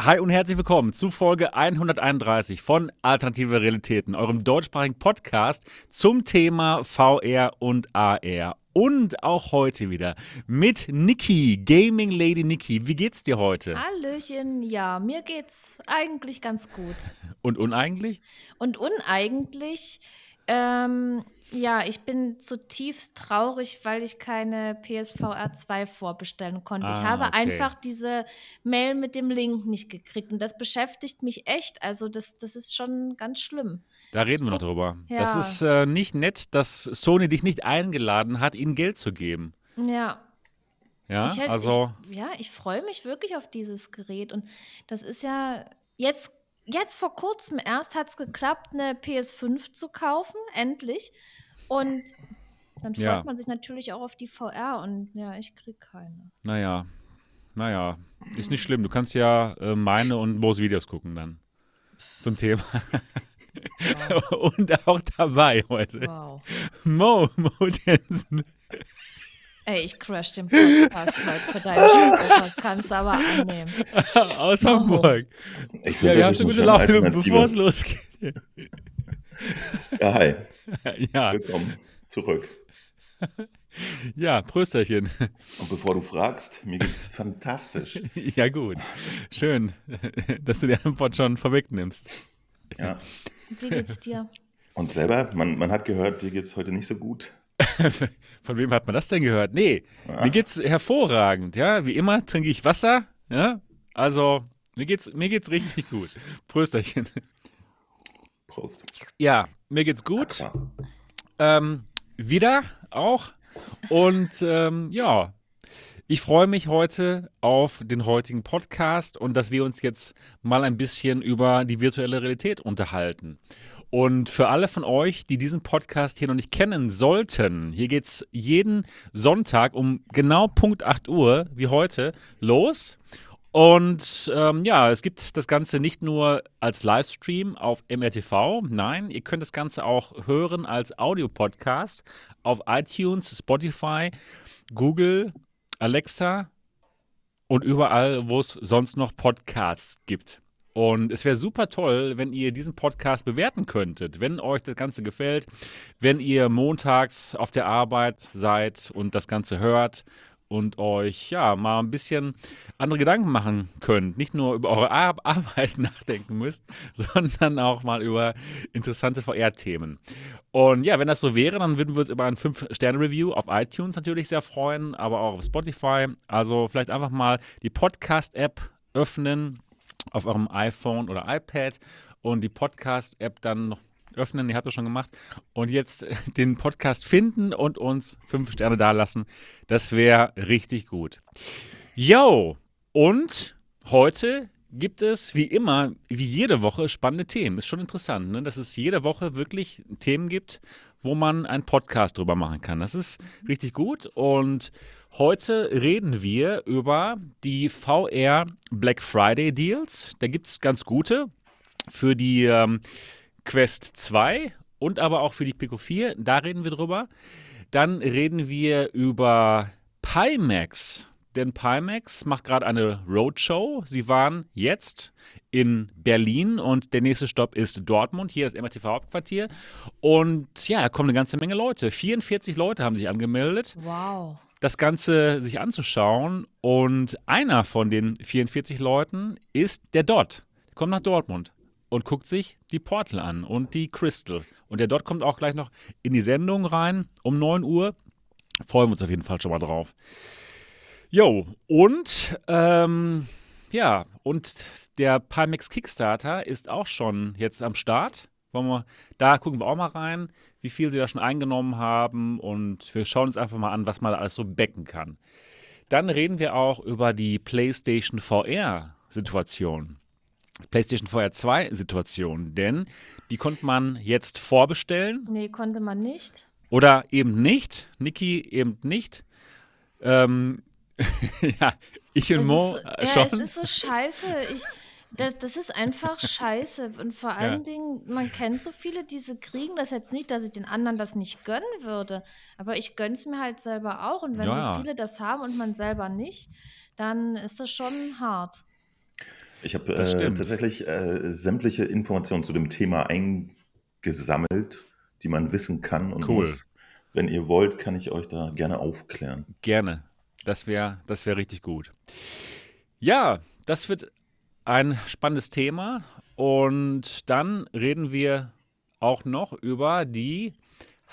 Hi und herzlich willkommen zu Folge 131 von Alternative Realitäten, eurem deutschsprachigen Podcast zum Thema VR und AR. Und auch heute wieder mit Niki, Gaming Lady Niki. Wie geht's dir heute? Hallöchen, ja, mir geht's eigentlich ganz gut. Und uneigentlich? Und uneigentlich, ähm, ja, ich bin zutiefst traurig, weil ich keine PSVR 2 vorbestellen konnte. ich Ah, habe okay. einfach diese Mail mit dem Link nicht gekriegt und das beschäftigt mich echt. Also das, das ist schon ganz schlimm. Da reden wir noch drüber. Das Ja. ist äh, nicht nett, dass Sony dich nicht eingeladen hat, ihnen Geld zu geben. Ja, Ja, ich hätte, also ich, ja, ich freue mich wirklich auf dieses Gerät und das ist ja jetzt, jetzt vor kurzem erst hat es geklappt, eine PS5 zu kaufen, endlich. Und dann freut Ja. man sich natürlich auch auf die VR und ja, ich kriege keine. Naja, naja, ist nicht schlimm. Du kannst ja äh, meine und Mo's Videos gucken dann zum Thema. und auch dabei heute Wow. Mo, Mo Jensen. Ey, ich crash den Podcast heute für deinen. Das kannst du aber annehmen. aus. Hamburg. Ich Ja, finde, wir haben schon eine gute Laune, bevor es losgeht. Ja, hi, Ja, willkommen zurück. ja, Prösterchen. Und bevor du fragst, mir geht's fantastisch. Ja, gut. Schön, dass du die Antwort schon vorwegnimmst. Ja. Wie geht's dir? Und selber, man, man hat gehört, dir geht's heute nicht so gut. Von wem hat man das denn gehört? Nee, mir geht's hervorragend, ja. Wie immer trinke ich Wasser, ja. Also, mir geht's, mir geht's richtig gut. Prösterchen. Prost. Ja, mir geht's gut. Ähm, wieder auch. Und ähm, ja, ich freue mich heute auf den heutigen Podcast und dass wir uns jetzt mal ein bisschen über die virtuelle Realität unterhalten. Und für alle von euch, die diesen Podcast hier noch nicht kennen sollten, hier geht es jeden Sonntag um genau Punkt 8 Uhr, wie heute, los. Und ähm, ja, es gibt das Ganze nicht nur als Livestream auf MRTV, nein, ihr könnt das Ganze auch hören als Audiopodcast auf iTunes, Spotify, Google, Alexa und überall, wo es sonst noch Podcasts gibt. Und es wäre super toll, wenn ihr diesen Podcast bewerten könntet, wenn euch das Ganze gefällt, wenn ihr montags auf der Arbeit seid und das Ganze hört und euch ja mal ein bisschen andere Gedanken machen könnt. Nicht nur über eure Ar Arbeit nachdenken müsst, sondern auch mal über interessante VR-Themen. Und ja, wenn das so wäre, dann würden wir uns über ein 5-Sterne-Review auf iTunes natürlich sehr freuen, aber auch auf Spotify. Also vielleicht einfach mal die Podcast-App öffnen auf eurem iPhone oder iPad und die Podcast-App dann noch öffnen, ihr habt das schon gemacht, und jetzt den Podcast finden und uns fünf Sterne dalassen. Das wäre richtig gut. Yo, und heute gibt es wie immer, wie jede Woche, spannende Themen. Ist schon interessant, ne? dass es jede Woche wirklich Themen gibt, wo man einen Podcast drüber machen kann. Das ist richtig gut. Und heute reden wir über die VR Black Friday Deals. Da gibt es ganz gute für die ähm, Quest 2 und aber auch für die Pico 4. Da reden wir drüber. Dann reden wir über Pimax. Denn Pimax macht gerade eine Roadshow. Sie waren jetzt in Berlin und der nächste Stopp ist Dortmund, hier das MRTV-Hauptquartier. Und ja, da kommen eine ganze Menge Leute. 44 Leute haben sich angemeldet Wow. das Ganze sich anzuschauen. Und einer von den 44 Leuten ist der Dot. Der kommt nach Dortmund und guckt sich die Portal an und die Crystal. Und der Dot kommt auch gleich noch in die Sendung rein um 9 Uhr. Freuen wir uns auf jeden Fall schon mal drauf. Jo, und ähm, ja, und der Pimax Kickstarter ist auch schon jetzt am Start. Wollen wir, da gucken wir auch mal rein, wie viel sie da schon eingenommen haben und wir schauen uns einfach mal an, was man da alles so becken kann. Dann reden wir auch über die PlayStation VR-Situation. PlayStation VR 2-Situation, denn die konnte man jetzt vorbestellen Nee, konnte man nicht. oder eben nicht. Niki eben nicht. Ähm, ja, ich und Es Mo ist, äh, ja, schon. es ist so scheiße. Ich, das, das ist einfach scheiße. Und vor allen Dingen, man kennt so viele, die sie kriegen. Das jetzt nicht, dass ich den anderen das nicht gönnen würde. Aber ich gönne es mir halt selber auch. Und wenn Ja, ja. so viele das haben und man selber nicht, dann ist das schon hart. Ich habe äh, tatsächlich äh, sämtliche Informationen zu dem Thema eingesammelt, die man wissen kann und Cool. muss. Wenn ihr wollt, kann ich euch da gerne aufklären. Gerne. Das wäre das wär richtig gut. Ja, das wird ein spannendes Thema. Und dann reden wir auch noch über die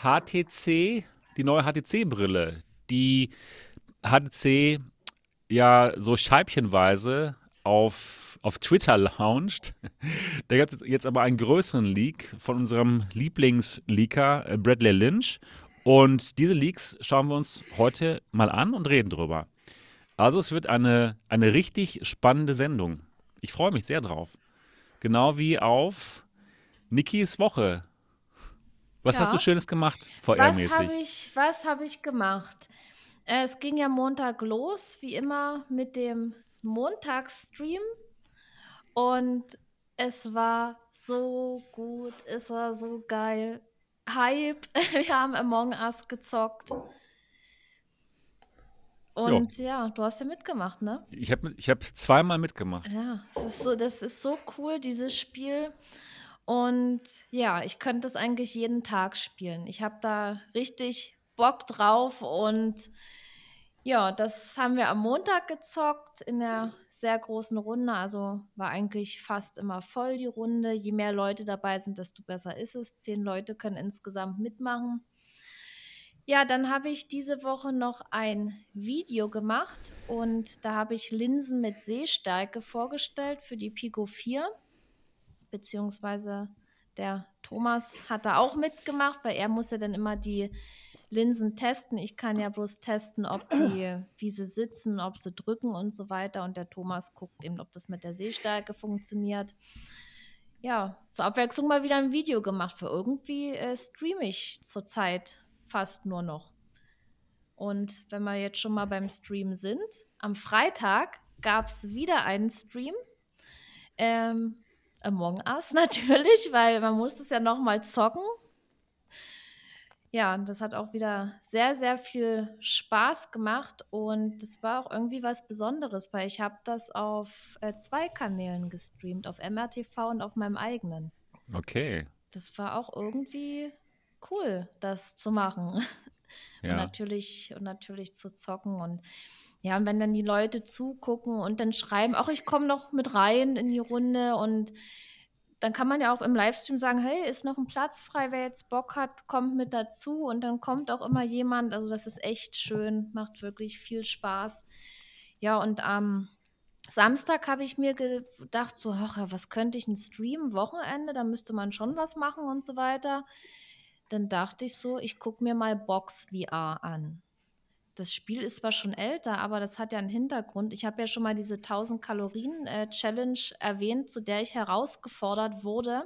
HTC, die neue HTC-Brille, die HTC ja so scheibchenweise auf, auf Twitter launcht. Da gibt es jetzt aber einen größeren Leak von unserem Lieblingsleaker äh, Bradley Lynch. Und diese Leaks schauen wir uns heute mal an und reden drüber. Also es wird eine, eine richtig spannende Sendung. Ich freue mich sehr drauf. Genau wie auf Nikis Woche. Was Ja. hast du Schönes gemacht, Was VR-mäßig? habe ich, was hab ich gemacht? Äh, es ging ja Montag los, wie immer, mit dem Montagsstream. Und es war so gut, es war so geil. Hype, wir haben Among Us gezockt. Und ja, du hast ja mitgemacht, ne? Ich habe ich hab zweimal mitgemacht. Ja, es ist so, das ist so cool, dieses Spiel. Und ja, ich könnte das eigentlich jeden Tag spielen. Ich habe da richtig Bock drauf und ja, das haben wir am Montag gezockt in der sehr großen Runde. Also war eigentlich fast immer voll die Runde. Je mehr Leute dabei sind, desto besser ist es. Zehn Leute können insgesamt mitmachen. Ja, dann habe ich diese Woche noch ein Video gemacht und da habe ich Linsen mit Sehstärke vorgestellt für die Pico 4. Beziehungsweise der Thomas hat da auch mitgemacht, weil er muss ja dann immer die Linsen testen. Ich kann ja bloß testen, ob die, wie sie sitzen, ob sie drücken und so weiter. Und der Thomas guckt eben, ob das mit der Sehstärke funktioniert. Ja, zur Abwechslung mal wieder ein Video gemacht, für irgendwie äh, streame ich zurzeit fast nur noch. Und wenn wir jetzt schon mal beim Stream sind, am Freitag gab es wieder einen Stream. Ähm, Among Us natürlich, weil man muss es ja noch mal zocken. Ja, und das hat auch wieder sehr, sehr viel Spaß gemacht und das war auch irgendwie was Besonderes, weil ich habe das auf äh, zwei Kanälen gestreamt, auf MRTV und auf meinem eigenen. Okay. Das war auch irgendwie cool, das zu machen. Und Ja. natürlich, und natürlich zu zocken. Und ja, und wenn dann die Leute zugucken und dann schreiben, ach, ich komme noch mit rein in die Runde und dann kann man ja auch im Livestream sagen, hey, ist noch ein Platz frei, wer jetzt Bock hat, kommt mit dazu und dann kommt auch immer jemand. Also das ist echt schön, macht wirklich viel Spaß. Ja, und am Samstag habe ich mir gedacht, so, ach was könnte ich denn streamen? Wochenende, da müsste man schon was machen und so weiter. Dann dachte ich so, ich gucke mir mal Box VR an. Das Spiel ist zwar schon älter, aber das hat ja einen Hintergrund. Ich habe ja schon mal diese 1000 Kalorien äh, Challenge erwähnt, zu der ich herausgefordert wurde.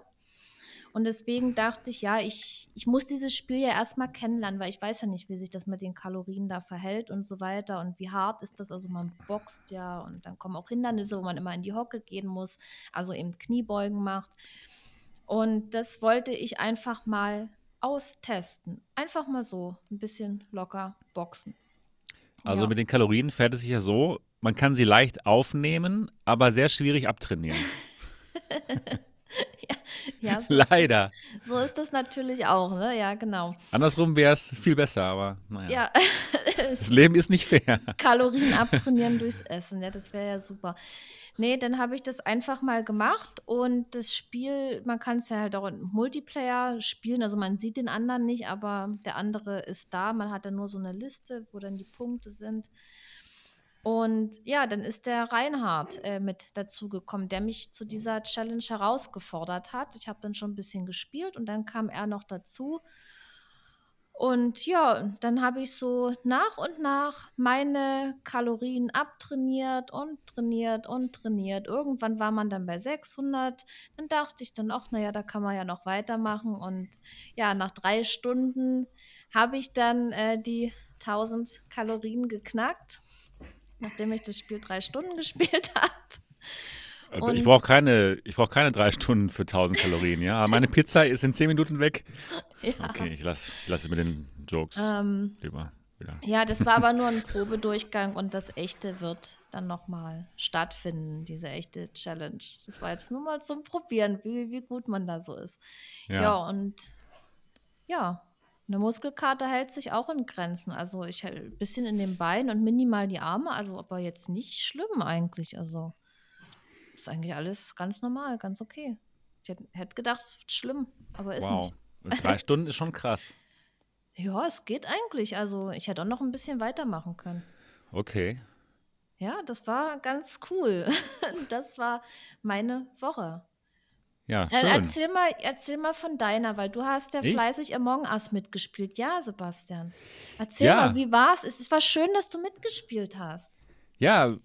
Und deswegen dachte ich, ja, ich, ich muss dieses Spiel ja erstmal kennenlernen, weil ich weiß ja nicht, wie sich das mit den Kalorien da verhält und so weiter und wie hart ist das. Also man boxt ja und dann kommen auch Hindernisse, wo man immer in die Hocke gehen muss, also eben Kniebeugen macht. Und das wollte ich einfach mal austesten. Einfach mal so ein bisschen locker boxen. Also Ja. mit den Kalorien fährt es sich ja so, man kann sie leicht aufnehmen, aber sehr schwierig abtrainieren. Ja, so ist, Leider. das, so ist das natürlich auch, ne? Ja, genau. Andersrum wäre es viel besser, aber naja. Ja, Das Leben ist nicht fair. Kalorien abtrainieren durchs Essen, ja, das wäre ja super. Nee, dann habe ich das einfach mal gemacht und das Spiel, man kann es ja halt auch im Multiplayer spielen, also man sieht den anderen nicht, aber der andere ist da, man hat dann nur so eine Liste, wo dann die Punkte sind. Und ja, dann ist der Reinhard äh, mit dazugekommen, der mich zu dieser Challenge herausgefordert hat. Ich habe dann schon ein bisschen gespielt und dann kam er noch dazu. Und ja, dann habe ich so nach und nach meine Kalorien abtrainiert und trainiert und trainiert. Irgendwann war man dann bei 600. Dann dachte ich dann auch, naja, da kann man ja noch weitermachen. Und ja, nach drei Stunden habe ich dann äh, die 1000 Kalorien geknackt, nachdem ich das Spiel drei Stunden gespielt habe. Also ich Und- brauche keine, ich brauch keine drei Stunden für 1000 Kalorien, ja. Meine Pizza ist in 10 Minuten weg. Ja. Okay, ich lasse ich lass mit den Jokes Ähm, lieber. wieder. Ja, das war aber nur ein Probedurchgang und das echte wird dann nochmal stattfinden, diese echte Challenge. Das war jetzt nur mal zum Probieren, wie, wie gut man da so ist. Ja, Ja. und ja, eine Muskelkater hält sich auch in Grenzen. Also ich ein bisschen in den Beinen und minimal die Arme, also aber jetzt nicht schlimm eigentlich. Also ist eigentlich alles ganz normal, ganz okay. Ich hätte, hätte gedacht, es wird schlimm, aber ist Wow. nicht. Und drei Stunden ist schon krass. Ja, es geht eigentlich. Also ich hätte auch noch ein bisschen weitermachen können. Okay. Ja, das war ganz cool. Das war meine Woche. Ja, Äh, schön. erzähl, mal, erzähl mal von deiner, weil du hast ja Ich? fleißig Among Us mitgespielt. Ja, Sebastian. Erzähl Ja. mal, wie war's? Es es war schön, dass du mitgespielt hast. Ja,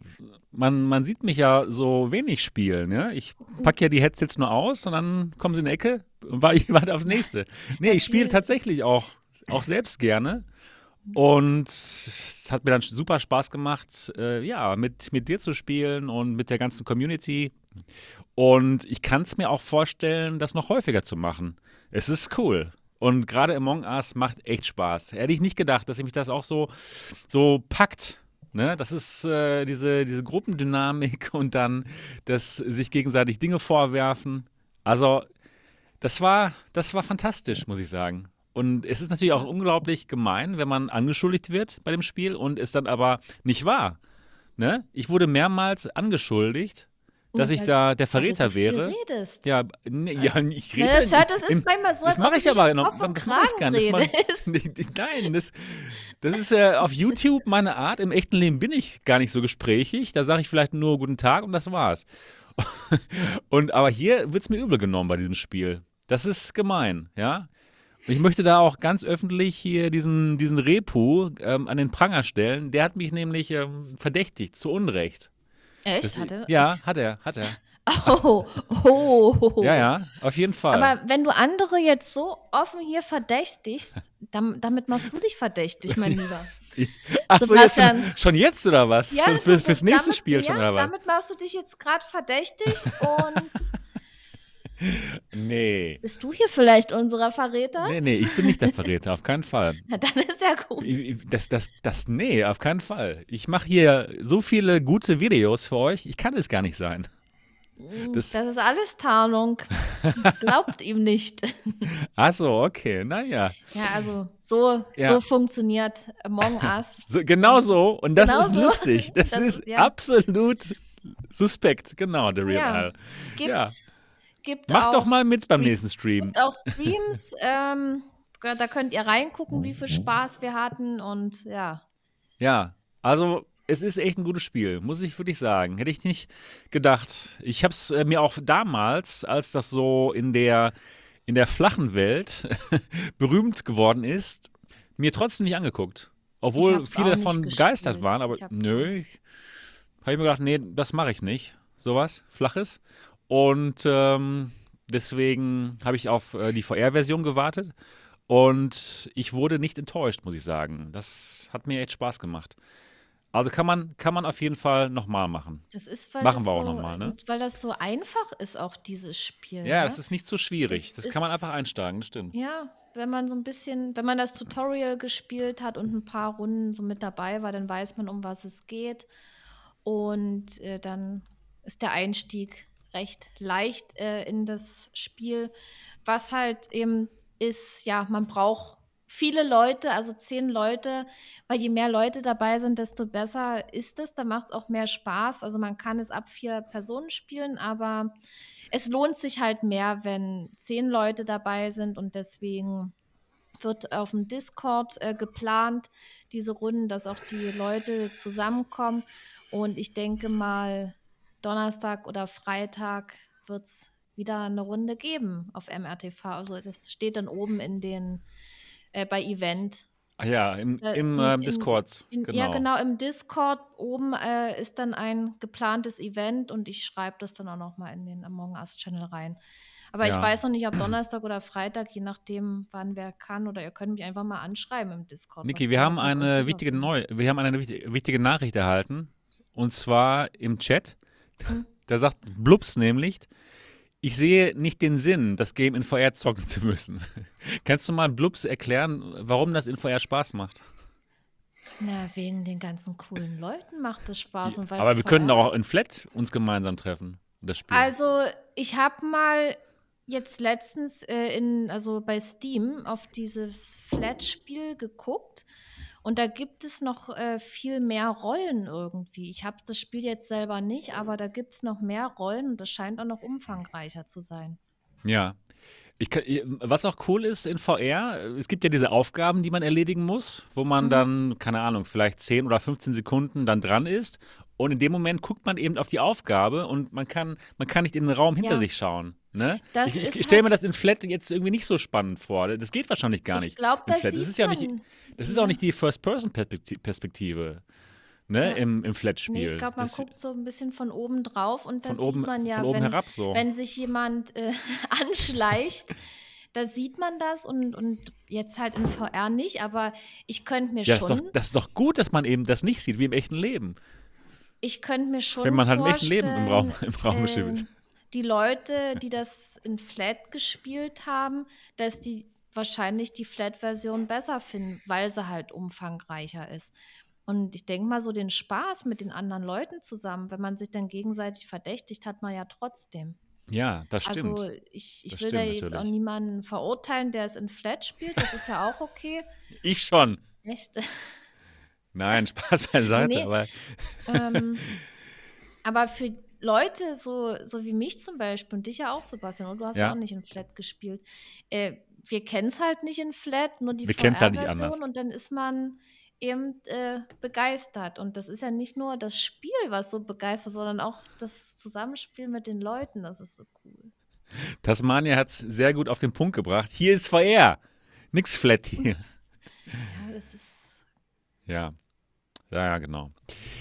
man, man sieht mich ja so wenig spielen. Ja? Ich packe ja die Headsets nur aus und dann kommen sie in die Ecke und wa- ich warte aufs nächste. Nee, ich spiele tatsächlich auch, auch selbst gerne. Und es hat mir dann super Spaß gemacht, äh, ja, mit, mit dir zu spielen und mit der ganzen Community. Und ich kann es mir auch vorstellen, das noch häufiger zu machen. Es ist cool. Und gerade Among Us macht echt Spaß. Hätte ich nicht gedacht, dass mich das auch so, so packt. Ne? Das ist äh, diese, diese Gruppendynamik und dann das sich gegenseitig Dinge vorwerfen. Also, das war, das war fantastisch, muss ich sagen. Und es ist natürlich auch unglaublich gemein, wenn man angeschuldigt wird bei dem Spiel und es dann aber nicht war. Ne? Ich wurde mehrmals angeschuldigt, dass ich da der Verräter so wäre. Redest. Ja, nee, ja, ich rede. Das, hört, das ist manchmal so, das mache ich aber noch. Das mache ich gar nicht. Das mach- Nein, das, das ist äh, auf YouTube meine Art. Im echten Leben bin ich gar nicht so gesprächig. Da sage ich vielleicht nur guten Tag und das war's. Und aber hier wird es mir übel genommen bei diesem Spiel. Das ist gemein, ja. Ich möchte da auch ganz öffentlich hier diesen, diesen Repu ähm, an den Pranger stellen. Der hat mich nämlich ähm, verdächtigt, zu Unrecht. Echt? Das, Hat er- ja, hat er, hat er. Oh, oh, oh. Ja, ja, auf jeden Fall. Aber wenn du andere jetzt so offen hier verdächtigst, dam- damit machst du dich verdächtig, mein Lieber. Ach so, jetzt schon, schon jetzt oder was? schon für, fürs nächste damit, Spiel ja, schon oder was? Damit machst du dich jetzt gerade verdächtig und Nee. bist du hier vielleicht unserer Verräter? Nee, nee, ich bin nicht der Verräter, auf keinen Fall. Na, dann ist ja gut. Das, das, das, nee, auf keinen Fall. Ich mache hier so viele gute Videos für euch, ich kann es gar nicht sein. Das- Das, ist alles Tarnung. Glaubt ihm nicht. Ach so, okay, naja. Ja, also so, Ja. so funktioniert Among Us. So, genau so, und das Genau ist so. lustig. Das, Das- ist ja. absolut suspekt, genau, der Real Ja. Al. Gibt, Ja. Gibt Mach auch, doch mal mit beim nächsten Stream. gibt auch Streams. ähm, da könnt ihr reingucken, wie viel Spaß wir hatten und ja. Ja, also es ist echt ein gutes Spiel, muss ich wirklich sagen. Hätte ich nicht gedacht. Ich habe es äh, mir auch damals, als das so in der, in der flachen Welt berühmt geworden ist, mir trotzdem nicht angeguckt. Obwohl viele davon begeistert waren, aber Ich hab- nö, ich, habe ich mir gedacht, nee, das mache ich nicht. Sowas, Flaches. Und ähm, deswegen habe ich auf äh, die VR-Version gewartet. Und ich wurde nicht enttäuscht, muss ich sagen. Das hat mir echt Spaß gemacht. Also kann man, kann man auf jeden Fall nochmal machen. Das ist, weil Machen das wir auch so, noch mal, ne? Weil das so einfach ist, auch dieses Spiel. Ja, ne? das ist nicht so schwierig. Das Das kann man einfach einsteigen, das stimmt. Ja, wenn man so ein bisschen, wenn man das Tutorial gespielt hat und ein paar Runden so mit dabei war, dann weiß man, um was es geht. Und äh, dann ist der Einstieg recht leicht äh, in das Spiel. Was halt eben ist, ja, man braucht viele Leute, also zehn Leute, weil je mehr Leute dabei sind, desto besser ist es. Da macht es auch mehr Spaß. Also man kann es ab vier Personen spielen, aber es lohnt sich halt mehr, wenn zehn Leute dabei sind und deswegen wird auf dem Discord äh, geplant, diese Runden, dass auch die Leute zusammenkommen. Und ich denke mal, Donnerstag oder Freitag wird es wieder eine Runde geben auf MRTV. Also das steht dann oben in den äh, bei Event. Ah ja, im, Äh, im in- Discord. In, genau. Ja, genau, im Discord oben äh, ist dann ein geplantes Event und ich schreibe das dann auch nochmal in den Among Us-Channel rein. Aber Ja. ich weiß noch nicht, ob Donnerstag oder Freitag, je nachdem, wann wer kann. Oder ihr könnt mich einfach mal anschreiben im Discord. Niki, wir haben eine wichtige. Neu wir haben eine wichtige Nachricht erhalten. Und zwar im Chat. Da sagt Blubs nämlich, ich sehe nicht den Sinn, das Game in VR zocken zu müssen. Kannst du mal Blubs erklären, warum das in VR Spaß macht? Na, wegen den ganzen coolen Leuten macht es Spaß. Und Aber wir können doch auch in Flat uns gemeinsam treffen. Das Spiel. Also, ich habe mal jetzt letztens äh, in, also bei Steam auf dieses Flat-Spiel geguckt. Und da gibt es noch äh, viel mehr Rollen irgendwie. Ich habe das Spiel jetzt selber nicht, aber da gibt es noch mehr Rollen und das scheint auch noch umfangreicher zu sein. Ja. Kann, was auch cool ist in VR, es gibt ja diese Aufgaben, die man erledigen muss, wo man mhm. dann, keine Ahnung, vielleicht 10 oder 15 Sekunden dann dran ist. Und in dem Moment guckt man eben auf die Aufgabe und man kann, man kann nicht in den Raum hinter ja. sich schauen. Ne? ich, ich, stelle mir halt das in Flat jetzt irgendwie nicht so spannend vor. Das geht wahrscheinlich gar nicht. Ich glaube, das, das ist ja nicht, das ist auch nicht die First-Person-Perspektive. Ne, ja. im, im Flat-Spiel. Nee, ich glaube, man das, guckt so ein bisschen von oben drauf und da sieht man ja, wenn, herab, so. wenn sich jemand äh, anschleicht, da sieht man das und, und jetzt halt in VR nicht, aber ich könnte mir ja, schon. Das ist, doch, das ist doch gut, dass man eben das nicht sieht, wie im echten Leben. Ich könnte mir schon. Wenn man halt im echten Leben im Raum, im Raum äh, Die Leute, die das in Flat gespielt haben, dass die wahrscheinlich die Flat-Version besser finden, weil sie halt umfangreicher ist. Und ich denke mal, so den Spaß mit den anderen Leuten zusammen, wenn man sich dann gegenseitig verdächtigt, hat man ja trotzdem. Ja, das stimmt. Also ich, ich will da jetzt natürlich. auch niemanden verurteilen, der es in Flat spielt. Das ist ja auch okay. ich schon. Echt? Nein, Spaß beiseite, nee, aber. ähm, aber für Leute so, so wie mich zum Beispiel und dich ja auch, Sebastian, und du hast ja auch nicht in Flat gespielt. Äh, wir kennen es halt nicht in Flat, nur die VR-Version halt und dann ist man eben äh, begeistert. Und das ist ja nicht nur das Spiel, was so begeistert, sondern auch das Zusammenspiel mit den Leuten. Das ist so cool. Tasmania hat es sehr gut auf den Punkt gebracht. Hier ist VR. Nix flat hier. ja, das ist. Ja. Ja, genau.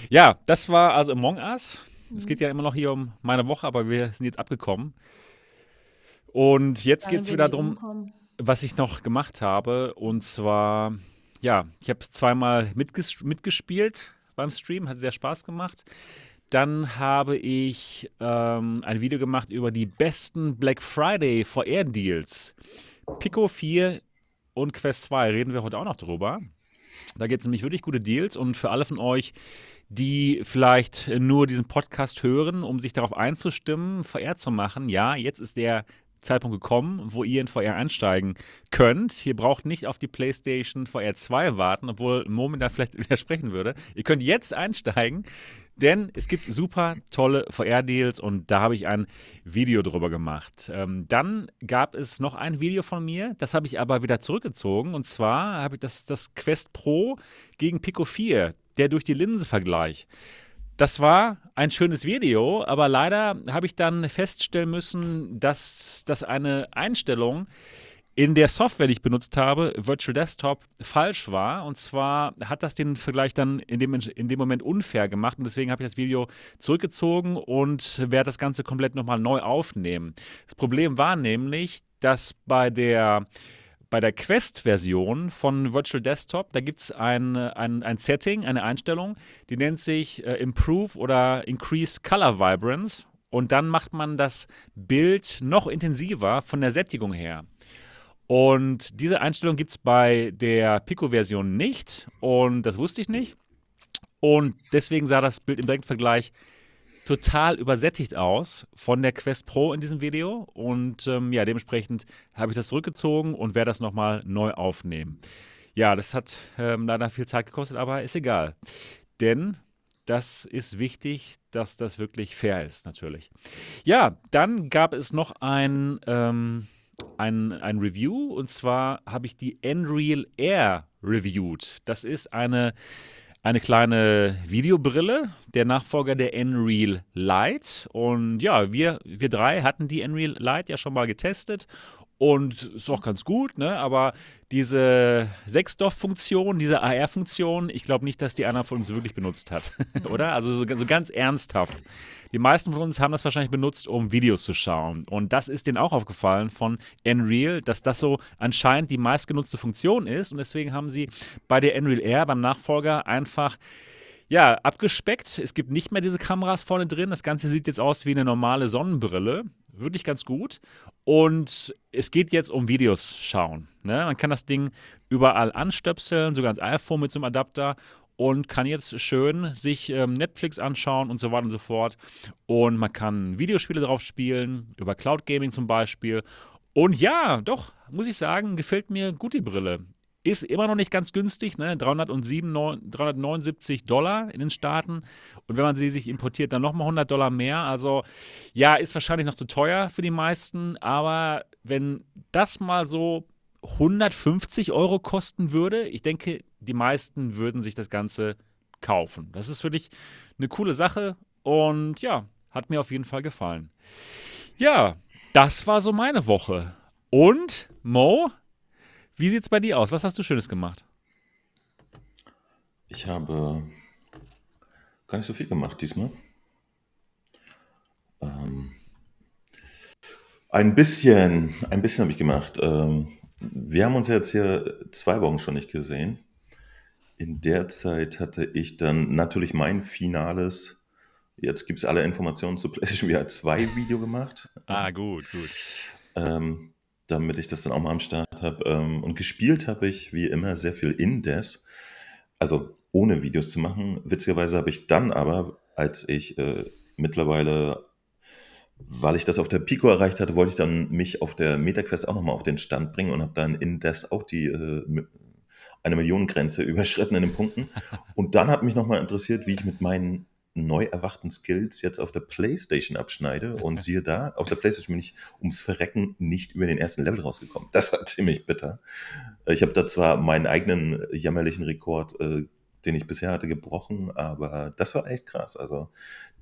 Ja, das war also Among Us. Es geht ja immer noch hier um meine Woche, aber wir sind jetzt abgekommen. Und jetzt geht es wieder darum, was ich noch gemacht habe. Und zwar ja, ich habe zweimal mitges mitgespielt beim Stream, hat sehr Spaß gemacht. Dann habe ich ähm, ein Video gemacht über die besten Black Friday VR-Deals. Pico 4 und Quest 2 reden wir heute auch noch drüber. Da gibt es nämlich wirklich gute Deals und für alle von euch, die vielleicht nur diesen Podcast hören, um sich darauf einzustimmen, VR zu machen, ja, jetzt ist der Zeitpunkt gekommen, wo ihr in VR einsteigen könnt. Ihr braucht nicht auf die PlayStation VR 2 warten, obwohl Moment da vielleicht widersprechen würde. Ihr könnt jetzt einsteigen, denn es gibt super tolle VR-Deals und da habe ich ein Video drüber gemacht. Ähm, dann gab es noch ein Video von mir, das habe ich aber wieder zurückgezogen und zwar habe ich das, das Quest Pro gegen Pico 4, der durch die Linse-Vergleich. Das war ein schönes Video, aber leider habe ich dann feststellen müssen, dass das eine Einstellung in der Software, die ich benutzt habe, Virtual Desktop, falsch war. Und zwar hat das den Vergleich dann in dem, in dem Moment unfair gemacht. Und deswegen habe ich das Video zurückgezogen und werde das Ganze komplett nochmal neu aufnehmen. Das Problem war nämlich, dass bei der bei der Quest-Version von Virtual Desktop, da gibt es ein, ein, ein Setting, eine Einstellung, die nennt sich äh, Improve oder Increase Color Vibrance. Und dann macht man das Bild noch intensiver von der Sättigung her. Und diese Einstellung gibt es bei der Pico-Version nicht. Und das wusste ich nicht. Und deswegen sah das Bild im Direktvergleich total übersättigt aus von der Quest Pro in diesem Video. Und ähm, ja, dementsprechend habe ich das zurückgezogen und werde das nochmal neu aufnehmen. Ja, das hat ähm, leider viel Zeit gekostet, aber ist egal. Denn das ist wichtig, dass das wirklich fair ist, natürlich. Ja, dann gab es noch ein, ähm, ein, ein Review und zwar habe ich die Unreal Air reviewed. Das ist eine eine kleine Videobrille, der Nachfolger der Unreal Lite. Und ja, wir, wir drei hatten die Unreal Lite ja schon mal getestet und ist auch ganz gut, ne? Aber diese Sechsdorf-Funktion, diese AR-Funktion, ich glaube nicht, dass die einer von uns wirklich benutzt hat, oder? Also so, so, ganz ernsthaft. Die meisten von uns haben das wahrscheinlich benutzt, um Videos zu schauen. Und das ist denen auch aufgefallen von Unreal, dass das so anscheinend die meistgenutzte Funktion ist. Und deswegen haben sie bei der Unreal Air, beim Nachfolger, einfach ja, abgespeckt. Es gibt nicht mehr diese Kameras vorne drin. Das Ganze sieht jetzt aus wie eine normale Sonnenbrille. Wirklich ganz gut. Und es geht jetzt um Videos schauen. Ne? Man kann das Ding überall anstöpseln, sogar ans iPhone mit so einem Adapter und kann jetzt schön sich ähm, Netflix anschauen und so weiter und so fort. Und man kann Videospiele drauf spielen, über Cloud Gaming zum Beispiel. Und ja, doch, muss ich sagen, gefällt mir gut die Brille. Ist immer noch nicht ganz günstig, ne? 307, 379 Dollar in den Staaten. Und wenn man sie sich importiert, dann nochmal 100 Dollar mehr. Also ja, ist wahrscheinlich noch zu teuer für die meisten. Aber wenn das mal so 150 Euro kosten würde, ich denke, die meisten würden sich das Ganze kaufen. Das ist wirklich eine coole Sache und ja, hat mir auf jeden Fall gefallen. Ja, das war so meine Woche. Und Mo, wie sieht es bei dir aus? Was hast du Schönes gemacht? Ich habe gar nicht so viel gemacht diesmal. Ähm, ein bisschen, ein bisschen habe ich gemacht. Ähm, wir haben uns jetzt hier zwei Wochen schon nicht gesehen. In der Zeit hatte ich dann natürlich mein finales, jetzt gibt es alle Informationen zu PlayStation VR 2 Video gemacht. Ah, gut, gut. Ähm, damit ich das dann auch mal am Start habe. Ähm, und gespielt habe ich wie immer sehr viel Indes, also ohne Videos zu machen. Witzigerweise habe ich dann aber, als ich äh, mittlerweile, weil ich das auf der Pico erreicht hatte, wollte ich dann mich auf der MetaQuest auch nochmal auf den Stand bringen und habe dann Indes auch die äh, eine Millionengrenze überschritten in den Punkten. Und dann hat mich nochmal interessiert, wie ich mit meinen neu erwachten Skills jetzt auf der Playstation abschneide und siehe da, auf der Playstation bin ich ums Verrecken nicht über den ersten Level rausgekommen. Das war ziemlich bitter. Ich habe da zwar meinen eigenen jämmerlichen Rekord, äh, den ich bisher hatte, gebrochen, aber das war echt krass. Also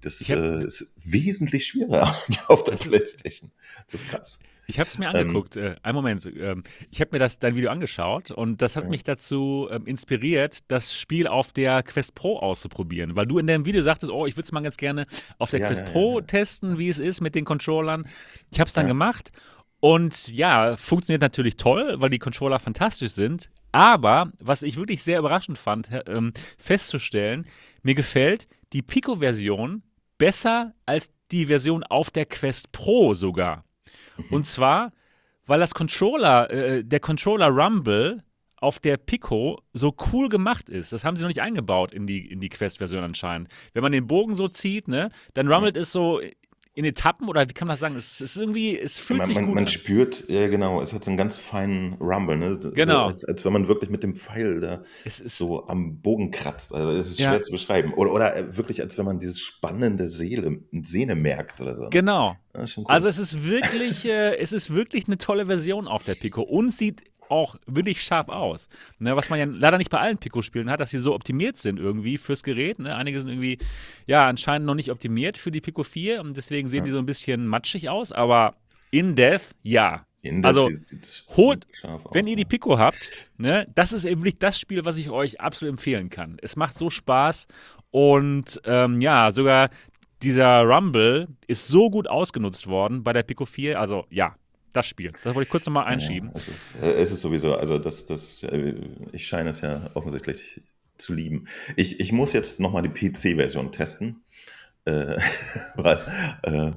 das hab, äh, ist wesentlich schwerer auf der Playstation. das ist krass. Ich habe es mir ähm, angeguckt. Ähm, äh, einen Moment. Äh, ich habe mir das dein Video angeschaut und das hat ja. mich dazu ähm, inspiriert, das Spiel auf der Quest Pro auszuprobieren. Weil du in deinem Video sagtest, oh, ich würde es mal ganz gerne auf der ja, Quest ja, Pro testen, wie es ist mit den Controllern. Ich habe es dann gemacht und ja, funktioniert natürlich toll, weil die Controller fantastisch sind. Aber was ich wirklich sehr überraschend fand, ähm, festzustellen, mir gefällt die Pico-Version besser als die Version auf der Quest Pro sogar. Mhm. Und zwar, weil das Controller, äh, der Controller Rumble auf der Pico so cool gemacht ist. Das haben sie noch nicht eingebaut in die, in die Quest-Version anscheinend. Wenn man den Bogen so zieht, ne, dann rummelt ja. es so in Etappen oder wie kann man das sagen? Es ist irgendwie, es fühlt man, sich man, gut man an. spürt, ja genau, es hat so einen ganz feinen Rumble, ne? Genau. So, als, als, wenn man wirklich mit dem Pfeil da so am Bogen kratzt. Also es ist ja. schwer zu beschreiben. Oder, oder äh, wirklich, als wenn man dieses spannende Seele, Sehne merkt oder so. Ne? Genau. Cool. Also es ist wirklich, äh, es ist wirklich eine tolle Version auf der Pico und sieht auch wirklich scharf aus. Ne, was man ja leider nicht bei allen Pico-Spielen hat, dass sie so optimiert sind irgendwie fürs Gerät. Ne? Einige sind irgendwie, ja, anscheinend noch nicht optimiert für die Pico 4 und deswegen sehen ja. die so ein bisschen matschig aus, aber in Death, ja. In also, sieht, holt, wenn ihr die Pico habt, ne, das ist eben das Spiel, was ich euch absolut empfehlen kann. Es macht so Spaß und ähm, ja, sogar dieser Rumble ist so gut ausgenutzt worden bei der Pico 4. Also ja, das Spiel. Das wollte ich kurz nochmal einschieben. Ja, es, ist, äh, es ist sowieso, also das, das, äh, ich scheine es ja offensichtlich zu lieben. Ich, ich muss jetzt nochmal die PC-Version testen, äh, weil äh,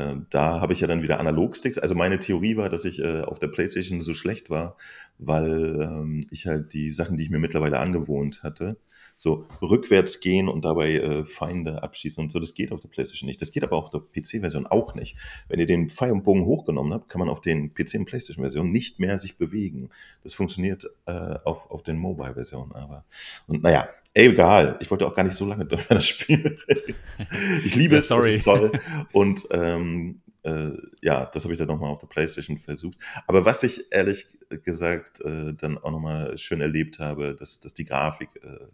äh, da habe ich ja dann wieder Analogsticks. Also meine Theorie war, dass ich auf der PlayStation so schlecht war, weil ähm, ich halt die Sachen, die ich mir mittlerweile angewohnt hatte, so rückwärts gehen und dabei äh, Feinde abschießen und so, das geht auf der PlayStation nicht. Das geht aber auch auf der PC-Version auch nicht. Wenn ihr den Pfeil und Bogen hochgenommen habt, kann man auf den PC- und PlayStation-Versionen nicht mehr sich bewegen. Das funktioniert äh, auf, auf den Mobile-Versionen aber. Und naja, egal. Ich wollte auch gar nicht so lange über das Spiel Ich liebe ja, es, sorry. es ist toll. Und ähm, äh, ja, das habe ich dann nochmal auf der Playstation versucht. Aber was ich ehrlich gesagt äh, dann auch nochmal schön erlebt habe, dass, dass die Grafik äh,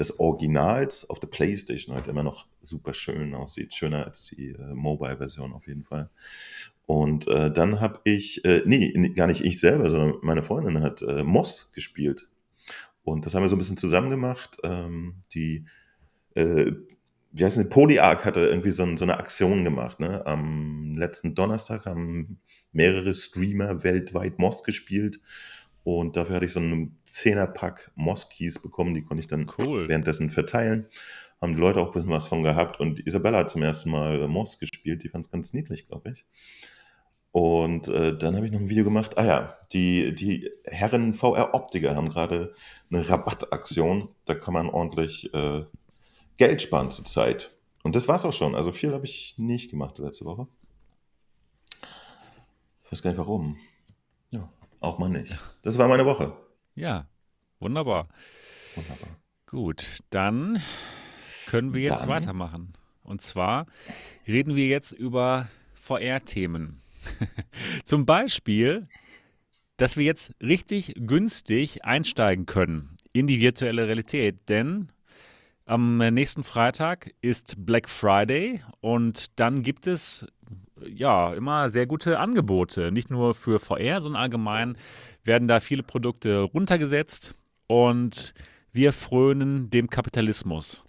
des Originals auf der PlayStation halt immer noch super schön aussieht. Schöner als die äh, Mobile-Version auf jeden Fall. Und äh, dann habe ich, äh, nee, gar nicht ich selber, sondern meine Freundin hat äh, Moss gespielt. Und das haben wir so ein bisschen zusammen gemacht. Ähm, die, äh, wie heißt denn, Polyarc hatte irgendwie so, so, eine Aktion gemacht. Ne? Am letzten Donnerstag haben mehrere Streamer weltweit Moss gespielt. Und dafür hatte ich so einen Zehnerpack Moskies bekommen, die konnte ich dann cool. währenddessen verteilen. Haben die Leute auch ein bisschen was von gehabt. Und Isabella hat zum ersten Mal Moss gespielt, die fand es ganz niedlich, glaube ich. Und äh, dann habe ich noch ein Video gemacht. Ah ja, die, die Herren VR-Optiker haben gerade eine Rabattaktion. Da kann man ordentlich äh, Geld sparen zurzeit. Und das war's auch schon. Also viel habe ich nicht gemacht letzte Woche. Ich weiß gar nicht warum. Auch mal nicht. Das war meine Woche. Ja, wunderbar. Wunderbar. Gut, dann können wir jetzt Dann- weitermachen. Und zwar reden wir jetzt über VR-Themen. Zum Beispiel, dass wir jetzt richtig günstig einsteigen können in die virtuelle Realität. Denn am nächsten Freitag ist Black Friday und dann gibt es ja immer sehr gute Angebote. Nicht nur für VR, sondern allgemein werden da viele Produkte runtergesetzt und wir frönen dem Kapitalismus.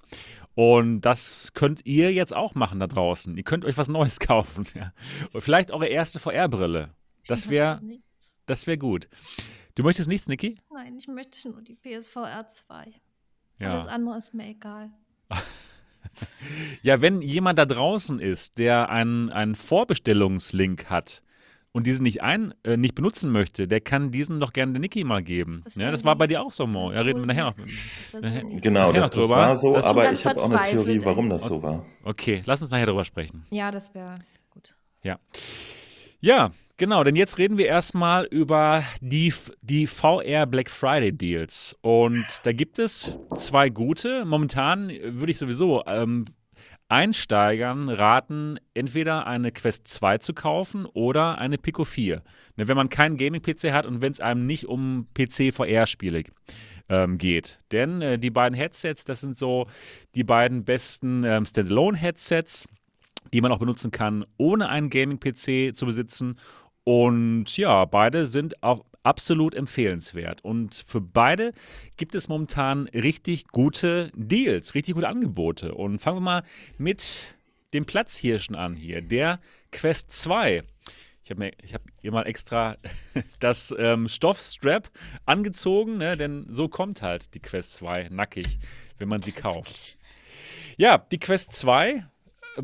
Und das könnt ihr jetzt auch machen da draußen. Ihr könnt euch was Neues kaufen. Ja. Und vielleicht eure erste VR-Brille. Das wäre das wär gut. Du möchtest nichts, Niki? Nein, ich möchte nur die PSVR 2. Ja. Alles andere ist mir egal. Ja, wenn jemand da draußen ist, der einen, einen Vorbestellungslink hat und diesen nicht ein, äh, nicht benutzen möchte, der kann diesen doch gerne der Niki mal geben. Das ja, das war bei dir auch so, Mo. Ja, reden wir wohl nachher. Das Nachher-. Genau, Nachher das, das war so, Das- aber ich habe auch eine Theorie, warum das so war. Okay, lass uns nachher drüber sprechen. Ja, das wäre gut. Ja, genau, denn jetzt reden wir erstmal über die, die VR Black Friday Deals. Und da gibt es zwei gute. Momentan würde ich sowieso ähm, Einsteigern raten, entweder eine Quest 2 zu kaufen oder eine Pico 4. Ne, wenn man keinen Gaming-PC hat und wenn es einem nicht um PC-VR-Spiele ähm, geht. Denn äh, die beiden Headsets, das sind so die beiden besten ähm, Standalone-Headsets die man auch benutzen kann, ohne einen Gaming-PC zu besitzen. Und ja, beide sind auch absolut empfehlenswert. Und für beide gibt es momentan richtig gute Deals, richtig gute Angebote. Und fangen wir mal mit dem Platzhirschen an hier, der Quest 2. Ich habe habe hier mal extra das ähm, Stoffstrap angezogen, ne? denn so kommt halt die Quest 2 nackig, wenn man sie kauft. Ja, die Quest 2 ähm,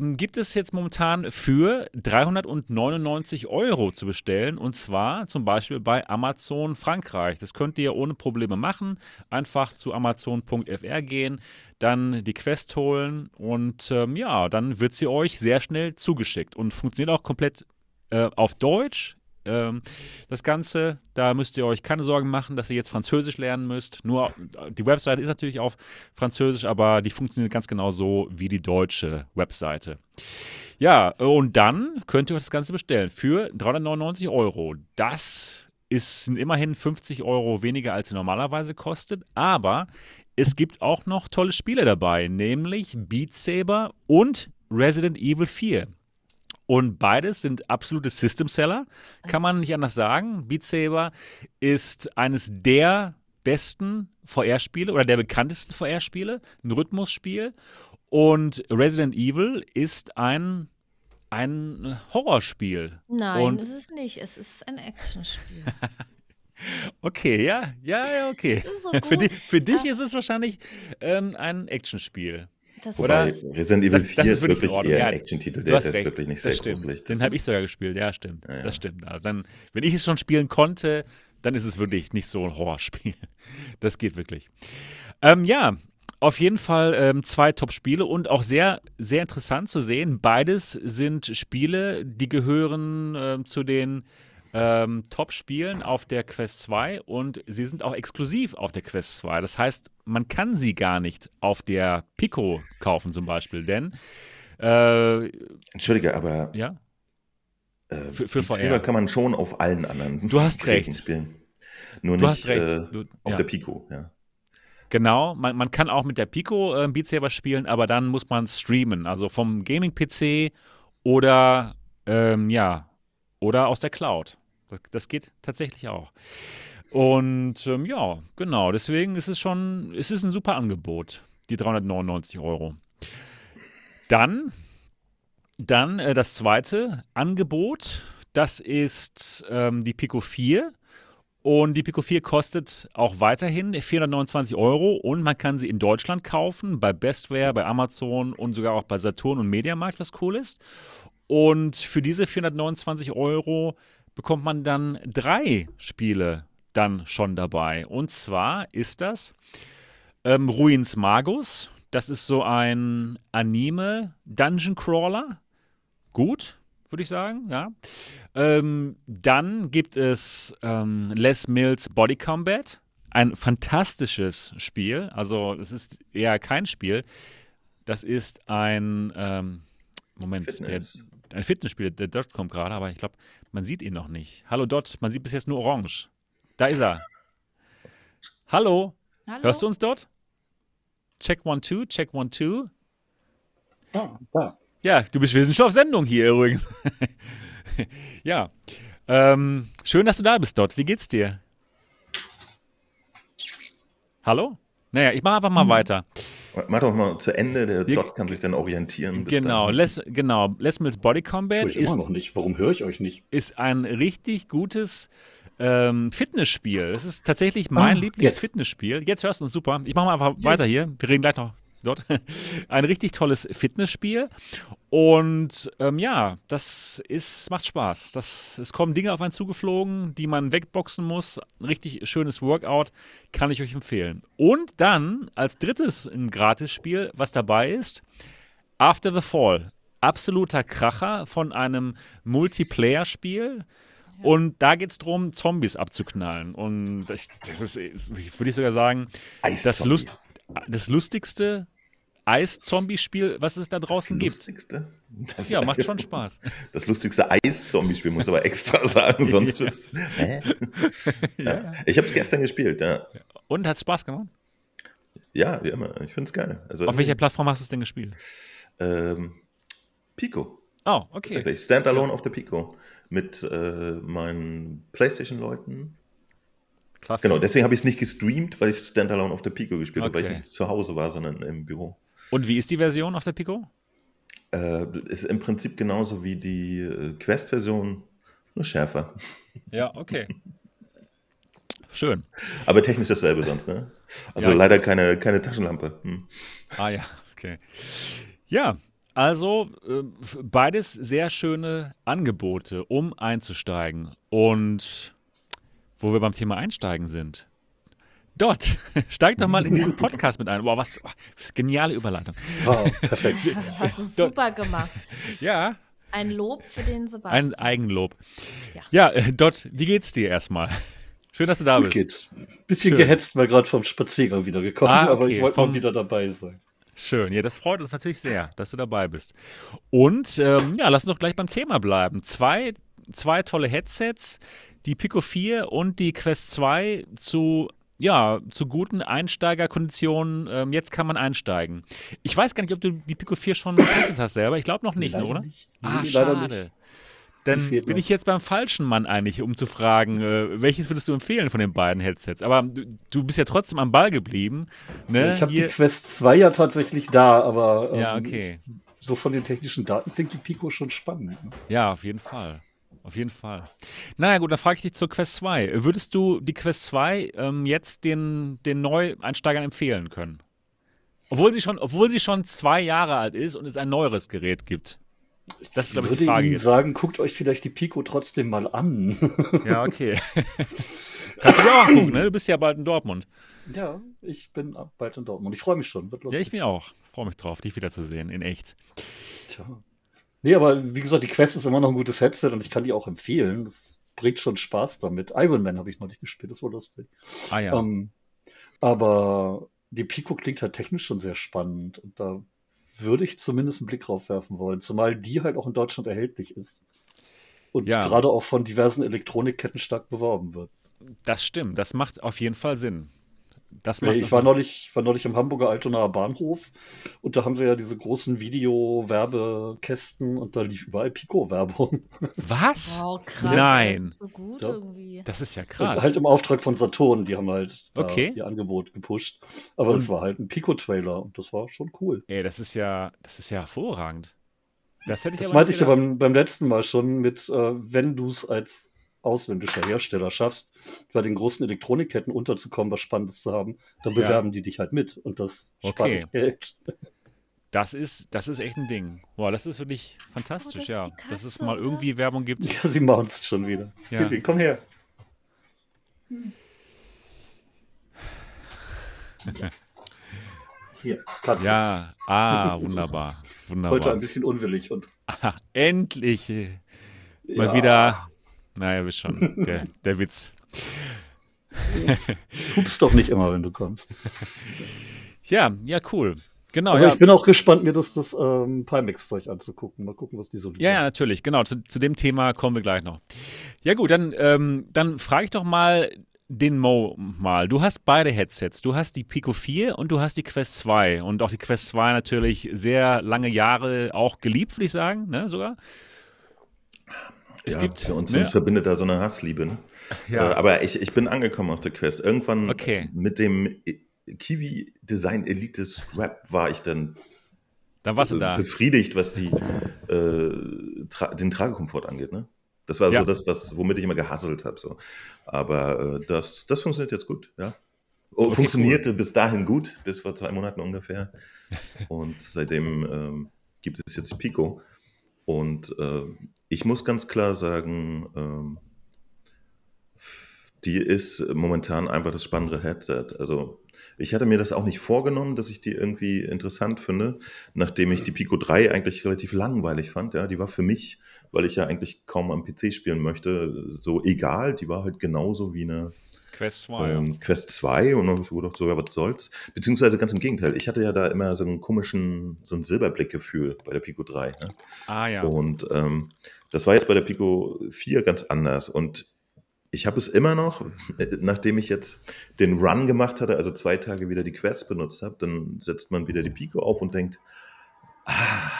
gibt es jetzt momentan für 399 Euro zu bestellen und zwar zum Beispiel bei Amazon Frankreich. Das könnt ihr ohne Probleme machen. Einfach zu amazon.fr gehen, dann die Quest holen und ähm, ja, dann wird sie euch sehr schnell zugeschickt und funktioniert auch komplett äh, auf Deutsch. Ähm, das Ganze, da müsst ihr euch keine Sorgen machen, dass ihr jetzt Französisch lernen müsst. Nur äh, die Webseite ist natürlich auf Französisch, aber die funktioniert ganz genau so wie die deutsche Webseite. Ja, und dann könnt ihr euch das Ganze bestellen für 399 Euro. Das ist, sind immerhin 50 Euro weniger, als sie normalerweise kostet, aber es gibt auch noch tolle Spiele dabei, nämlich Beat Saber und Resident Evil 4. Und beides sind absolute System-Seller, kann man nicht anders sagen. Beat Saber ist eines der besten VR-Spiele oder der bekanntesten VR-Spiele, ein Rhythmusspiel. Und Resident Evil ist ein, ein Horrorspiel. Nein, Und- es ist nicht. Es ist ein Actionspiel. Okay, ja, ja, ja, okay. So Für, dich- für dich ist es wahrscheinlich ähm, ein Actionspiel. Das Oder- Resident Evil das- 4 das ist ist wirklich Ordnung. eher Ja, ein Action-Titel. Der ist wirklich nicht das sehr stimmt. gruselig. Den Das habe ich sogar gespielt, ja, stimmt. Ja, ja. Das stimmt. Also dann, wenn ich es schon spielen konnte, dann ist es wirklich nicht so ein Horrorspiel. Das geht wirklich. Ähm, ja, auf jeden Fall ähm, zwei Top-Spiele und auch sehr, sehr interessant zu sehen. Beides sind Spiele, die gehören ähm, zu den ähm, Top-Spielen auf der Quest 2 und sie sind auch exklusiv auf der Quest 2. Das heißt, man kann sie gar nicht auf der Pico kaufen zum Beispiel, denn äh, Entschuldige, aber ja, äh, Für- für VR. Kann man schon auf allen anderen Du hast Geräten recht. spielen. Nur Du nicht hast recht. Äh, Du- auf ja. der Pico. Ja. Genau, man, man kann auch mit der Pico äh, Beat Saber spielen, aber dann muss man streamen, also vom Gaming-PC oder ähm, ja, oder aus der Cloud. Das, das geht tatsächlich auch. Und ähm, ja, genau, deswegen ist es schon, es ist ein super Angebot, die 399 Euro. Dann, dann äh, das zweite Angebot, das ist ähm, die Pico 4. Und die Pico 4 kostet auch weiterhin 429 Euro und man kann sie in Deutschland kaufen, bei Bestware, bei Amazon und sogar auch bei Saturn und Mediamarkt, was cool ist. Und für diese 429 Euro bekommt man dann drei Spiele dann schon dabei. Und zwar ist das ähm, Ruins Magus. Das ist so ein Anime Dungeon Crawler. Gut, würde ich sagen, ja. Ähm, dann gibt es ähm, Les Mills Body Combat. Ein fantastisches Spiel. Also, es ist eher kein Spiel. Das ist ein, ähm, Moment, Fitness. Der, ein Fitnessspiel. Der Dot kommt gerade, aber ich glaube, man sieht ihn noch nicht. Hallo Dot, man sieht bis jetzt nur orange. Da ist er. Hallo, Hallo? hörst du uns dort? Check one, two, check one, two. Ah, da. Ja, du bist, wir sind schon auf Sendung hier übrigens. ja. Ähm, schön, dass du da bist, Dot. Wie geht's dir? Hallo? Naja, ich mache einfach mal weiter. Mach doch mal zu Ende, der Wir- Dot kann sich dann orientieren. bis Genau, dann. Les, genau, Les Mills Body Combat Höre ich ist, immer noch nicht. Warum höre ich euch nicht? ist ein richtig gutes ähm, Fitnessspiel. Es ist tatsächlich mein Ah, Lieblingsfitnessspiel. Jetzt hörst du uns super. Ich mache mal einfach weiter hier. Wir reden gleich noch dort. Ein richtig tolles Fitnessspiel. Und ähm, ja, das ist, macht Spaß. Das, es kommen Dinge auf einen zugeflogen, die man wegboxen muss. Ein richtig schönes Workout. Kann ich euch empfehlen. Und dann als drittes ein Gratisspiel, was dabei ist, After the Fall. Absoluter Kracher von einem Multiplayer-Spiel. Und da geht es darum, Zombies abzuknallen. Und ich, das ist, würde ich sogar sagen, das. Lust, das lustigste Eis-Zombie-Spiel, was es da Das draußen gibt. Lustigste? Das Ja, macht schon Spaß. Das lustigste Eis-Zombie-Spiel, muss ich aber extra sagen, sonst wird's. Hä? ja. Ich habe es gestern gespielt, ja. Und hat Spaß gemacht? Ja, wie immer. Ich finde es geil. Also, Auf welcher Plattform hast du es denn gespielt? ähm, Pico. Oh, okay. Tatsächlich. Standalone auf der Pico. Mit äh, meinen PlayStation-Leuten. Klasse. Genau, deswegen habe ich es nicht gestreamt, weil ich Standalone auf der Pico gespielt habe, weil ich Okay. nicht zu Hause war, sondern im Büro. Und wie ist die Version auf der Pico? Äh, ist im Prinzip genauso wie die äh, Quest-Version, nur schärfer. Ja, okay. Schön. Aber technisch dasselbe sonst, ne? Also Ja, leider keine, keine Taschenlampe. Hm. Ah ja, okay. Ja, also äh, beides sehr schöne Angebote, um einzusteigen. Und wo wir beim Thema Einsteigen sind. Dort, steig doch mal in diesen Podcast mit ein. Boah, was, was geniale Überleitung. Ah, perfekt. Das hast du super gemacht. Ja, Ein Lob für den ein Sebastian. Eigenlob. Ja. Ja, äh, Dot, wie geht's dir erstmal? Schön, dass du da Gut bist. geht's. Bisschen Schön. gehetzt, weil gerade vom Spaziergang wieder gekommen, Ah, aber okay, ich wollte vom- mal wieder dabei sein. Schön, ja, das freut uns natürlich sehr, dass du dabei bist. Und ähm, ja, lass uns doch gleich beim Thema bleiben. Zwei, zwei tolle Headsets, die Pico 4 und die Quest 2 zu, ja, zu guten Einsteigerkonditionen. Ähm, jetzt kann man einsteigen. Ich weiß gar nicht, ob du die Pico 4 schon getestet hast selber. Ich glaube noch nicht, Leider oder? nicht. Ah, Nee, leider schade. nicht. Dann bin ich jetzt beim falschen Mann eigentlich, um zu fragen, äh, welches würdest du empfehlen von den beiden Headsets? Aber du, du bist ja trotzdem am Ball geblieben. Ne? Ich habe die Quest 2 ja tatsächlich da, aber ähm, ja, okay. so von den technischen Daten klingt die Pico schon spannend. ne? Ja, auf jeden Fall. Auf jeden Fall. Naja, gut, dann frage ich dich zur Quest 2. Würdest du die Quest 2 ähm, jetzt den, den Neueinsteigern empfehlen können? Obwohl sie, schon, obwohl sie schon zwei Jahre alt ist und es ein neueres Gerät gibt. Das ist, Ich glaube ich, würde die Frage Ihnen jetzt. sagen, guckt euch vielleicht die Pico trotzdem mal an. Ja, okay. Kannst du dir auch angucken, ne? Du bist ja bald in Dortmund. ja, ich bin bald in Dortmund. Ich freue mich schon. Wird Ja, ich bin auch. Freue mich drauf, dich wiederzusehen, in echt. Tja. Nee, aber wie gesagt, die Quest ist immer noch ein gutes Headset und ich kann die auch empfehlen. Das bringt schon Spaß damit. Iron Man habe ich noch nicht gespielt, das war lustig. Ah ja. Ähm, aber die Pico klingt halt technisch schon sehr spannend und da würde ich zumindest einen Blick drauf werfen wollen, zumal die halt auch in Deutschland erhältlich ist. Und Ja. gerade auch von diversen Elektronikketten stark beworben wird. Das stimmt. Das macht auf jeden Fall Sinn. Das macht ich war neulich, war neulich am Hamburger Altonaer Bahnhof und da haben sie ja diese großen Video-Werbekästen und da lief überall Pico-Werbung. Was? Wow, krass. Nein. Das ist so gut Ja. irgendwie. Das ist ja krass. Halt im Auftrag von Saturn, die haben halt Okay. ihr Angebot gepusht. Aber Und- es war halt ein Pico-Trailer und das war schon cool. Ey, das ist ja, das ist ja hervorragend. Das hätte ich Das aber meinte ich ja beim, beim letzten Mal schon mit, äh, wenn du es als ausländischer Hersteller schaffst, bei den großen Elektronikketten unterzukommen, was Spannendes zu haben, dann Ja. bewerben die dich halt mit und das Okay. spart Geld. Das ist, das ist echt ein Ding. Boah, das ist wirklich fantastisch, Oh, das ist ja. Dass es mal oder? irgendwie Werbung gibt. Ja, sie maunzt schon wieder. Ja. Skippy, komm her. Hier, Katze. Ja, ah, wunderbar. Heute Wunderbar. ein bisschen unwillig und Ah, endlich mal Ja. wieder. Naja, wisst schon, der, der Witz. Hups doch nicht immer, wenn du kommst. Ja, ja, cool. Genau, Aber ja. ich bin auch gespannt, mir das, das ähm, Pimax-Zeug anzugucken. Mal gucken, was die so liefern. Ja, ja, natürlich, genau. Zu, zu dem Thema kommen wir gleich noch. Ja, gut, dann, ähm, dann frage ich doch mal den Mo mal. Du hast beide Headsets. Du hast die Pico 4 und du hast die Quest 2. Und auch die Quest 2 natürlich sehr lange Jahre auch geliebt, würde ich sagen, ne, sogar. Es ja, gibt. für uns, ne? uns verbindet da so eine Hassliebe. Ne? Ja. Äh, aber ich, ich bin angekommen auf der Quest. Irgendwann Okay. mit dem Kiwi Design Elite Strap war ich dann Dann warst du äh, da. befriedigt, was die, äh, tra den Tragekomfort angeht. Ne? Das war Ja. so das, was, womit ich immer gehasselt habe. So. Aber äh, das, das funktioniert jetzt gut. Ja? Oh, Okay, funktionierte bis dahin gut, bis vor zwei Monaten ungefähr. Und seitdem ähm, gibt es jetzt die Pico. Und äh, ich muss ganz klar sagen, ähm, die ist momentan einfach das spannendere Headset. Also ich hatte mir das auch nicht vorgenommen, dass ich die irgendwie interessant finde, nachdem ich die Pico 3 eigentlich relativ langweilig fand. Ja, die war für mich, weil ich ja eigentlich kaum am PC spielen möchte, so egal. Die war halt genauso wie eine Quest 2. ja. ähm, Quest 2 und dann hab ich gedacht, so, ja, was soll's. Beziehungsweise ganz im Gegenteil. Ich hatte ja da immer so einen komischen, so ein Silberblickgefühl bei der Pico 3. Ne? Ah, ja. Und ähm, das war jetzt bei der Pico 4 ganz anders. Und ich habe es immer noch, äh, nachdem ich jetzt den Run gemacht hatte, also zwei Tage wieder die Quest benutzt habe, dann setzt man wieder die Pico auf und denkt, ah,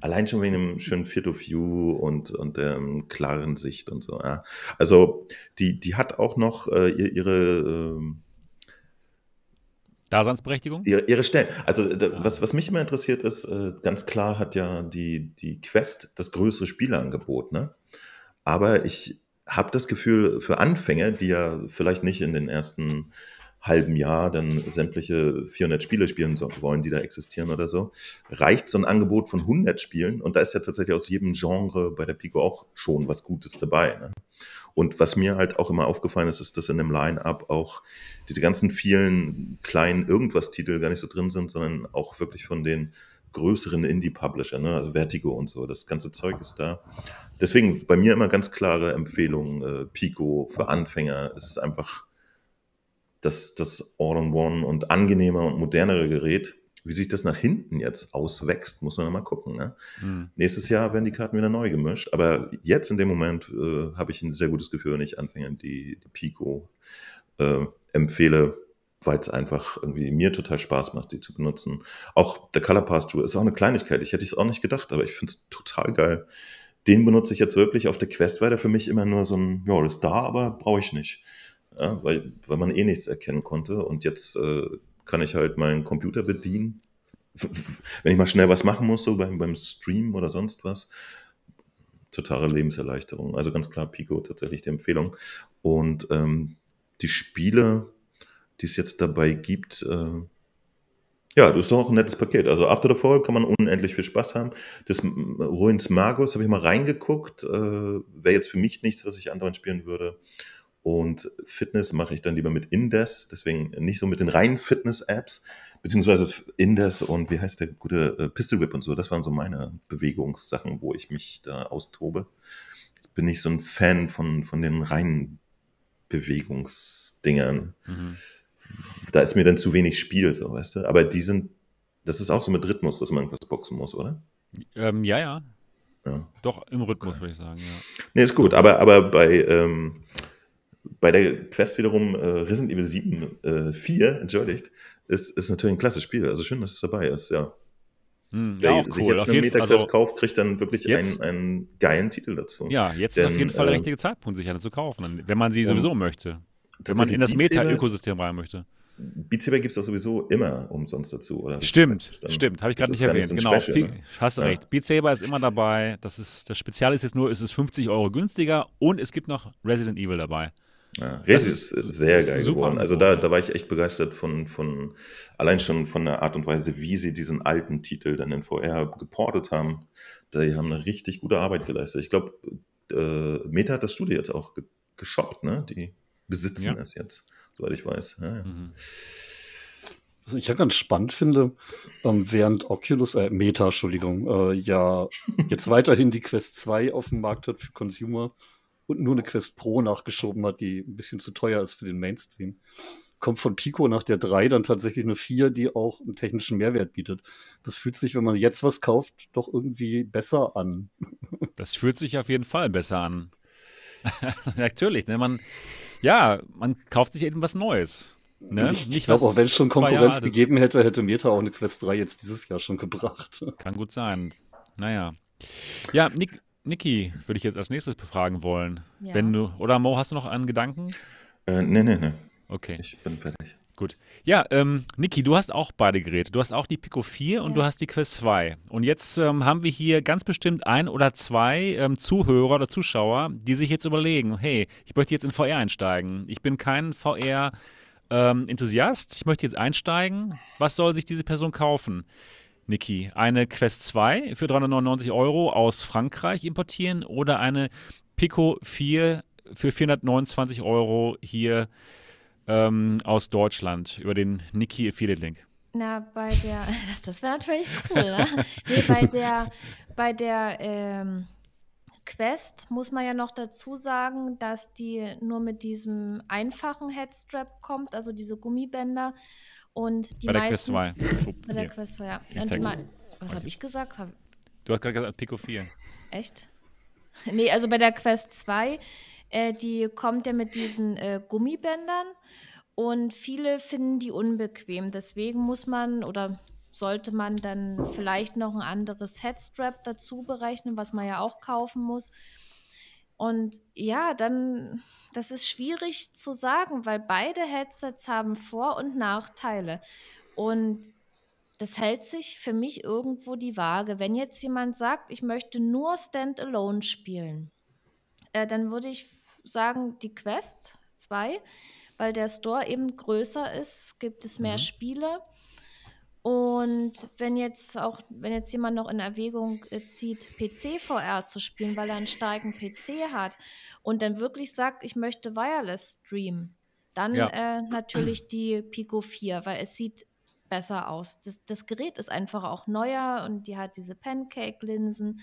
allein schon wegen dem schönen Field of View und, und der ähm, klaren Sicht und so. Ja. Also die, die hat auch noch äh, ihr- ihre, ähm, Daseinsberechtigung? ihre, ihre Stellen. Also da, was, was mich immer interessiert ist, äh, ganz klar hat ja die, die Quest das größere Spieleangebot, ne? Aber ich habe das Gefühl, für Anfänger, die ja vielleicht nicht in den ersten halben Jahr dann sämtliche 400 Spiele spielen wollen, die da existieren oder so, reicht so ein Angebot von 100 Spielen und da ist ja tatsächlich aus jedem Genre bei der Pico auch schon was Gutes dabei. Ne? Und was mir halt auch immer aufgefallen ist, ist, dass in dem Line-Up auch diese ganzen vielen kleinen Irgendwas-Titel gar nicht so drin sind, sondern auch wirklich von den größeren Indie-Publisher, ne? also Vertigo und so. Das ganze Zeug ist da. Deswegen bei mir immer ganz klare Empfehlung, äh, Pico für Anfänger. Es ist einfach das, das All-in-One und angenehmer und modernere Gerät. Wie sich das nach hinten jetzt auswächst, muss man ja mal gucken. Ne? Hm. Nächstes Jahr werden die Karten wieder neu gemischt. Aber jetzt in dem Moment äh, habe ich ein sehr gutes Gefühl, wenn ich Anfängern die, die Pico äh, empfehle, weil es einfach irgendwie mir total Spaß macht, die zu benutzen. Auch der Color Pass Tour ist auch eine Kleinigkeit. Ich hätte es auch nicht gedacht, aber ich finde es total geil. Den benutze ich jetzt wirklich auf der Quest, weil der für mich immer nur so ein, ja, das ist da, aber brauche ich nicht. Ja, weil, weil man eh nichts erkennen konnte. Und jetzt äh, kann ich halt meinen Computer bedienen. Wenn ich mal schnell was machen muss, so beim, beim Stream oder sonst was. Totale Lebenserleichterung. Also ganz klar Pico tatsächlich die Empfehlung. Und ähm, die Spiele, die es jetzt dabei gibt, äh, ja, das ist auch ein nettes Paket. Also After the Fall kann man unendlich viel Spaß haben. Das M- Ruins Magus habe ich mal reingeguckt. Äh, Wäre jetzt für mich nichts, was ich andauernd spielen würde. Und Fitness mache ich dann lieber mit Indes, deswegen nicht so mit den reinen Fitness-Apps, beziehungsweise Indes und wie heißt der gute äh, Pistol Whip und so. Das waren so meine Bewegungssachen, wo ich mich da austobe. Ich bin nicht so ein Fan von, von den reinen Bewegungsdingern. Mhm. Da ist mir dann zu wenig Spiel, so weißt du. Aber die sind, das ist auch so mit Rhythmus, dass man irgendwas boxen muss, oder? Ähm, ja, ja. Ja. Doch, im Rhythmus, würde ich sagen, ja. Nee, ist gut, aber, aber bei, ähm, bei der Quest wiederum äh, Resident Evil 7, äh, 4, entschuldigt, ist, ist natürlich ein klasse Spiel. Also schön, dass es dabei ist, ja. Hm, Wer ja, sich cool. jetzt eine Meta-Quest also, kauft, kriegt dann wirklich einen, einen geilen Titel dazu. ja, jetzt ist auf Denn, jeden Fall der äh, richtige Zeitpunkt, sich eine zu kaufen, wenn man sie sowieso möchte. Wenn man in das Meta-Ökosystem rein möchte. Beat Saber gibt es doch sowieso immer umsonst dazu, oder? Stimmt, stimmt, habe ich gerade nicht erwähnt. Genau, Special, ne? hast du Ja. recht. Beat Saber ist immer dabei. Das, ist, das Spezial ist jetzt nur, es ist 50 Euro günstiger und es gibt noch Resident Evil dabei. Ja, Das Resi ist- ist, sehr ist geil geworden. Also da, da war ich echt begeistert von, von, allein schon von der Art und Weise, wie sie diesen alten Titel dann in VR geportet haben. Die haben eine richtig gute Arbeit geleistet. Ich glaube, äh, Meta hat das Studio jetzt auch ge geshoppt, ne? Die besitzen Ja. es jetzt, soweit ich weiß. Ja, ja. Mhm. Was ich ja ganz spannend finde, ähm, während Oculus, äh, Meta, Entschuldigung, äh, ja jetzt weiterhin die Quest 2 auf dem Markt hat für Consumer und nur eine Quest Pro nachgeschoben hat, die ein bisschen zu teuer ist für den Mainstream, kommt von Pico nach der 3 dann tatsächlich eine 4, die auch einen technischen Mehrwert bietet. Das fühlt sich, wenn man jetzt was kauft, doch irgendwie besser an. Das fühlt sich auf jeden Fall besser an. Natürlich, ne? Man, ja, man kauft sich eben was Neues. Ne? Ich, Nicht ich glaube, auch wenn es schon Konkurrenz gegeben hätte, hätte Meta auch eine Quest 3 jetzt dieses Jahr schon gebracht. Kann gut sein. Naja. Ja, Nick, Niki würde ich jetzt als nächstes befragen wollen. Ja. Wenn du, oder Mo, hast du noch einen Gedanken? Äh, nee, nee, nee. Okay, Ich bin fertig. gut. Ja, ähm, Niki, du hast auch beide Geräte. Du hast auch die Pico 4 und Ja. du hast die Quest 2. Und jetzt ähm, haben wir hier ganz bestimmt ein oder zwei ähm, Zuhörer oder Zuschauer, die sich jetzt überlegen, hey, ich möchte jetzt in VR einsteigen. Ich bin kein VR ähm, Enthusiast. Ich möchte jetzt einsteigen. Was soll sich diese Person kaufen? Niki, eine Quest 2 für 399 Euro aus Frankreich importieren oder eine Pico 4 für 429 Euro hier ähm, aus Deutschland über den Niki Affiliate Link. Na, bei der, das, das wäre natürlich cool, ne? Nee, bei der, bei der ähm, Quest muss man ja noch dazu sagen, dass die nur mit diesem einfachen Headstrap kommt, also diese Gummibänder. Und die Bei der meisten, Quest 2. Bei der. Quest 2, ja. Was habe ich gesagt? Du hast gerade gesagt Pico 4. echt? Nee, also bei der Quest 2, äh, die kommt ja mit diesen äh, Gummibändern und viele finden die unbequem. Deswegen muss man oder sollte man dann vielleicht noch ein anderes Headstrap dazu berechnen, was man ja auch kaufen muss. Und ja, dann, das ist schwierig zu sagen, weil beide Headsets haben Vor- und Nachteile. Und das hält sich für mich irgendwo die Waage. Wenn jetzt jemand sagt, ich möchte nur Standalone spielen, äh, dann würde ich sagen, die Quest 2, weil der Store eben größer ist, gibt es mehr Mhm. Spiele. Und wenn jetzt auch, wenn jetzt jemand noch in Erwägung äh, zieht, PC-VR zu spielen, weil er einen starken PC hat und dann wirklich sagt, ich möchte Wireless streamen, dann Ja. äh, natürlich die Pico 4, weil es sieht besser aus. Das, das Gerät ist einfach auch neuer und die hat diese Pancake-Linsen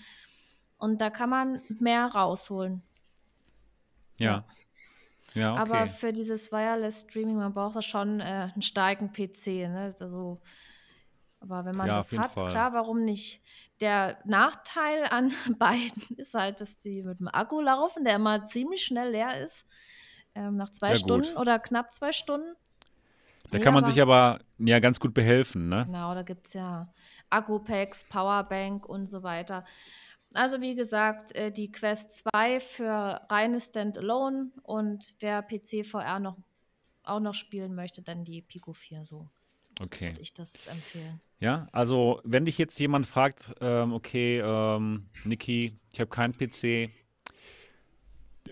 und da kann man mehr rausholen. Ja. Ja, okay. Aber für dieses Wireless Streaming, man braucht da schon äh, einen starken PC. Ne? Also, aber wenn man Ja, das hat, Fall. klar, warum nicht? Der Nachteil an beiden ist halt, dass die mit dem Akku laufen, der immer ziemlich schnell leer ist. Ähm, nach zwei Ja, gut. Stunden oder knapp zwei Stunden. da Nee, kann man aber- sich aber ja ganz gut behelfen, ne? Genau, da gibt es ja Akku-Packs, Powerbank und so weiter. Also wie gesagt, äh, die Quest 2 für reine Standalone und wer PC-VR noch, auch noch spielen möchte, dann die Pico 4 so. So Okay. würde ich das empfehlen. Ja, also wenn dich jetzt jemand fragt, ähm, okay, ähm, Niki, ich habe keinen PC,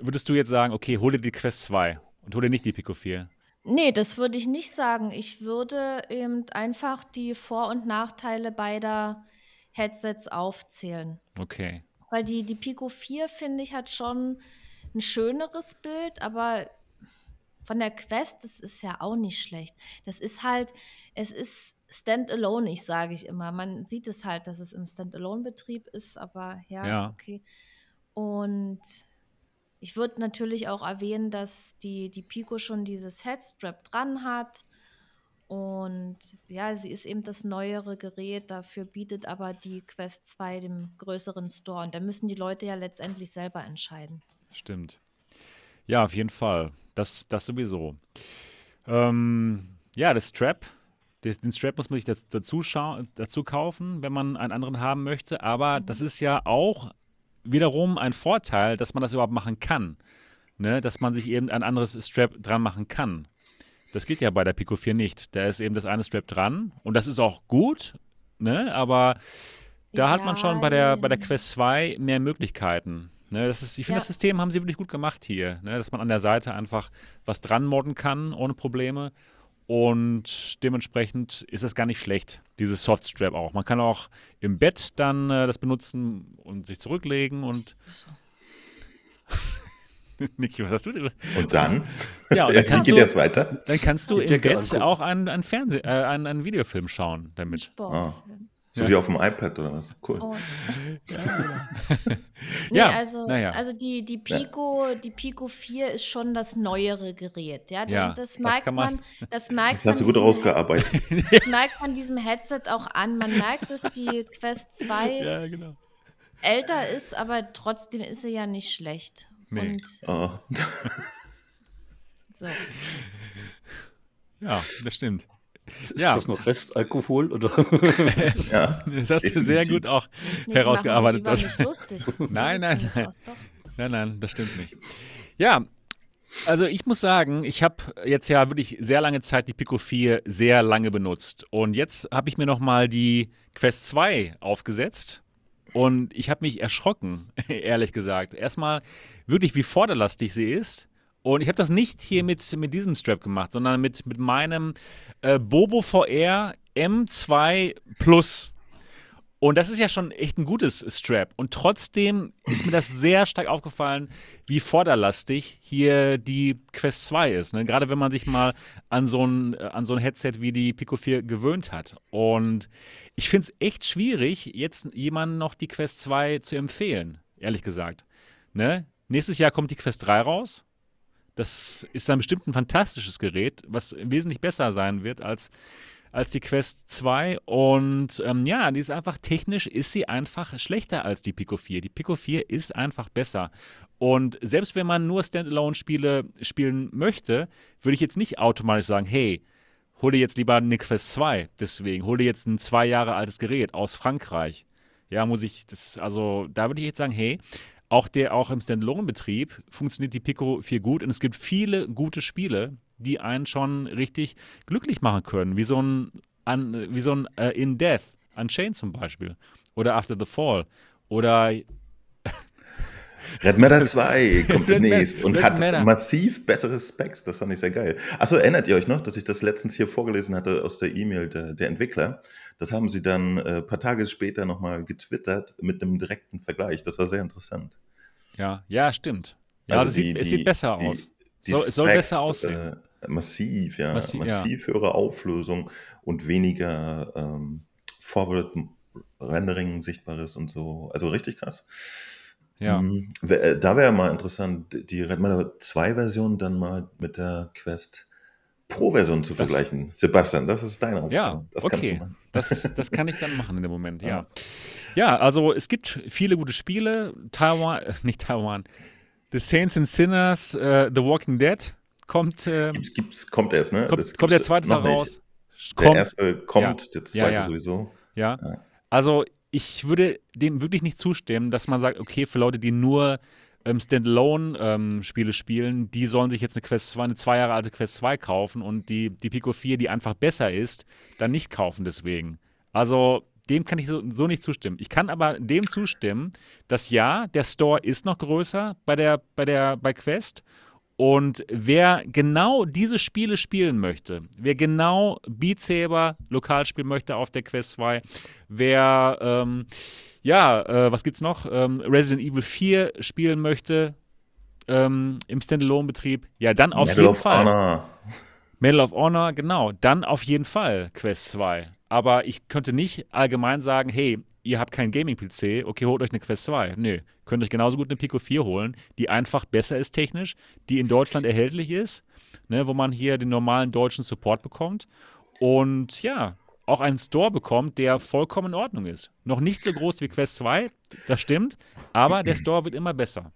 würdest du jetzt sagen, okay, hol dir die Quest 2 und hol dir nicht die Pico 4? Nee, das würde ich nicht sagen. Ich würde eben einfach die Vor- und Nachteile beider Headsets aufzählen. Okay. Weil die, die Pico 4, finde ich, hat schon ein schöneres Bild, aber von der Quest, das ist ja auch nicht schlecht. Das ist halt, es ist Standalone, ich sage ich immer. Man sieht es halt, dass es im Standalone-Betrieb ist, aber ja, Ja. okay. Und ich würde natürlich auch erwähnen, dass die, die Pico schon dieses Headstrap dran hat. Und ja, sie ist eben das neuere Gerät, dafür bietet aber die Quest 2 den größeren Store. Und da müssen die Leute ja letztendlich selber entscheiden. Stimmt. Ja, auf jeden Fall. Das, das sowieso. Ähm, ja, das Strap. Den Strap muss man sich dazu, dazu kaufen, wenn man einen anderen haben möchte. Aber das ist ja auch wiederum ein Vorteil, dass man das überhaupt machen kann. Ne? Dass man sich eben ein anderes Strap dran machen kann. Das geht ja bei der Pico 4 nicht. Da ist eben das eine Strap dran und das ist auch gut, ne? aber da hat man schon bei der, bei der. Quest 2 mehr Möglichkeiten. Ne, das ist, ich finde, Ja. das System haben sie wirklich gut gemacht hier, ne, dass man an der Seite einfach was dran modden kann ohne Probleme. Und dementsprechend ist das gar nicht schlecht, dieses Softstrap auch. Man kann auch im Bett dann äh, das benutzen und sich zurücklegen und. Niki, was hast du denn? Und dann? Ja, und dann Wie kannst geht du, das weiter? dann kannst du im Bett auch einen, einen, Fernseh, äh, einen, einen Videofilm schauen damit. Sportfilm. So Ja. wie auf dem iPad oder was? Cool. Oh. Ja, Nee, Ja, also, na ja. also die, die Pico, die Pico 4 ist schon das neuere Gerät. Ja, Ja, das das merkt kann man- man, das merkt Das hast du gut diesem- rausgearbeitet. Das merkt man diesem Headset auch an. Man merkt, dass die Quest 2 ja, genau. älter ist, aber trotzdem ist sie ja nicht schlecht. Nee. Und Oh. so. Ja, das stimmt. Ist Ja. das noch Restalkohol? Oder? Ja. Das hast du sehr gut auch Nee, herausgearbeitet. Das, mich lustig. Nein, nein, nein. aus, nein, nein, das stimmt nicht. Ja, also ich muss sagen, ich habe jetzt ja wirklich sehr lange Zeit die Pico 4 sehr lange benutzt. Und jetzt habe ich mir nochmal die Quest 2 aufgesetzt. Und ich habe mich erschrocken, ehrlich gesagt. Erstmal wirklich, wie vorderlastig sie ist. Und ich habe das nicht hier mit, mit diesem Strap gemacht, sondern mit, mit meinem äh, Bobo VR M2 Plus. Und das ist ja schon echt ein gutes Strap. Und trotzdem ist mir das sehr stark aufgefallen, wie vorderlastig hier die Quest 2 ist. Ne? Gerade wenn man sich mal an so, ein, an so ein Headset wie die Pico 4 gewöhnt hat. Und ich finde es echt schwierig, jetzt jemandem noch die Quest 2 zu empfehlen, ehrlich gesagt. Ne? Nächstes Jahr kommt die Quest 3 raus. Das ist dann bestimmt ein fantastisches Gerät, was wesentlich besser sein wird als, als die Quest 2. Und ähm, ja, die ist einfach technisch, ist sie einfach schlechter als die Pico 4. Die Pico 4 ist einfach besser. Und selbst wenn man nur Standalone-Spiele spielen möchte, würde ich jetzt nicht automatisch sagen, hey, hol dir jetzt lieber eine Quest 2. Deswegen, hol dir jetzt ein zwei Jahre altes Gerät aus Frankreich. Ja, muss ich das, also da würde ich jetzt sagen, hey, auch der, auch im Standalone-Betrieb funktioniert die Pico 4 gut und es gibt viele gute Spiele, die einen schon richtig glücklich machen können, wie so ein, an, wie so ein äh, In Death, Unchained zum Beispiel, oder After the Fall, oder Red Matter 2 kommt demnächst und Red hat Matter. massiv bessere Specs. Das fand ich sehr geil. Achso, erinnert ihr euch noch, dass ich das letztens hier vorgelesen hatte aus der E-Mail der, der Entwickler? Das haben sie dann ein äh, paar Tage später nochmal getwittert mit einem direkten Vergleich. Das war sehr interessant. ja, ja, stimmt. Ja, Also das die- sieht, es sieht besser die- aus. So- es soll besser aussehen. Äh, massiv, ja. Massi- ja. massiv höhere Auflösung und weniger ähm, Forward Rendering sichtbares und so. Also richtig krass. Ja. Mhm. Äh, Da wäre mal interessant, die Red Matter 2 Version dann mal mit der Quest Pro Version zu Das- vergleichen. Sebastian, das ist deine Aufgabe. Ja, das kannst du okay. machen. Das, das kann ich dann machen in dem Moment, ja. Ja. Ja, also es gibt viele gute Spiele. Taiwan, äh, nicht Taiwan. The Saints and Sinners, äh, The Walking Dead kommt, äh, Gibt's, gibt's, kommt erst, ne? kommt, kommt der zweite noch raus. Der Kommt, erste kommt, Ja. der zweite ja. sowieso. Ja. Also ich würde dem wirklich nicht zustimmen, dass man sagt, okay, für Leute, die nur ähm, Standalone-Spiele spielen, die sollen sich jetzt eine Quest 2, eine zwei Jahre alte Quest 2 kaufen und die, die Pico 4, die einfach besser ist, dann nicht kaufen deswegen. Also dem kann ich so, so nicht zustimmen. Ich kann aber dem zustimmen, dass ja, der Store ist noch größer bei der, bei der, bei Quest. Und wer genau diese Spiele spielen möchte, wer genau Beat Saber lokal spielen möchte auf der Quest 2, wer, ähm, ja, äh, was gibt's noch? Ähm, Resident Evil 4 spielen möchte ähm, im Standalone-Betrieb, ja, dann auf Medal jeden of Fall. Honor. Medal of Honor, genau, dann auf jeden Fall Quest 2. Aber ich könnte nicht allgemein sagen, hey, ihr habt keinen Gaming-PC, okay, holt euch eine Quest 2. Nö, könnt euch genauso gut eine Pico 4 holen, die einfach besser ist technisch, die in Deutschland erhältlich ist, ne, wo man hier den normalen deutschen Support bekommt und ja, auch einen Store bekommt, der vollkommen in Ordnung ist. Noch nicht so groß wie Quest 2, das stimmt, aber der Store wird immer besser.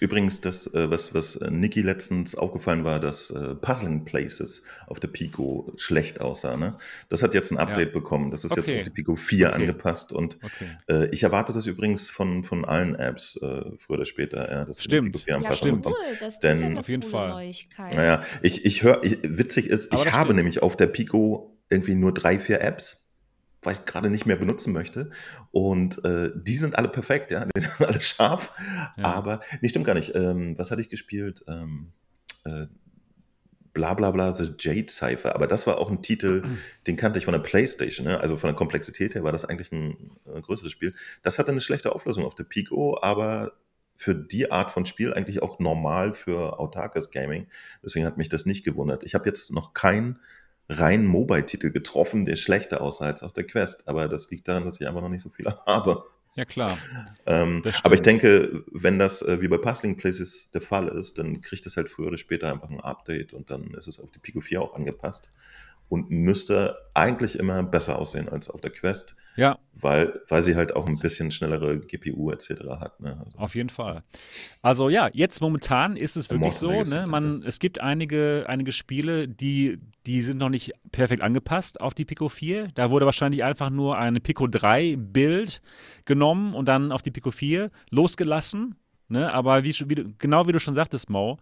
Übrigens, das, äh, was, was äh, Niki letztens aufgefallen war, dass äh, Puzzling Places auf der Pico schlecht aussah. Ne? Das hat jetzt ein Update bekommen. Das ist jetzt Okay. auf die Pico 4 Okay. angepasst. Und Okay. äh, ich erwarte das übrigens von, von allen Apps äh, früher oder später. Ja, dass die Stimmt. Pico 4 Ja, stimmt. cool. Das Denn- ist ja eine Auf jeden coole Fall. Neuigkeit. Naja, ich, ich höre, ich, witzig ist, Aber ich habe stimmt. nämlich auf der Pico irgendwie nur drei, vier Apps. weil ich gerade nicht mehr benutzen möchte. Und äh, die sind alle perfekt, ja, die sind alle scharf. Ja. Aber, nee, stimmt gar nicht. Ähm, was hatte ich gespielt? Ähm, äh, bla bla bla, The Jade Cypher. Aber das war auch ein Titel, den kannte ich von der Playstation. Ne? Also von der Komplexität her war das eigentlich ein äh, größeres Spiel. Das hatte eine schlechte Auflösung auf der Pico, aber für die Art von Spiel eigentlich auch normal für autarkes Gaming. Deswegen hat mich das nicht gewundert. Ich habe jetzt noch keinen reinen Mobile-Titel getroffen, der schlechter aussah als auf der Quest. Aber das liegt daran, dass ich einfach noch nicht so viele habe. Ja, klar. Ähm, aber ich denke, wenn das äh, wie bei Puzzling Places der Fall ist, dann kriegt es halt früher oder später einfach ein Update und dann ist es auf die Pico 4 auch angepasst und müsste eigentlich immer besser aussehen als auf der Quest, Ja, weil, weil sie halt auch ein bisschen schnellere GPU etc. hat. Ne? Also, Auf jeden Fall. Also ja, jetzt momentan ist es wirklich so, ne? Man, es gibt einige, einige Spiele, die, die sind noch nicht perfekt angepasst auf die Pico 4. Da wurde wahrscheinlich einfach nur eine Pico 3 Bild genommen und dann auf die Pico 4 losgelassen. Ne? Aber wie, wie, genau wie du schon sagtest, Mo,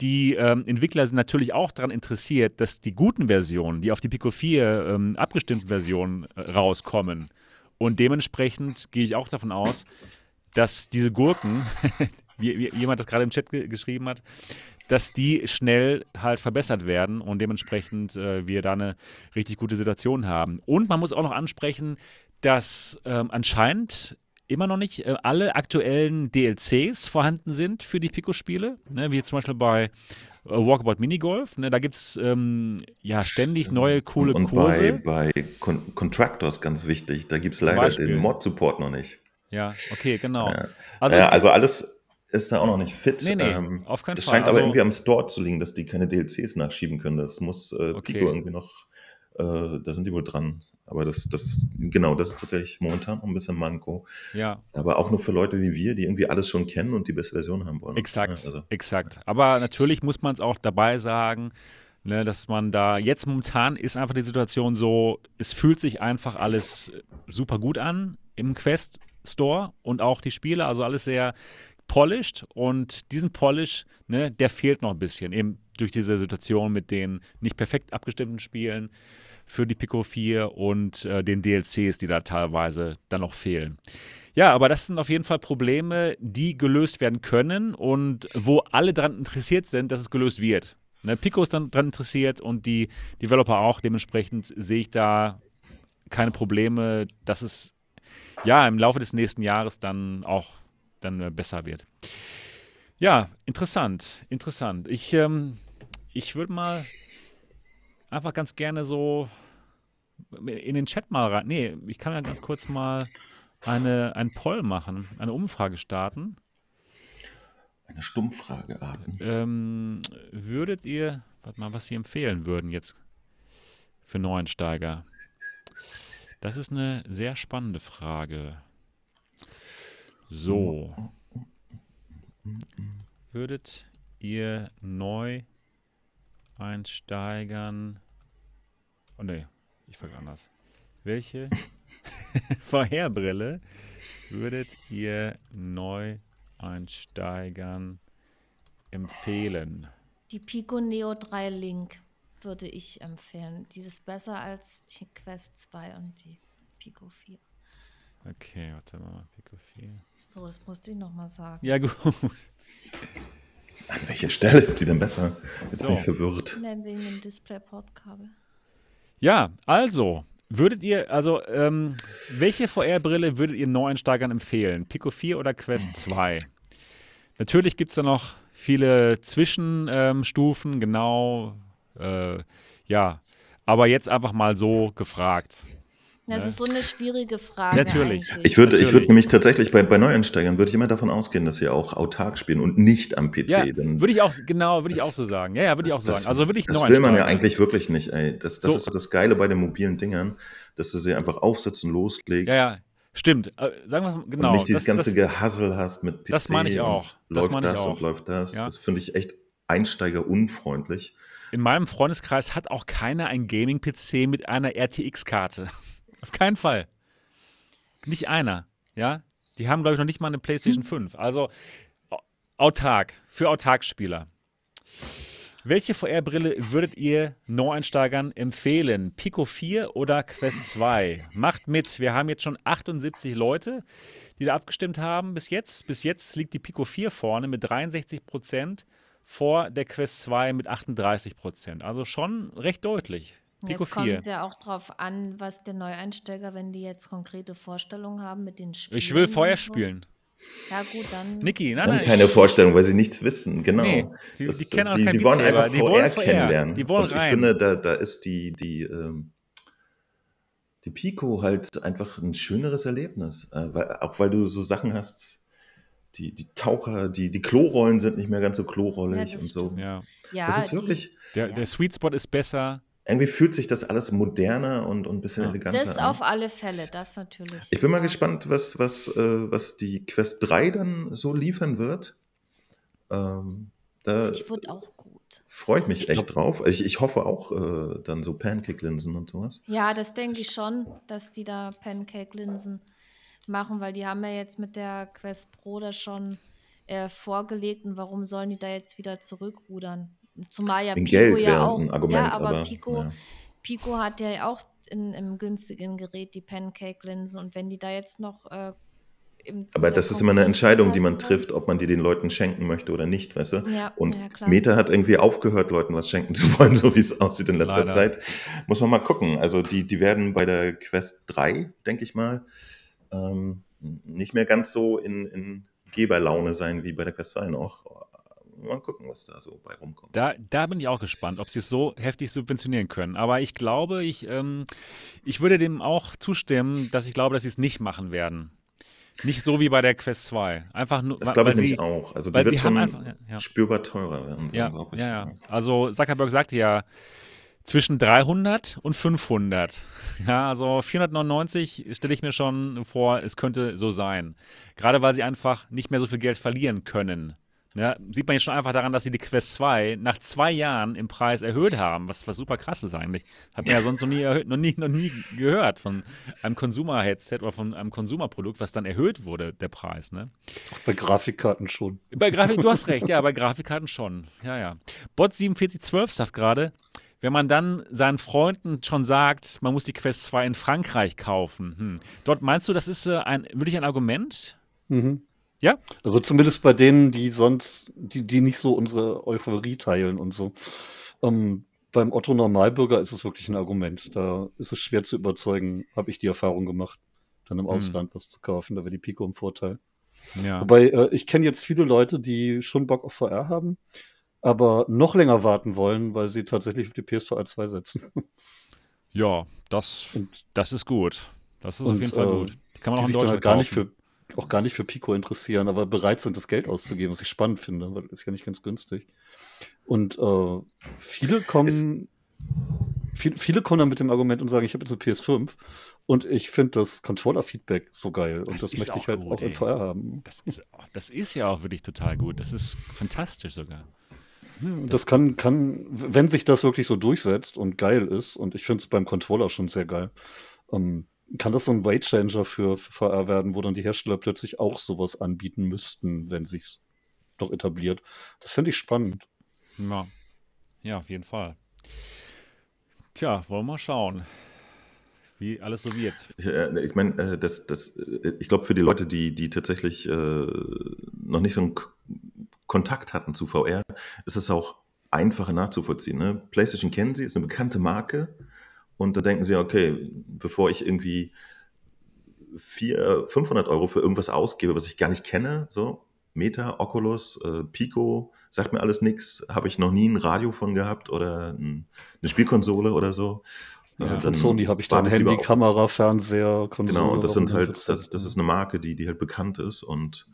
die ähm, Entwickler sind natürlich auch daran interessiert, dass die guten Versionen, die auf die Pico 4 ähm, abgestimmten Versionen äh, rauskommen. Und dementsprechend gehe ich auch davon aus, dass diese Gurken, wie, wie jemand das gerade im Chat ge geschrieben hat, dass die schnell halt verbessert werden und dementsprechend äh, wir da eine richtig gute Situation haben. Und man muss auch noch ansprechen, dass ähm, anscheinend immer noch nicht äh, alle aktuellen DLCs vorhanden sind für die Pico-Spiele, ne, wie zum Beispiel bei äh, Walkabout Minigolf. Ne, da gibt es ähm, ja ständig neue coole und Kurse. bei, bei Con Contractors ganz wichtig, da gibt es leider Beispiel. den Mod-Support noch nicht. Ja, okay, genau. Ja. Also, ja, also alles ist da auch noch nicht fit. Nee, nee, ähm, auf keinen das Fall. scheint aber Also- irgendwie am Store zu liegen, dass die keine DLCs nachschieben können. Das muss äh, Okay. Pico irgendwie noch, äh, da sind die wohl dran. Aber das, das, genau, das ist tatsächlich momentan noch ein bisschen Manko. ja, Aber auch nur für Leute wie wir, die irgendwie alles schon kennen und die beste Version haben wollen. Exakt, Ja, also, exakt. Aber natürlich muss man es auch dabei sagen, ne, dass man da, jetzt momentan ist einfach die Situation so, es fühlt sich einfach alles super gut an im Quest Store und auch die Spiele, also alles sehr polished und diesen Polish, ne, der fehlt noch ein bisschen, eben durch diese Situation mit den nicht perfekt abgestimmten Spielen für die Pico 4 und äh, den DLCs, die da teilweise dann noch fehlen. Ja, aber das sind auf jeden Fall Probleme, die gelöst werden können und wo alle daran interessiert sind, dass es gelöst wird. Ne, Pico ist dann daran interessiert und die Developer auch. Dementsprechend sehe ich da keine Probleme, dass es ja im Laufe des nächsten Jahres dann auch dann äh, besser wird. Ja, interessant, interessant. Ich, ähm, ich würde mal einfach ganz gerne so in den Chat mal rein. Nee, ich kann ja ganz kurz mal eine, ein Poll machen, eine Umfrage starten. eine Stummfrage, Arden. Ähm, würdet ihr, warte mal, was Sie empfehlen würden jetzt für Neuensteiger? Das ist eine sehr spannende Frage. So. Würdet ihr Neueinsteigern. Oh ne, ich fange anders. Welche VR-Brille würdet ihr Neueinsteigern empfehlen? Die Pico Neo 3 Link würde ich empfehlen. Die ist besser als die Quest 2 und die Pico 4. Okay, warte mal, Pico 4. So, das musste ich nochmal sagen. Ja, gut. An welcher Stelle ist die denn besser? Jetzt bin So. ich verwirrt. Nein, wegen dem DisplayPort-Kabel. Ja, also, würdet ihr, also, ähm, welche VR-Brille würdet ihr Neueinsteigern empfehlen? Pico 4 oder Quest 2? Natürlich gibt es da noch viele Zwischenstufen, genau. Äh, ja, aber jetzt einfach mal so gefragt. Das Ne? ist so eine schwierige Frage. Natürlich. Eigentlich. Ich würde, ich Natürlich. würde nämlich tatsächlich bei, bei Neueinsteigern würde ich immer davon ausgehen, dass sie auch autark spielen und nicht am PC. Ja, würde ich auch, genau, würde ich auch so sagen. Ja, ja, würde ich auch das- sagen. Also würde ich Das will man ja eigentlich wirklich nicht, ey. Das, das So. ist so das Geile bei den mobilen Dingern, dass du sie einfach aufsetzt und loslegst. Ja, ja, stimmt. Äh, sagen wir genau. und nicht dieses das, ganze das, Gehassel hast mit PC. das meine ich auch. Das Läuft meine ich das auch. und läuft das. Ja. Das finde ich echt einsteigerunfreundlich. In meinem Freundeskreis hat auch keiner ein Gaming-PC mit einer RTX-Karte. Auf keinen Fall. Nicht einer. Ja? Die haben, glaube ich, noch nicht mal eine PlayStation 5. Also au- autark, für Autarkspieler. Welche VR-Brille würdet ihr Neueinsteigern empfehlen? Pico 4 oder Quest 2? Macht mit. Wir haben jetzt schon 78 Leute, die da abgestimmt haben bis jetzt. Bis jetzt liegt die Pico 4 vorne mit 63 Prozent vor der Quest 2 mit 38 Prozent. Also schon recht deutlich. Pico Jetzt 4. kommt ja auch drauf an, was der Neueinsteiger, wenn die jetzt konkrete Vorstellungen haben mit den Spielen. Ich will vorher so. spielen. Ja, gut, dann. Niki, nein, Haben nein. keine ich- Vorstellung, weil sie nichts wissen. Genau. Nee, die- Das- die das- kennen auch die, die wollen einfach Die wollen VR VR. kennenlernen. Die wollen Und ich rein. finde, da, da ist die, die, ähm, die Pico halt einfach ein schöneres Erlebnis. Äh, weil, auch weil du so Sachen hast, die, die Taucher, die, die Klorollen sind nicht mehr ganz so klorollig Ja, das und so. Ja, ja, das ist die- wirklich, der, Ja. der Sweet Spot ist besser. Irgendwie fühlt sich das alles moderner und, und ein bisschen Ja. eleganter Das an. auf alle Fälle, das natürlich. Ich bin mal gespannt, was, was, äh, was die Quest 3 dann so liefern wird. Ähm, da Ich wurde auch gut. freue ich mich Ich echt drauf. Also ich, ich hoffe auch äh, dann so Pancake-Linsen und sowas. Ja, das denke ich schon, dass die da Pancake-Linsen machen, weil die haben ja jetzt mit der Quest Pro das schon äh, vorgelegt und warum sollen die da jetzt wieder zurückrudern? Zumal ja Wegen Pico Geld ja auch. ein Argument, ja, aber, aber, Pico, ja. Pico hat ja auch in, im günstigen Gerät die Pancake-Linsen und wenn die da jetzt noch. Äh, im, Aber das ist immer eine Entscheidung, die man trifft, ob man die den Leuten schenken möchte oder nicht, weißt du? Ja, Und ja, klar. Meta hat irgendwie aufgehört, Leuten was schenken zu wollen, so wie es aussieht in letzter Leider. Zeit. Muss man mal gucken. Also die, die werden bei der Quest 3, denke ich mal, ähm, nicht mehr ganz so in, in Geberlaune sein wie bei der Quest 2 noch. Mal gucken, was da so bei rumkommt. Da, da bin ich auch gespannt, ob sie es so heftig subventionieren können. Aber ich glaube, ich, ähm, ich würde dem auch zustimmen, dass ich glaube, dass sie es nicht machen werden. Nicht so wie bei der Quest 2. Einfach nur, Das glaube ich nämlich auch. Also die wird schon einfach- ja, ja. spürbar teurer werden. Ja, ich. ja, ja. Also Zuckerberg sagte ja zwischen 300 und 500. Ja, also 499 stelle ich mir schon vor, es könnte so sein. Gerade weil sie einfach nicht mehr so viel Geld verlieren können. Ja, sieht man jetzt schon einfach daran, dass sie die Quest 2 nach zwei Jahren im Preis erhöht haben, was, was super krass ist eigentlich. Hat man ja sonst noch nie, erhöht, noch nie, noch nie gehört von einem Consumer-Headset oder von einem Consumer-Produkt, was dann erhöht wurde, der Preis. Ne? Bei Grafikkarten schon. Bei Grafik, du hast recht, ja, bei Grafikkarten schon. Ja, ja. Bot 4712 sagt gerade, wenn man dann seinen Freunden schon sagt, man muss die Quest 2 in Frankreich kaufen. Hm. Dort meinst du, das ist äh, ein, wirklich ein Argument? Mhm. Ja? Also zumindest bei denen, die sonst, die, die nicht so unsere Euphorie teilen und so. Ähm, beim Otto Normalbürger ist es wirklich ein Argument. Da ist es schwer zu überzeugen, habe ich die Erfahrung gemacht, dann im Hm. Ausland was zu kaufen. Da wäre die Pico im Vorteil. Ja. Wobei, äh, ich kenne jetzt viele Leute, die schon Bock auf VR haben, aber noch länger warten wollen, weil sie tatsächlich auf die PSVR 2 setzen. Ja, das, Und das ist gut. Das ist auf Und, jeden Fall äh, gut. Kann man die auch in Deutschland halt gar nicht kaufen. für auch gar nicht für Pico interessieren, aber bereit sind, das Geld auszugeben, was ich spannend finde, weil das ist ja nicht ganz günstig. Und äh, viele kommen, viel, viele kommen dann mit dem Argument und sagen, ich habe jetzt eine PS5 und ich finde das Controller-Feedback so geil und Das das, möchte ich halt gut, auch in ey. VR haben. Das ist, das ist ja auch wirklich total gut. Das ist fantastisch sogar. Und das kann, kann, wenn sich das wirklich so durchsetzt und geil ist, und ich finde es beim Controller schon sehr geil, ähm, kann das so ein Weight Changer für, für VR werden, wo dann die Hersteller plötzlich auch sowas anbieten müssten, wenn sich's doch etabliert. Das fände ich spannend. Ja. ja, auf jeden Fall. Tja, wollen wir mal schauen, wie alles so wird. Ich, äh, ich meine, äh, das, das, äh, ich glaube, für die Leute, die, die tatsächlich äh, noch nicht so einen K Kontakt hatten zu VR, ist es auch einfacher nachzuvollziehen. Ne? PlayStation kennen sie, ist eine bekannte Marke. Und da denken sie, okay, bevor ich irgendwie 400, 500 Euro für irgendwas ausgebe, was ich gar nicht kenne, so Meta, Oculus, äh, Pico, sagt mir alles nichts, habe ich noch nie ein Radio von gehabt oder ein, eine Spielkonsole oder so. Äh, Ja, Von Sony habe ich da ein warte lieber Handy, Kamera, Fernseher, Konsole. Genau, und das sind halt, das, das ist eine Marke, die, die halt bekannt ist und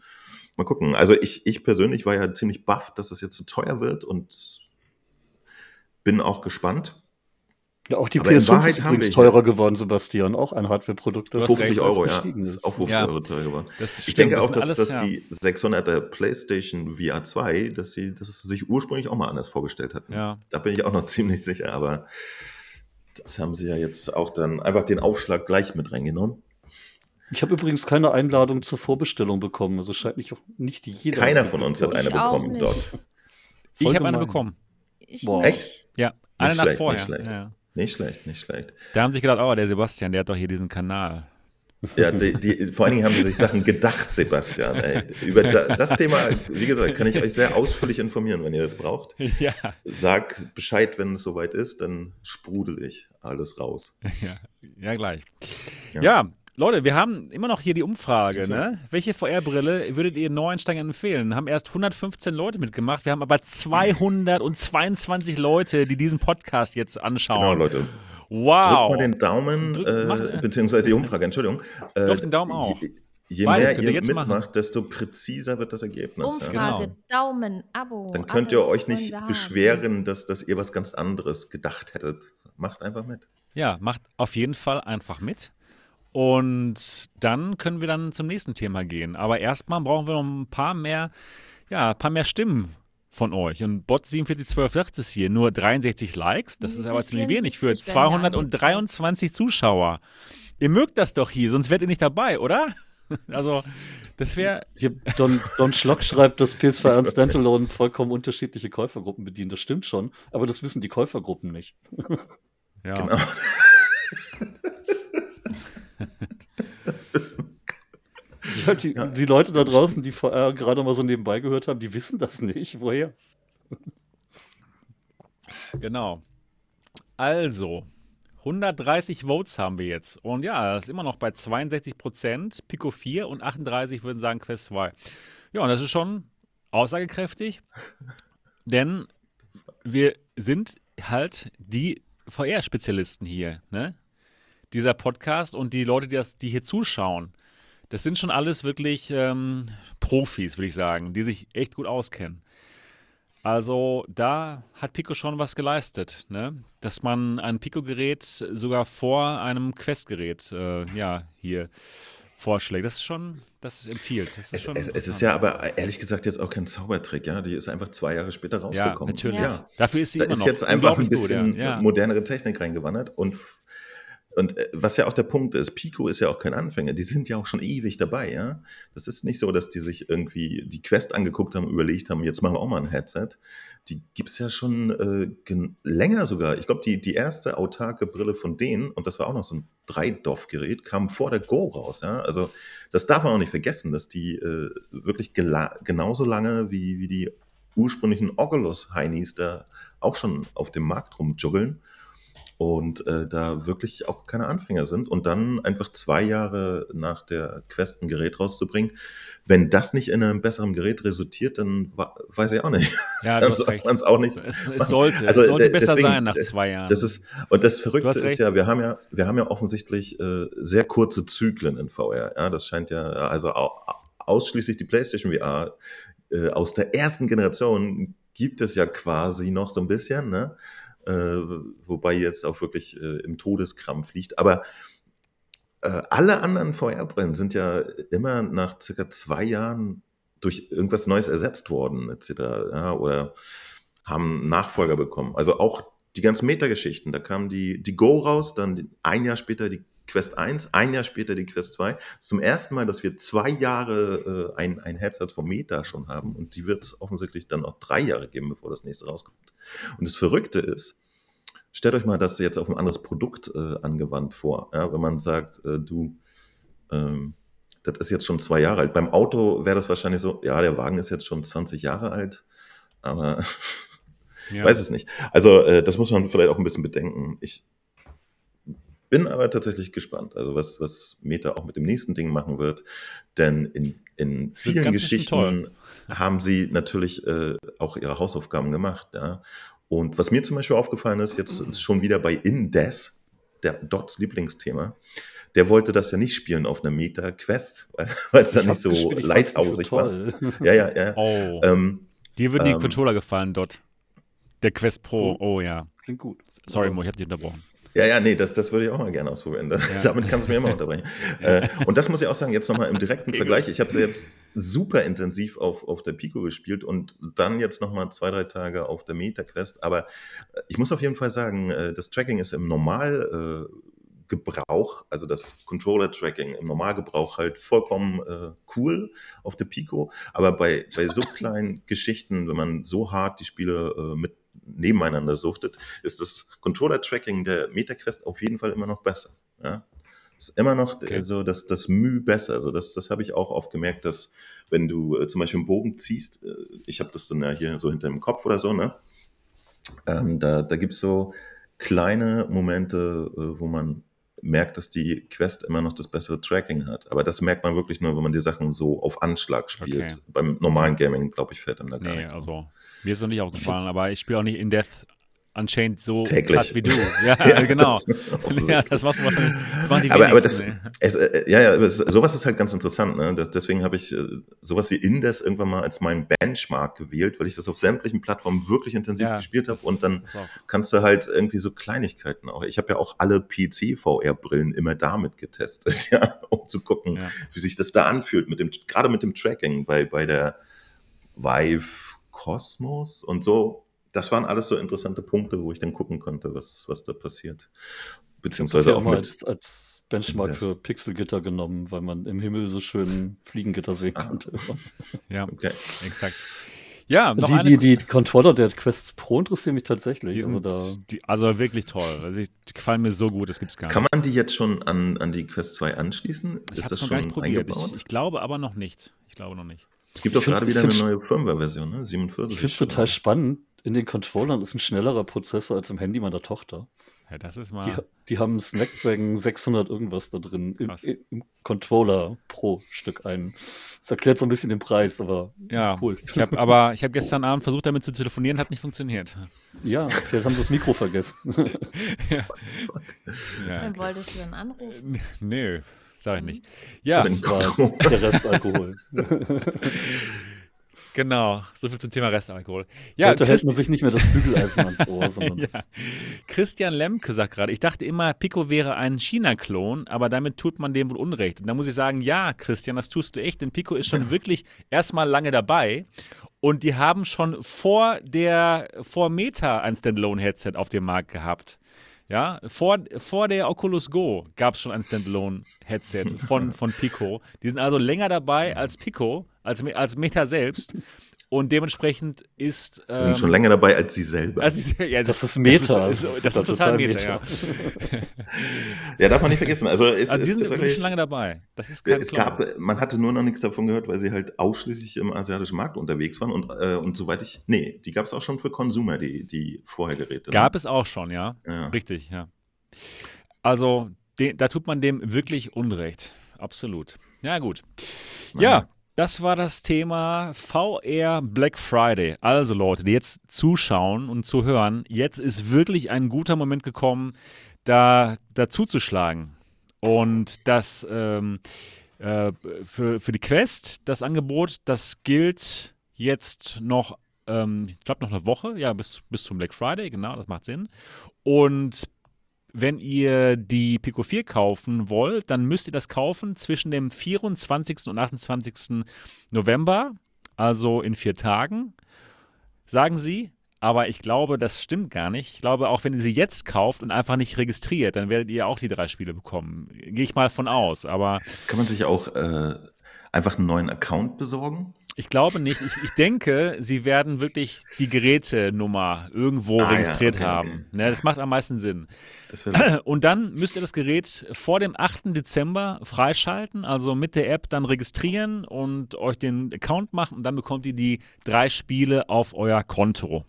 mal gucken. Also ich, ich persönlich war ja ziemlich baff, dass es jetzt so teuer wird und bin auch gespannt. Ja, auch die Aber in PS5 Wahrheit ist übrigens wir- teurer geworden, Sebastian. Auch ein Hardware-Produkt, Du hast 50 recht, Euro, ja. gestiegen Ist auch 50 Ja. Euro teuer geworden. Das Ich stimmt, denke das auch, dass, alles, dass ja. die 600er PlayStation VR 2, dass sie, dass es sich ursprünglich auch mal anders vorgestellt hatten. Ja. Da bin ich auch noch ziemlich sicher, aber das haben sie ja jetzt auch dann einfach den Aufschlag gleich mit reingenommen. Ich habe übrigens keine Einladung zur Vorbestellung bekommen. Also scheint nicht, auch nicht jeder. Keiner von uns hat Ich eine bekommen dort. Ich habe eine bekommen. Ich Boah. Echt? Ja, eine Nacht schlecht, vorher. nicht schlecht. Ja. Nicht schlecht, nicht schlecht. Da haben sich gedacht, oh, der Sebastian, der hat doch hier diesen Kanal. Ja, die, die, vor allen Dingen haben sie sich Sachen gedacht, Sebastian. Ey. Über da, das Thema, wie gesagt, kann ich euch sehr ausführlich informieren, wenn ihr das braucht. Ja, Sag Bescheid, wenn es soweit ist, dann sprudel ich alles raus. ja, ja gleich. Ja. Ja. Leute, wir haben immer noch hier die Umfrage. So. Ne? Welche VR-Brille würdet ihr Neueinsteigern empfehlen? Haben erst 115 Leute mitgemacht. Wir haben aber 222 Leute, die diesen Podcast jetzt Genau, anschauen. Leute. wow. Drückt mal den Daumen, mach- äh, beziehungsweise die Umfrage, Entschuldigung. Äh, Doch, den Daumen auch. Je, je Beides mehr ihr ihr jetzt mitmacht, machen. desto präziser wird das Ergebnis. Ja. Umfrage, Genau. Daumen, Abo. Dann könnt ihr euch nicht beschweren, dass, dass ihr was ganz anderes gedacht hättet. Macht einfach mit. Ja, macht auf jeden Fall einfach mit. Und dann können wir dann zum nächsten Thema gehen. Aber erstmal brauchen wir noch ein paar mehr, ja, ein paar mehr Stimmen von euch. Und Bot 4712 sagt es hier, nur 63 Likes. Das ist aber ziemlich wenig für 74 werden da 223 Zuschauer. Ihr mögt das doch hier, sonst wärt ihr nicht dabei, oder? Also, das wäre. Don, Don Schlock schreibt, dass PS4 und Standalone vollkommen unterschiedliche Käufergruppen bedienen. Das stimmt schon, aber das wissen die Käufergruppen nicht. Ja. Genau. das wissen. Ja, die, die Leute da draußen, die VR gerade mal so nebenbei gehört haben, die wissen das nicht. Woher? Genau. Also, 130 Votes haben wir jetzt. Und ja, das ist immer noch bei 62 Prozent, Pico 4 und 38 würden sagen Quest 2. Ja, und das ist schon aussagekräftig, denn wir sind halt die VR-Spezialisten hier, ne? Dieser Podcast und die Leute, die, das, die hier zuschauen, das sind schon alles wirklich ähm, Profis, würde ich sagen, die sich echt gut auskennen. Also da hat Pico schon was geleistet, ne? dass man ein Pico-Gerät sogar vor einem Quest-Gerät äh, ja, hier vorschlägt. Das ist schon, das empfiehlt. Das ist Es, schon es, es ist ja aber ehrlich gesagt jetzt auch kein Zaubertrick, ja. Die ist einfach zwei Jahre später ja, rausgekommen. natürlich. Ja. Dafür ist sie Da immer ist noch jetzt einfach ein gut, bisschen ja. Ja. modernere Technik reingewandert und und äh, was ja auch der Punkt ist, Pico ist ja auch kein Anfänger, die sind ja auch schon ewig dabei, ja. Das ist nicht so, dass die sich irgendwie die Quest angeguckt haben, überlegt haben, jetzt machen wir auch mal ein Headset. Die gibt es ja schon äh, länger sogar. Ich glaube, die, die erste autarke Brille von denen, und das war auch noch so ein Dreidoff-Gerät, kam vor der Go raus, ja. Also das darf man auch nicht vergessen, dass die äh, wirklich genauso lange wie, wie die ursprünglichen Oculus-Heinis da auch schon auf dem Markt rumjuggeln und äh, da wirklich auch keine Anfänger sind und dann einfach zwei Jahre nach der Quest ein Gerät rauszubringen. Wenn das nicht in einem besseren Gerät resultiert, dann weiß ich auch nicht. Ja, dann sollte man es auch nicht. Es, es machen. sollte, Also, es sollte besser deswegen, sein nach äh, zwei Jahren. Das ist, und das Verrückte ist ja, wir haben ja, wir haben ja offensichtlich äh, sehr kurze Zyklen in VR. Ja, das scheint ja, also au, ausschließlich die PlayStation VR äh, aus der ersten Generation gibt es ja quasi noch so ein bisschen, ne? Äh, wobei jetzt auch wirklich äh, im Todeskrampf liegt. Aber äh, alle anderen VR-Brillen sind ja immer nach circa zwei Jahren durch irgendwas Neues ersetzt worden, etc. Ja, oder haben Nachfolger bekommen. Also auch die ganzen Meta-Geschichten. Da kam die, die Go raus, dann ein Jahr später die Quest 1, ein Jahr später die Quest 2. Das ist zum ersten Mal, dass wir zwei Jahre äh, ein, ein Headset vom Meta schon haben und die wird es offensichtlich dann auch drei Jahre geben, bevor das nächste rauskommt. Und das Verrückte ist, stellt euch mal das jetzt auf ein anderes Produkt äh, angewandt vor. Ja, wenn man sagt, äh, du, ähm, das ist jetzt schon zwei Jahre alt. Beim Auto wäre das wahrscheinlich so, ja, der Wagen ist jetzt schon 20 Jahre alt, aber ja. weiß es nicht. Also äh, das muss man vielleicht auch ein bisschen bedenken. Ich bin aber tatsächlich gespannt, also was, was Meta auch mit dem nächsten Ding machen wird. Denn in, in vielen Geschichten haben sie natürlich äh, auch ihre Hausaufgaben gemacht. Ja. Und was mir zum Beispiel aufgefallen ist, jetzt ist schon wieder bei Indes, der Dots Lieblingsthema, der wollte das ja nicht spielen auf einer Meta-Quest, weil weil es dann nicht so leidhausig war. toll. Ja, ja, ja. Oh, Ähm, dir würden die ähm, Controller gefallen dort. Der Quest Pro, oh ja. Klingt gut. Sorry, Mo, ich hab dich unterbrochen. Ja, ja, nee, das, das würde ich auch mal gerne ausprobieren. Das, Ja. Damit kannst du mir immer unterbrechen. äh, und das muss ich auch sagen, jetzt nochmal im direkten Vergleich. Ich habe sie jetzt super intensiv auf, auf der Pico gespielt und dann jetzt nochmal zwei, drei Tage auf der Meta-Quest. Aber äh, ich muss auf jeden Fall sagen, äh, das Tracking ist im Normal. Äh, Gebrauch, also das Controller-Tracking im Normalgebrauch halt vollkommen äh, cool auf der Pico, aber bei, bei so kleinen Geschichten, wenn man so hart die Spiele äh, mit nebeneinander suchtet, ist das Controller-Tracking der MetaQuest auf jeden Fall immer noch besser. Ja? Ist immer noch Okay. so das, das Mühe besser. Also das, das habe ich auch oft gemerkt, dass wenn du äh, zum Beispiel einen Bogen ziehst, äh, ich habe das dann ja hier so hinter dem Kopf oder so, ne? Ähm, da da gibt es so kleine Momente, äh, wo man merkt, dass die Quest immer noch das bessere Tracking hat. Aber das merkt man wirklich nur, wenn man die Sachen so auf Anschlag spielt. Okay. Beim normalen Gaming, glaube ich, fällt einem da gar Nee, nichts also mir ist noch nicht aufgefallen, aber ich spiele auch nicht in Death Unchained so Täglich. krass wie du. Ja, Ja, genau. das offensichtlich. ja, das macht man, das machen die Aber, aber das, es, äh, ja, ja, aber es, sowas ist halt ganz interessant. Ne? Das, deswegen habe ich äh, sowas wie Indes irgendwann mal als meinen Benchmark gewählt, weil ich das auf sämtlichen Plattformen wirklich intensiv Ja, gespielt habe und dann kannst du halt irgendwie so Kleinigkeiten auch. Ich habe ja auch alle PC-VR-Brillen immer damit getestet, ja, um zu gucken, wie sich das da anfühlt, mit dem, gerade mit dem Tracking bei, bei der Vive Cosmos und so. Das waren alles so interessante Punkte, wo ich dann gucken konnte, was, was da passiert. Beziehungsweise ja auch auch mal mit. als, als Benchmark für Pixelgitter genommen, weil man im Himmel so schön Fliegengitter sehen Ah. konnte. Ja, Okay. exakt. Ja, noch Die, eine, die, die Controller der Quest Pro interessieren mich tatsächlich. die also sind, da, die, also wirklich toll. Also die gefallen mir so gut, das gibt's gar nicht. Kann man die jetzt schon an, an die Quest 2 anschließen? ich Ist habe das es noch schon gar nicht probiert. eingebaut? Ich, ich glaube aber noch nicht. Ich glaube noch nicht. es gibt Ich doch gerade wieder eine neue Firmware-Version, ne? 47. ich finde es total spannend. In den Controllern ist ein schnellerer Prozessor als im Handy meiner Tochter. Ja, das ist Die, mal. die haben einen Snapdragon 600 irgendwas da drin im, im Controller pro Stück ein. Das erklärt so ein bisschen den Preis, aber Ja, cool. ich habe aber ich habe gestern Abend versucht, damit zu telefonieren, hat nicht funktioniert. Ja, vielleicht haben sie das Mikro vergessen. ja. ja Wen okay. wolltest du denn anrufen? Nö, sag ich nicht. Ja, Das war der Rest Alkohol. genau. So viel zum Thema Restalkohol. Ja, Heute hält Christ man sich nicht mehr das Bügeleisen ans Ohr, sondern ja. Christian Lemke sagt gerade, ich dachte immer, Pico wäre ein China-Klon, aber damit tut man dem wohl Unrecht. Und da muss ich sagen, ja, Christian, das tust du echt, denn Pico ist schon wirklich erstmal lange dabei. Und die haben schon vor der, vor Meta ein Standalone-Headset auf dem Markt gehabt. Ja, vor, vor der Oculus Go gab es schon ein Standalone-Headset von, von Pico. Die sind also länger dabei als Pico, als, als Meta selbst. Und dementsprechend ist. Sie sind ähm, schon länger dabei als sie selber. also, ja, das ist Meta. Das ist, Das das ist ist, total total Meta, Meta. ja. ja, darf man nicht vergessen. Also, es Also die ist sind wirklich schon lange dabei. Das ist kein Es gab, man hatte nur noch nichts davon gehört, weil sie halt ausschließlich im asiatischen Markt unterwegs waren und, äh, und soweit ich, nee, die gab es auch schon für Consumer, die, die Vorhergeräte. ne? Gab es auch schon, ja. Ja. Richtig, ja. Also, de, da tut man dem wirklich Unrecht. Absolut. Ja, gut. Ja, das war das Thema VR Black Friday. Also, Leute, die jetzt zuschauen und zuhören, jetzt ist wirklich ein guter Moment gekommen, da dazu zu schlagen. Und das ähm, äh, für, für die Quest, das Angebot, das gilt jetzt noch, ähm, ich glaube, noch eine Woche, ja, bis, bis zum Black Friday, genau, das macht Sinn. Und wenn ihr die Pico 4 kaufen wollt, dann müsst ihr das kaufen zwischen dem 24. und 28. November, also in vier Tagen, sagen sie. Aber ich glaube, das stimmt gar nicht. Ich glaube, auch wenn ihr sie jetzt kauft und einfach nicht registriert, dann werdet ihr auch die drei Spiele bekommen. Gehe ich mal von aus. Aber Kann man sich auch äh, einfach einen neuen Account besorgen? Ich glaube nicht. Ich, ich denke, sie werden wirklich die Gerätenummer irgendwo Ah, ja, registriert okay, haben. okay. Ne, das macht am meisten Sinn. Und dann müsst ihr das Gerät vor dem 8. Dezember freischalten, also mit der App dann registrieren und euch den Account machen und dann bekommt ihr die drei Spiele auf euer Konto.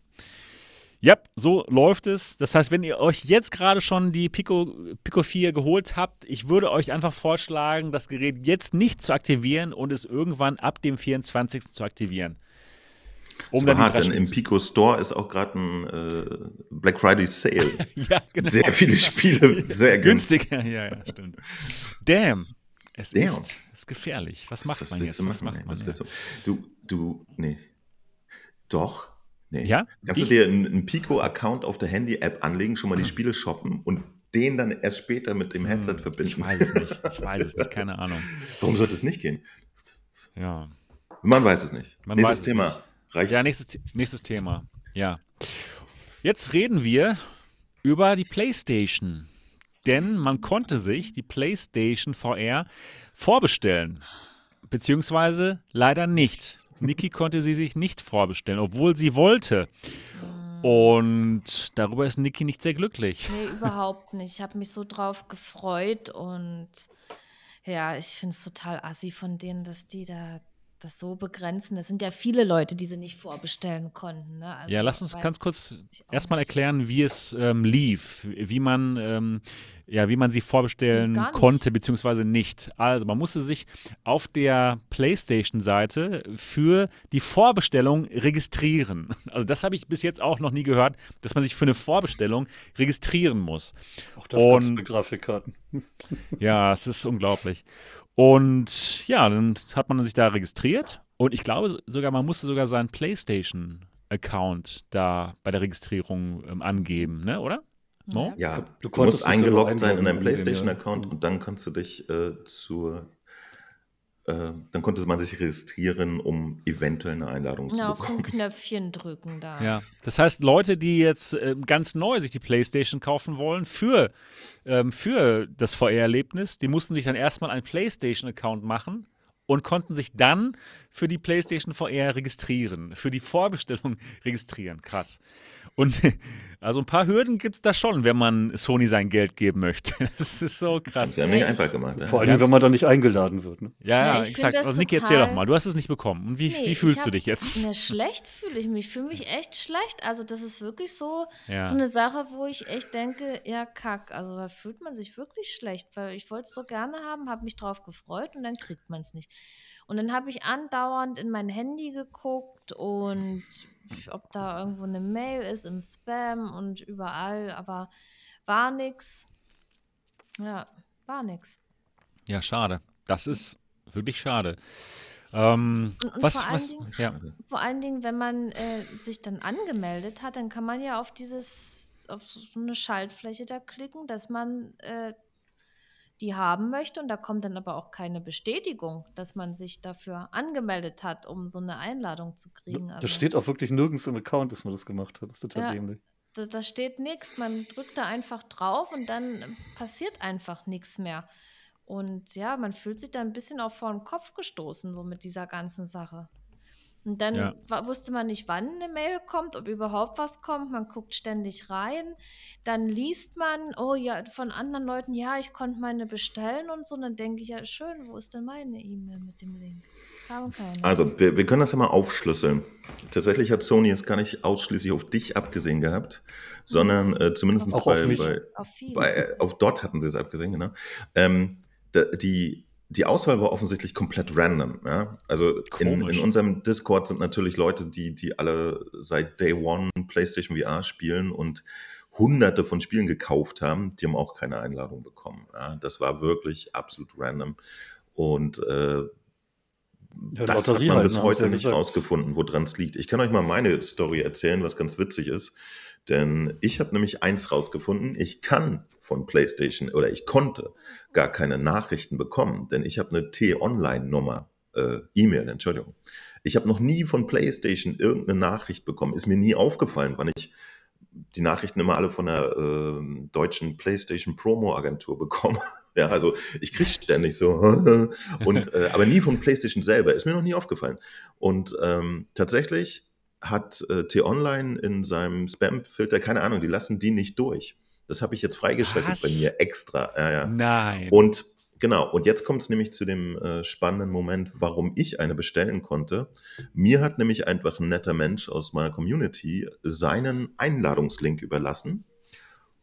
Ja, so läuft es. Das heißt, wenn ihr euch jetzt gerade schon die Pico, Pico 4 geholt habt, ich würde euch einfach vorschlagen, das Gerät jetzt nicht zu aktivieren und es irgendwann ab dem 24. zu aktivieren. um dann die hart, denn im Pico Store ist auch gerade ein äh, Black Friday Sale. ja, genau. Sehr viele Spiele, sehr günstig. Günstiger, ja, ja, stimmt. Damn. Es Damn. Ist, ist gefährlich. Was macht was man jetzt? du Was macht man Was du? Du, du, nee. Doch. Nee. Ja? Kannst du Ich- dir einen, einen Pico-Account auf der Handy-App anlegen, schon mal die Spiele shoppen und den dann erst später mit dem Headset verbinden? Hm, Ich weiß es nicht. Ich weiß es nicht. Keine Ahnung. Warum sollte es nicht gehen? Ja. Man weiß es nicht. Man Nächstes Thema. Reicht. Ja, nächstes, nächstes Thema. Ja. Jetzt reden wir über die PlayStation. Denn man konnte sich die PlayStation VR vorbestellen. Beziehungsweise leider nicht. Niki konnte sie sich nicht vorbestellen, obwohl sie wollte. Und darüber ist Niki nicht sehr glücklich. Nee, überhaupt nicht. Ich habe mich so drauf gefreut und ja, ich finde es total assi von denen, dass die da das so begrenzen. Es sind ja viele Leute, die sie nicht vorbestellen konnten. Ne? Also, ja, lass uns ganz kurz erstmal erklären, wie es ähm, lief, wie man, ähm, ja, wie man sie vorbestellen konnte, beziehungsweise nicht. Also man musste sich auf der PlayStation-Seite für die Vorbestellung registrieren. Also das habe ich bis jetzt auch noch nie gehört, dass man sich für eine Vorbestellung registrieren muss. Auch das Und- bei Grafikkarten. Ja, es ist unglaublich. Und ja, dann hat man sich da registriert und ich glaube sogar, man musste sogar seinen PlayStation-Account da bei der Registrierung ähm, angeben, ne, oder? No? Ja, Du du, konntest eingeloggt sein in deinem einloggen, PlayStation-Account ja. und dann kannst du dich äh, zur, äh, dann konnte man sich registrieren, um eventuell eine Einladung zu Ja, auf so ein bekommen. Knöpfchen drücken da. Ja, das heißt, Leute, die jetzt ähm, ganz neu sich die PlayStation kaufen wollen für, ähm, für das VR-Erlebnis, die mussten sich dann erstmal einen PlayStation-Account machen und konnten sich dann für die PlayStation VR registrieren, für die Vorbestellung registrieren. Krass. Und also ein paar Hürden gibt es da schon, wenn man Sony sein Geld geben möchte. Das ist so krass. Sie haben nicht einfach gemacht. Ja. Vor allem, wenn man da nicht eingeladen wird. Ne? Ja, Ja, exakt. das Also Niki, erzähl doch mal. Du hast es nicht bekommen. Und wie, Nee, wie fühlst du hab- dich jetzt? Na, schlecht fühle ich mich. Ich fühle mich echt schlecht. Also, das ist wirklich so, Ja. so eine Sache, wo ich echt denke, ja, kack. Also, da fühlt man sich wirklich schlecht, weil ich wollte es so gerne haben, habe mich drauf gefreut und dann kriegt man es nicht. Und dann habe ich andauernd in mein Handy geguckt und ob da irgendwo eine Mail ist im Spam und überall, aber war nix. Ja, war nix. Ja, schade. Das ist wirklich schade. Ähm, Und- und was, vor allen was, Dingen- ja. Vor allen Dingen, wenn man äh, sich dann angemeldet hat, dann kann man ja auf dieses, auf so eine Schaltfläche da klicken, dass man äh, die haben möchte und da kommt dann aber auch keine Bestätigung, dass man sich dafür angemeldet hat, um so eine Einladung zu kriegen. Also, steht auch wirklich nirgends im Account, dass man das gemacht hat. Das ist total Ja. dämlich. da, da steht nichts, man drückt da einfach drauf und dann passiert einfach nichts mehr. Und ja, man fühlt sich da ein bisschen auch vor den Kopf gestoßen, so mit dieser ganzen Sache. Und dann Ja. wusste man nicht, wann eine Mail kommt, ob überhaupt was kommt. Man guckt ständig rein. Dann liest man, oh ja, von anderen Leuten, ja, ich konnte meine bestellen und so. Und dann denke ich, ja, schön, wo ist denn meine E-Mail mit dem Link? Keine. Also, wir, wir können das ja mal aufschlüsseln. Tatsächlich hat Sony es gar nicht ausschließlich auf dich abgesehen gehabt, sondern äh, zumindest auf bei, Auf bei, äh, auf dort hatten sie es abgesehen, genau. Ähm, da, die, die Auswahl war offensichtlich komplett random. Ja? Also in, in unserem Discord sind natürlich Leute, die, die alle seit Day One PlayStation VR spielen und hunderte von Spielen gekauft haben, die haben auch keine Einladung bekommen. Ja? Das war wirklich absolut random. Und äh, Ja, das Lotterie hat man halt, bis ne, heute nicht gesagt. rausgefunden, woran es liegt. Ich kann euch mal meine Story erzählen, was ganz witzig ist. Denn ich habe nämlich eins rausgefunden. Ich kann von PlayStation oder ich konnte gar keine Nachrichten bekommen, denn ich habe eine T-Online-Nummer, äh, E-Mail, Entschuldigung. Ich habe noch nie von PlayStation irgendeine Nachricht bekommen. Ist mir nie aufgefallen, wann ich die Nachrichten immer alle von der ähm, deutschen PlayStation Promo Agentur bekomme. ja, also ich kriege ständig so und äh, aber nie von PlayStation selber. Ist mir noch nie aufgefallen. Und ähm, tatsächlich hat äh, T-Online in seinem Spam-Filter, keine Ahnung, die lassen die nicht durch. Das habe ich jetzt freigeschaltet Was? bei mir extra. Ja, ja. Nein. Und genau, und jetzt kommt es nämlich zu dem äh, spannenden Moment, warum ich eine bestellen konnte. Mir hat nämlich einfach ein netter Mensch aus meiner Community seinen Einladungslink überlassen.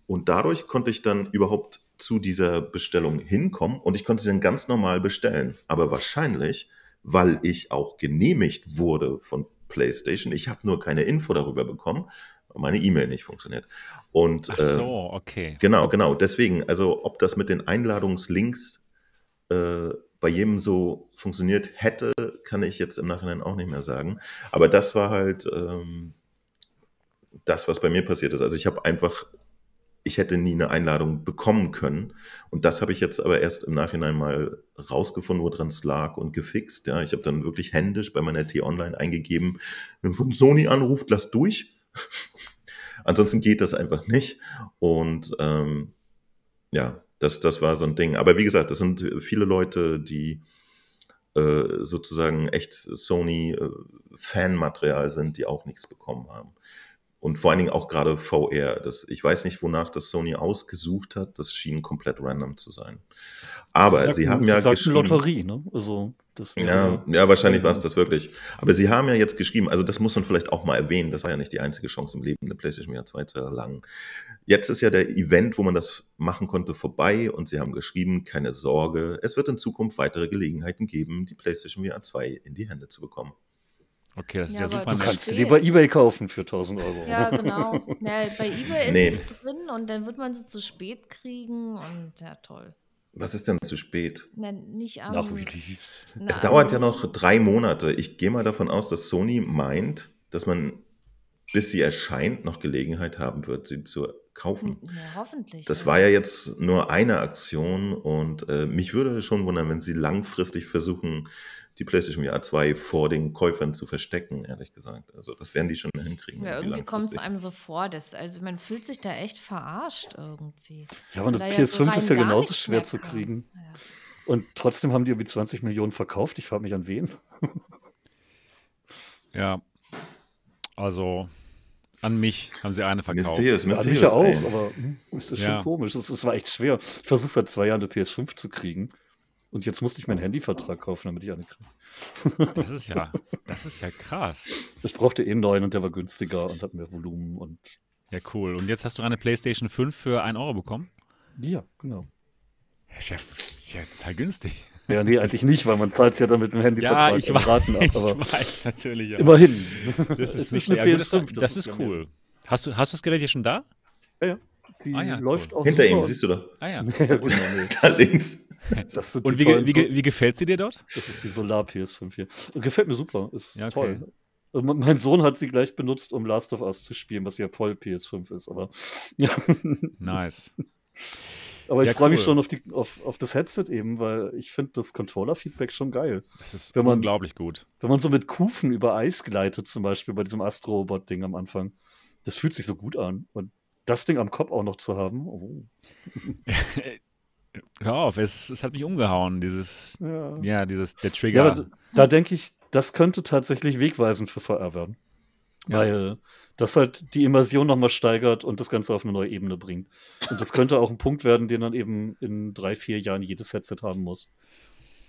Und dadurch konnte ich dann überhaupt zu dieser Bestellung hinkommen und ich konnte sie dann ganz normal bestellen. Aber wahrscheinlich, weil ich auch genehmigt wurde von PlayStation, ich habe nur keine Info darüber bekommen, meine E-Mail nicht funktioniert. Und Ach äh, so, okay. Genau, genau. Deswegen, also ob das mit den Einladungslinks äh, bei jedem so funktioniert hätte, kann ich jetzt im Nachhinein auch nicht mehr sagen. Aber das war halt ähm, das, was bei mir passiert ist. Also ich habe einfach, ich hätte nie eine Einladung bekommen können. Und das habe ich jetzt aber erst im Nachhinein mal rausgefunden, woran es lag und gefixt. Ja, ich habe dann wirklich händisch bei meiner T-Online eingegeben, wenn von Sony anruft, lass durch. Ansonsten geht das einfach nicht. Und ähm, ja, das, das war so ein Ding. Aber wie gesagt, das sind viele Leute, die äh, sozusagen echt Sony-Fanmaterial sind, die auch nichts bekommen haben. Und vor allen Dingen auch gerade VR. Das, ich weiß nicht, wonach das Sony ausgesucht hat. Das schien komplett random zu sein. Aber Sie sie, sagten- haben Sie ja sagten geschrieben, Lotterie, ne? Also, das ja, ja, wahrscheinlich war es das wirklich. Aber sie haben ja jetzt geschrieben, also das muss man vielleicht auch mal erwähnen, das war ja nicht die einzige Chance im Leben, eine PlayStation VR 2 zu erlangen. Jetzt ist ja der Event, wo man das machen konnte, vorbei und sie haben geschrieben, keine Sorge, es wird in Zukunft weitere Gelegenheiten geben, die PlayStation VR 2 in die Hände zu bekommen. Okay, das ist Ja, ja, super Du kannst sie spät. dir bei Ebay kaufen für 1000 Euro. Ja, genau. Ja, bei eBay ist Nee. es drin und dann wird man sie zu spät kriegen und ja, toll. Was ist denn zu spät? Na, nicht am. Nach Release. na, Es am- dauert ja noch drei Monate. Ich gehe mal davon aus, dass Sony meint, dass man, bis sie erscheint, noch Gelegenheit haben wird, sie zu kaufen. Ja, hoffentlich. Das war ja jetzt nur eine Aktion und äh, mich würde schon wundern, wenn sie langfristig versuchen, die PlayStation VR 2 vor den Käufern zu verstecken, ehrlich gesagt. Also das werden die schon hinkriegen. Ja, irgendwie kommt es einem so vor, dass, also man fühlt sich da echt verarscht irgendwie. Ja, aber eine Weil da ja so PS5 ist ja genauso schwer zu kriegen. Ja. Und trotzdem haben die irgendwie 20 Millionen verkauft. Ich frage mich an wen. Ja. Also, an mich haben sie eine verkauft. Mysteriös, Ja, an mich ja auch, ey. aber hm, es ist Ja. schon komisch. Es, es war echt schwer. Ich versuche seit zwei Jahren eine PS5 zu kriegen. Und jetzt musste ich meinen Handyvertrag kaufen, damit ich eine kriege. Das ist ja, das ist ja krass. Ich brauchte eh einen neuen und der war günstiger und hat mehr Volumen und Ja, cool. Und jetzt hast du eine PlayStation 5 für 1 Euro bekommen? ja, genau. Das ist ja, das ist ja total günstig. Ja, nee, eigentlich nicht, weil man zahlt ja dann mit dem Ja, Handyvertrag ich in weiß, Raten ab. ich Aber weiß natürlich. Ja. immerhin. Das ist Es nicht eine ja, gut, das, PS5. das ist ja cool. Hast du, hast du das Gerät hier schon da? Ja, ja. Die Ah ja, läuft cool. auch Hinter super ihm, siehst du doch. Ah ja. Da links. Und wie, ge- wie, ge- wie gefällt sie dir dort? Das ist die Solar PS5 hier. Gefällt mir super. Ist Ja, okay. toll. Me- Mein Sohn hat sie gleich benutzt, um Last of Us zu spielen, was ja voll PS5 ist. Aber, ja. Nice. aber ich Ja, freue mich cool. schon auf, die, auf, auf das Headset eben, weil ich finde das Controller-Feedback schon geil. Das ist Wenn man- unglaublich gut. Wenn man so mit Kufen über Eis gleitet, zum Beispiel bei diesem Astro-Robot-Ding am Anfang, das fühlt sich so gut an. Und das Ding am Kopf auch noch zu haben, oh. Hör auf, es, es hat mich umgehauen, dieses, ja. ja, dieses, der Ja, Trigger. aber d- da denke ich, das könnte tatsächlich wegweisend für VR werden. Ja. Weil das halt die Immersion nochmal steigert und das Ganze auf eine neue Ebene bringt. Und das könnte auch ein Punkt werden, den dann eben in drei, vier Jahren jedes Headset haben muss.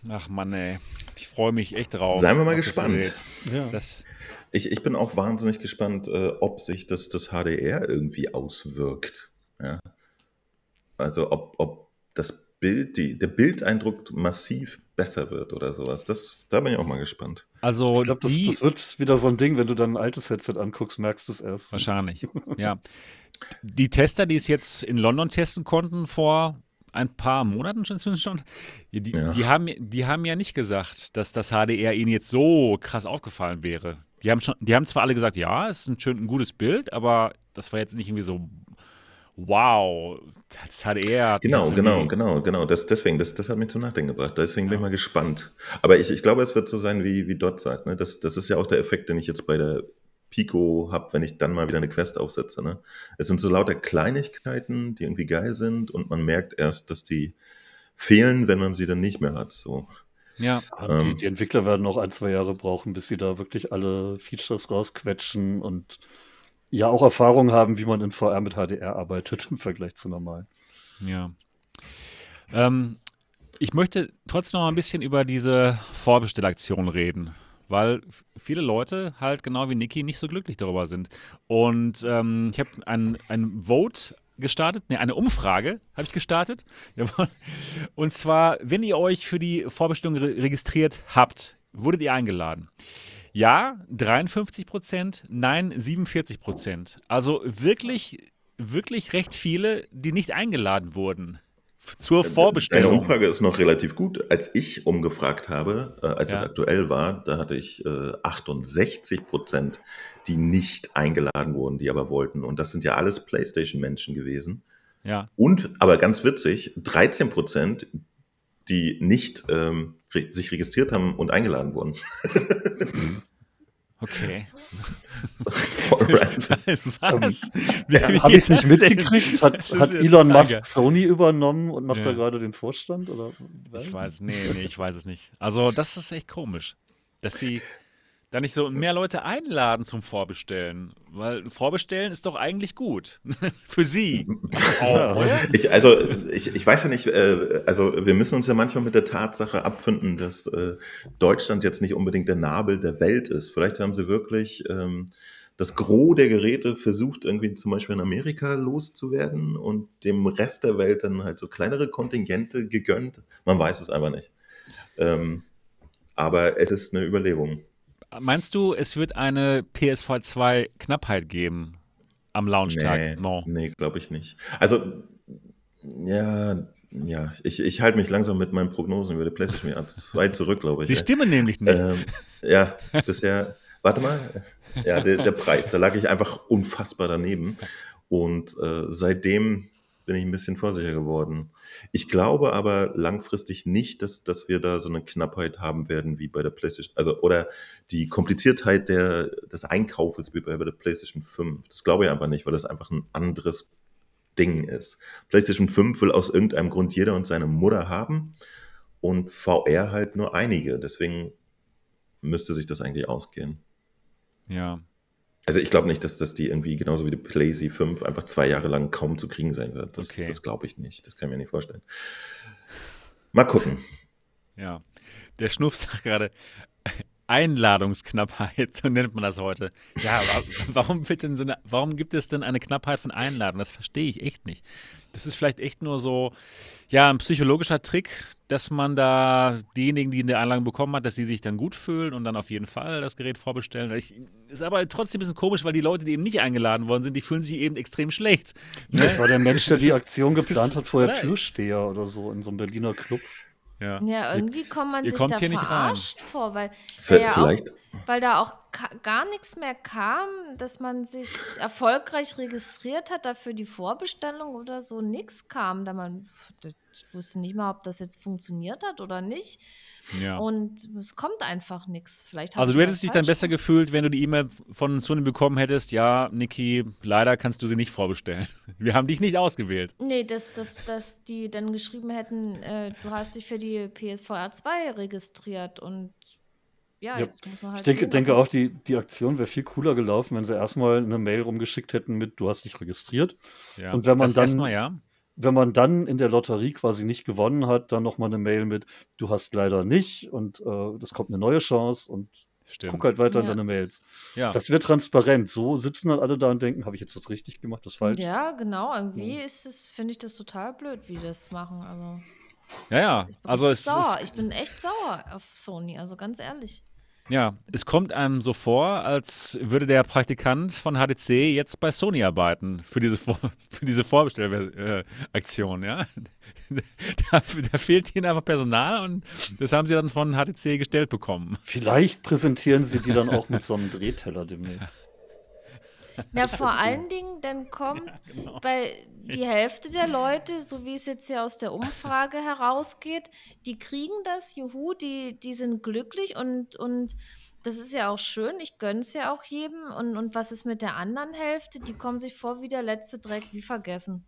Ach Mann, ey. Ich freue mich echt drauf. Seien wir mal das gespannt. Gerät. Ja. Das, Ich, ich bin auch wahnsinnig gespannt, äh, ob sich das, das HDR irgendwie auswirkt. Ja? Also ob, ob das Bild, die, der Bildeindruck massiv besser wird oder sowas. Das, da bin ich auch mal gespannt. also Ich glaube, das, das wird wieder so ein Ding, wenn du dann ein altes Headset anguckst, merkst du es erst. Wahrscheinlich, ja. Die Tester, die es jetzt in London testen konnten vor ein paar Monaten schon, schon, die, Ja. die, haben, die haben ja nicht gesagt, dass das HDR ihnen jetzt so krass aufgefallen wäre. Die haben, schon, die haben zwar alle gesagt, ja, es ist ein schön ein gutes Bild, aber das war jetzt nicht irgendwie so, wow, das HDR. hat Genau, jetzt genau, irgendwie- genau, genau. Das, deswegen, das, das hat mich zum Nachdenken gebracht. Deswegen bin ich mal gespannt. Aber ich, ich glaube, es wird so sein, wie, wie Dot sagt. Ne? Das, das ist ja auch der Effekt, den ich jetzt bei der Pico habe, wenn ich dann mal wieder eine Quest aufsetze. Ne? Es sind so lauter Kleinigkeiten, die irgendwie geil sind und man merkt erst, dass die fehlen, wenn man sie dann nicht mehr hat. So. Ja, Und die, Ähm. die Entwickler werden noch ein, zwei Jahre brauchen, bis sie da wirklich alle Features rausquetschen und ja auch Erfahrung haben, wie man in VR mit HDR arbeitet im Vergleich zu normal. Ja. Ähm, ich möchte trotzdem noch mal ein bisschen über diese Vorbestellaktion reden, weil viele Leute halt genau wie Niki nicht so glücklich darüber sind. Und ähm, ich habe ein, ein Vote gestartet, ne, eine Umfrage habe ich gestartet. Und zwar, wenn ihr euch für die Vorbestellung re registriert habt, wurdet ihr eingeladen. Ja, 53 Prozent, nein, 47 Prozent. Also wirklich, wirklich recht viele, die nicht eingeladen wurden zur Deine Vorbestellung. Umfrage ist noch relativ gut. Als ich umgefragt habe, äh, als es Ja. aktuell war, da hatte ich äh, 68 Prozent, die nicht eingeladen wurden, die aber wollten. Und das sind ja alles PlayStation-Menschen gewesen. Ja, Und, aber ganz witzig, 13 Prozent, die nicht ähm, re sich registriert haben und eingeladen wurden. okay. So, random. Was? ja, Habe ich es nicht mitgekriegt? Hat, hat Elon die Musk Frage. Sony übernommen und macht Ja. da gerade den Vorstand? Oder Ich weiß, nee, nee, ich weiß es nicht. Also, das ist echt komisch, dass sie, da nicht so mehr Leute einladen zum Vorbestellen? Weil Vorbestellen ist doch eigentlich gut. Für Sie. Auch? Ich, also, ich, ich weiß ja nicht, äh, also wir müssen uns ja manchmal mit der Tatsache abfinden, dass äh, Deutschland jetzt nicht unbedingt der Nabel der Welt ist. Vielleicht haben sie wirklich ähm, das Gros der Geräte versucht, irgendwie zum Beispiel in Amerika loszuwerden und dem Rest der Welt dann halt so kleinere Kontingente gegönnt. Man weiß es einfach nicht. Ähm, aber es ist eine Überlegung. Meinst du, es wird eine PSV 2 Knappheit geben am Launchtag? Nee, No. nee glaube ich nicht. Also, ja, ja, ich, ich halte mich langsam mit meinen Prognosen über die PlayStation 2 zurück, glaube ich. Sie stimmen nämlich nicht. Ähm, ja, bisher, warte mal, ja, der, der Preis, da lag ich einfach unfassbar daneben. Und äh, seitdem bin ich ein bisschen vorsichtiger geworden. Ich glaube aber langfristig nicht, dass, dass wir da so eine Knappheit haben werden wie bei der PlayStation, also oder die Kompliziertheit der, des Einkaufes wie bei, der PlayStation 5. Das glaube ich einfach nicht, weil das einfach ein anderes Ding ist. PlayStation 5 will aus irgendeinem Grund jeder und seine Mutter haben und VR halt nur einige. Deswegen müsste sich das eigentlich ausgehen. ja. Also ich glaube nicht, dass das die irgendwie genauso wie die PlayStation 5 einfach zwei Jahre lang kaum zu kriegen sein wird. Das, Okay. das glaube ich nicht. Das kann ich mir nicht vorstellen. Mal gucken. Ja. Der Schnuff sagt gerade, Einladungsknappheit, so nennt man das heute. Ja, wa warum, wird denn so eine, warum gibt es denn eine Knappheit von Einladungen? Das verstehe ich echt nicht. Das ist vielleicht echt nur so, ja, ein psychologischer Trick, dass man da diejenigen, die eine Einladung bekommen hat, dass sie sich dann gut fühlen und dann auf jeden Fall das Gerät vorbestellen. Ich, ist aber trotzdem ein bisschen komisch, weil die Leute, die eben nicht eingeladen worden sind, die fühlen sich eben extrem schlecht. Ne? Das war der Mensch, der die Aktion geplant hat, vorher Oder? Türsteher oder so in so einem Berliner Club. Ja. Ja, irgendwie kommt man ihr sich kommt da hier nicht rein. verarscht vor, weil, vielleicht. Weil da auch gar nichts mehr kam, dass man sich erfolgreich registriert hat, dafür die Vorbestellung oder so, nichts kam. Da man, ich wusste nicht mal, ob das jetzt funktioniert hat oder nicht. ja. Und es kommt einfach nichts. Vielleicht Also du hättest dich dann besser gefühlt, wenn du die E-Mail von Sony bekommen hättest, ja, Niki, leider kannst du sie nicht vorbestellen. Wir haben dich nicht ausgewählt. Nee, dass, dass, dass die dann geschrieben hätten, äh, du hast dich für die PSVR 2 registriert und ja, Ja, jetzt muss man halt. Ich denke, sehen, denke auch, die, die Aktion wäre viel cooler gelaufen, wenn sie erstmal eine Mail rumgeschickt hätten mit, du hast dich registriert. Ja. Und wenn man das dann- Erstmal, ja. Wenn man dann in der Lotterie quasi nicht gewonnen hat, dann nochmal eine Mail mit, du hast leider nicht und äh, es kommt eine neue Chance und Stimmt. guck halt weiter in Ja. deine Mails. ja. Das wäre transparent. So sitzen dann alle da und denken, habe ich jetzt was richtig gemacht, was falsch? Ja, genau. Irgendwie ist es, finde ich das total blöd, wie die das machen. Also, ja, ja. ich bin Also es sauer. ist, Ich bin echt sauer auf Sony, also ganz ehrlich. Ja, es kommt einem so vor, als würde der Praktikant von HTC jetzt bei Sony arbeiten für diese, Vor diese Vorbestellaktion, ja. Da, da fehlt ihnen einfach Personal und das haben sie dann von HTC gestellt bekommen. Vielleicht präsentieren sie die dann auch mit so einem Drehteller demnächst. Ja, vor allen Dingen, dann kommt Genau. bei die Hälfte der Leute, so wie es jetzt hier aus der Umfrage herausgeht, die kriegen das, juhu, die, die sind glücklich und, und das ist ja auch schön, ich gönn's ja auch jedem. Und, und was ist mit der anderen Hälfte? Die kommen sich vor wie der letzte Dreck, wie vergessen.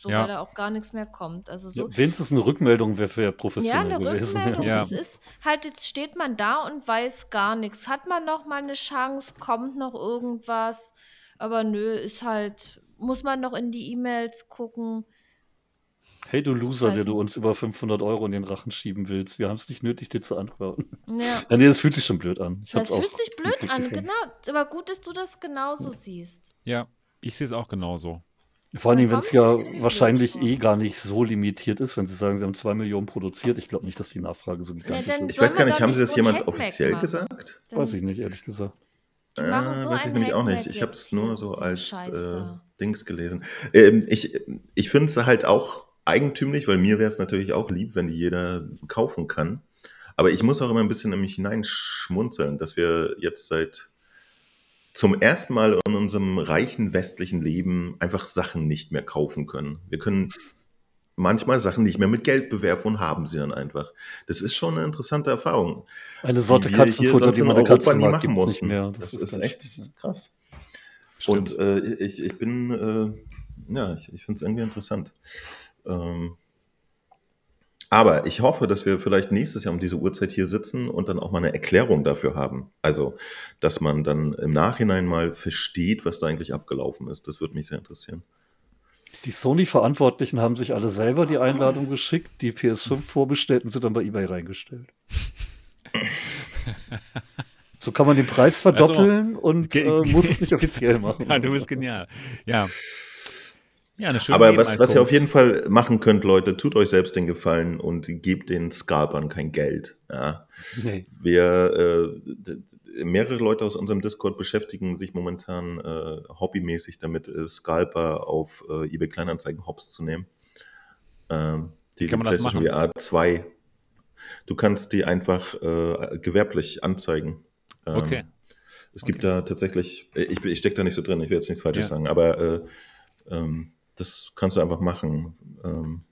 So, Ja. weil da auch gar nichts mehr kommt. Also so, Ja, wenigstens eine Rückmeldung wäre für ja, professionell eine gewesen. Rückmeldung. Ja. Das ist halt, jetzt steht man da und weiß gar nichts. Hat man noch mal eine Chance? Kommt noch irgendwas? Aber nö, ist halt, muss man noch in die E-Mails gucken. Hey, du Loser, Weiß der du nicht. uns über 500 Euro in den Rachen schieben willst. Wir haben es nicht nötig, dir zu antworten. Ja, Ja, nee, das fühlt sich schon blöd an. Ich das fühlt auch sich blöd an, genau. Aber gut, dass du das genauso siehst. Ja, ich sehe es auch genauso. Vor allem, wenn es ja wahrscheinlich eh gar nicht so limitiert ist, wenn sie sagen, sie haben zwei Millionen produziert. Ich glaube nicht, dass die Nachfrage so gigantisch dann ist. Ich weiß gar nicht, haben sie das jemals offiziell machen? gesagt? Dann- Weiß ich nicht, ehrlich gesagt. Die machen Äh, so weiß ich nämlich auch nicht. Ich habe es nur so als Scheiß äh, da. Dings gelesen. Ähm, ich ich finde es halt auch eigentümlich, weil mir wäre es natürlich auch lieb, wenn die jeder kaufen kann. Aber ich muss auch immer ein bisschen in mich hineinschmunzeln, dass wir jetzt seit zum ersten Mal in unserem reichen westlichen Leben einfach Sachen nicht mehr kaufen können. Wir können manchmal Sachen nicht mehr mit Geld bewerfen und haben sie dann einfach. Das ist schon eine interessante Erfahrung. Eine Sorte die Katzenfutter, die man in Europa nie machen mussten. mehr. Das, ist echt schlimm. krass. Stimmt. Und äh, ich, ich bin, äh, ja, ich, ich finde es irgendwie interessant. Ähm, Aber ich hoffe, dass wir vielleicht nächstes Jahr um diese Uhrzeit hier sitzen und dann auch mal eine Erklärung dafür haben. Also, dass man dann im Nachhinein mal versteht, was da eigentlich abgelaufen ist. Das würde mich sehr interessieren. Die Sony-Verantwortlichen haben sich alle selber die Einladung geschickt, die PS5 vorbestellt und sind dann bei eBay reingestellt. So kann man den Preis verdoppeln also, und äh, muss es nicht offiziell machen. Ja, du bist genial. Ja. Ja, eine schöne Aber was, was ihr auf jeden Fall machen könnt, Leute, tut euch selbst den Gefallen und gebt den Scalpern kein Geld. Ja. Nee. Wir, äh, mehrere Leute aus unserem Discord beschäftigen sich momentan äh, hobbymäßig damit, äh, Scalper auf äh, eBay Kleinanzeigen hops zu nehmen. Ähm, die Wie kann man das machen? VR 2. Du kannst die einfach äh, gewerblich anzeigen. Ähm, okay. Es gibt okay. da tatsächlich, ich, ich stecke da nicht so drin, ich will jetzt nichts Falsches ja. sagen, aber äh, ähm, das kannst du einfach machen. Ähm,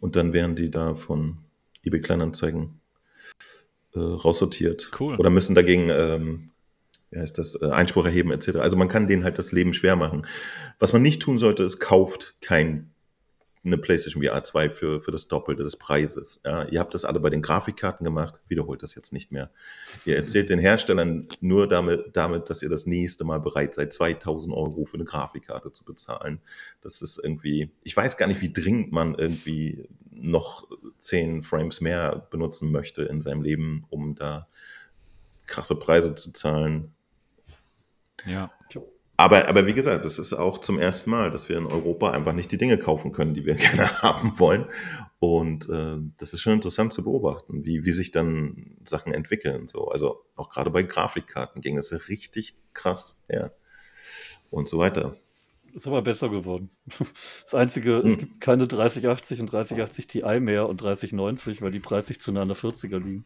und dann werden die da von eBay Kleinanzeigen äh, raussortiert. Cool. Oder müssen dagegen, ähm, wie heißt das, äh, Einspruch erheben etc. Also man kann denen halt das Leben schwer machen. Was man nicht tun sollte, ist kauft kein eine PlayStation VR 2 für, für das Doppelte des Preises. Ja, ihr habt das alle bei den Grafikkarten gemacht, wiederholt das jetzt nicht mehr. Ihr erzählt den Herstellern nur damit, damit, dass ihr das nächste Mal bereit seid, 2000 Euro für eine Grafikkarte zu bezahlen. Das ist irgendwie, ich weiß gar nicht, wie dringend man irgendwie noch 10 Frames mehr benutzen möchte in seinem Leben, um da krasse Preise zu zahlen. Ja. Aber, aber wie gesagt, das ist auch zum ersten Mal, dass wir in Europa einfach nicht die Dinge kaufen können, die wir gerne haben wollen. Und äh, das ist schon interessant zu beobachten, wie, wie sich dann Sachen entwickeln. So. Also auch gerade bei Grafikkarten ging es richtig krass her. Und so weiter. Ist aber besser geworden. Das Einzige, hm. es gibt keine 3080 und 3080 Ti mehr und 3090, weil die preislich zueinander 40er liegen.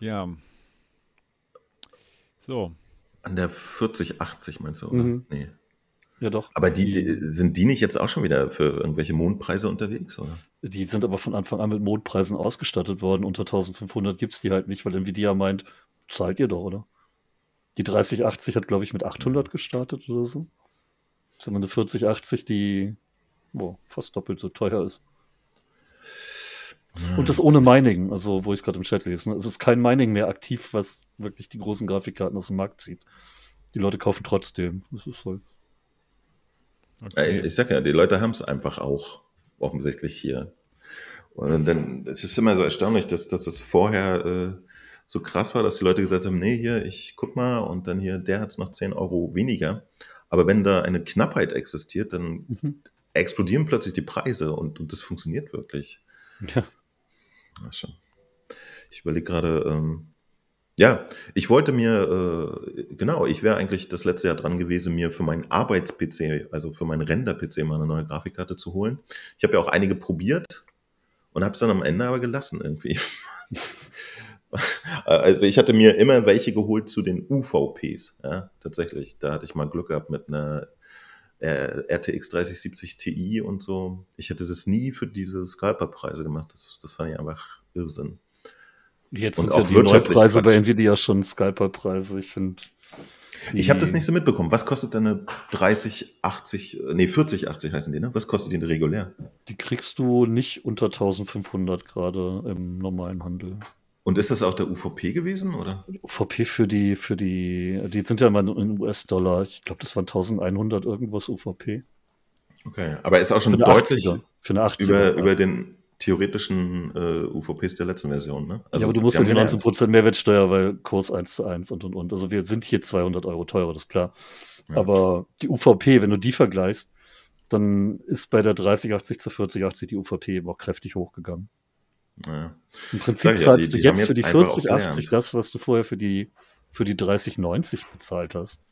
Ja, so. An der 4080 meinst du? Mhm. Nee. Ja, doch. Aber die, die, sind die nicht jetzt auch schon wieder für irgendwelche Mondpreise unterwegs, oder? Die sind aber von Anfang an mit Mondpreisen ausgestattet worden. Unter 1500 gibt es die halt nicht, weil Nvidia meint, zahlt ihr doch, oder? Die 3080 hat, glaube ich, mit 800 gestartet oder so. Das ist immer eine 4080, die boah, fast doppelt so teuer ist. Und das ohne Mining, also wo ich es gerade im Chat lese. Ne? Es ist kein Mining mehr aktiv, was wirklich die großen Grafikkarten aus dem Markt zieht. Die Leute kaufen trotzdem. Das ist voll. Okay. Ich sag ja, die Leute haben es einfach auch offensichtlich hier. Und dann es ist immer so erstaunlich, dass, dass es vorher äh, so krass war, dass die Leute gesagt haben, nee, hier, ich guck mal und dann hier, der hat es noch 10 Euro weniger. Aber wenn da eine Knappheit existiert, dann mhm. explodieren plötzlich die Preise und, und das funktioniert wirklich. Ja. Ach schon. Ich überlege gerade, ähm, ja, ich wollte mir, äh, genau, ich wäre eigentlich das letzte Jahr dran gewesen, mir für meinen Arbeits-PC, also für meinen Render-PC mal eine neue Grafikkarte zu holen. Ich habe ja auch einige probiert und habe es dann am Ende aber gelassen irgendwie. also ich hatte mir immer welche geholt zu den UVPs, ja, tatsächlich. Da hatte ich mal Glück gehabt mit einer RTX 3070 Ti und so. Ich hätte das nie für diese Scalper-Preise gemacht. Das, das fand ich einfach Irrsinn. Jetzt und sind auch ja die Neupreise bei Nvidia schon Scalper-Preise. Ich finde. Ich habe das nicht so mitbekommen. Was kostet denn eine 3080, nee, 4080 heißen die, ne? Was kostet die denn regulär? Die kriegst du nicht unter 1500 gerade im normalen Handel. Und ist das auch der UVP gewesen, oder? UVP für die, für die, die sind ja immer in US-Dollar. Ich glaube, das waren 1100 irgendwas UVP. Okay, aber ist auch schon deutlich 80er, für eine 80er, über, ja. über den theoretischen äh, UVPs der letzten Version, ne? Also, ja, aber du musst ja die 19% Mehrwertsteuer, weil Kurs 1 zu 1 und und und. Also wir sind hier 200 Euro teurer, das ist klar. Ja. Aber die UVP, wenn du die vergleichst, dann ist bei der 3080 zu 4080 die UVP auch kräftig hochgegangen. Naja. Im Prinzip ja, zahlst die du jetzt, jetzt für die 4080 das, was du vorher für die, für die 3090 bezahlt hast.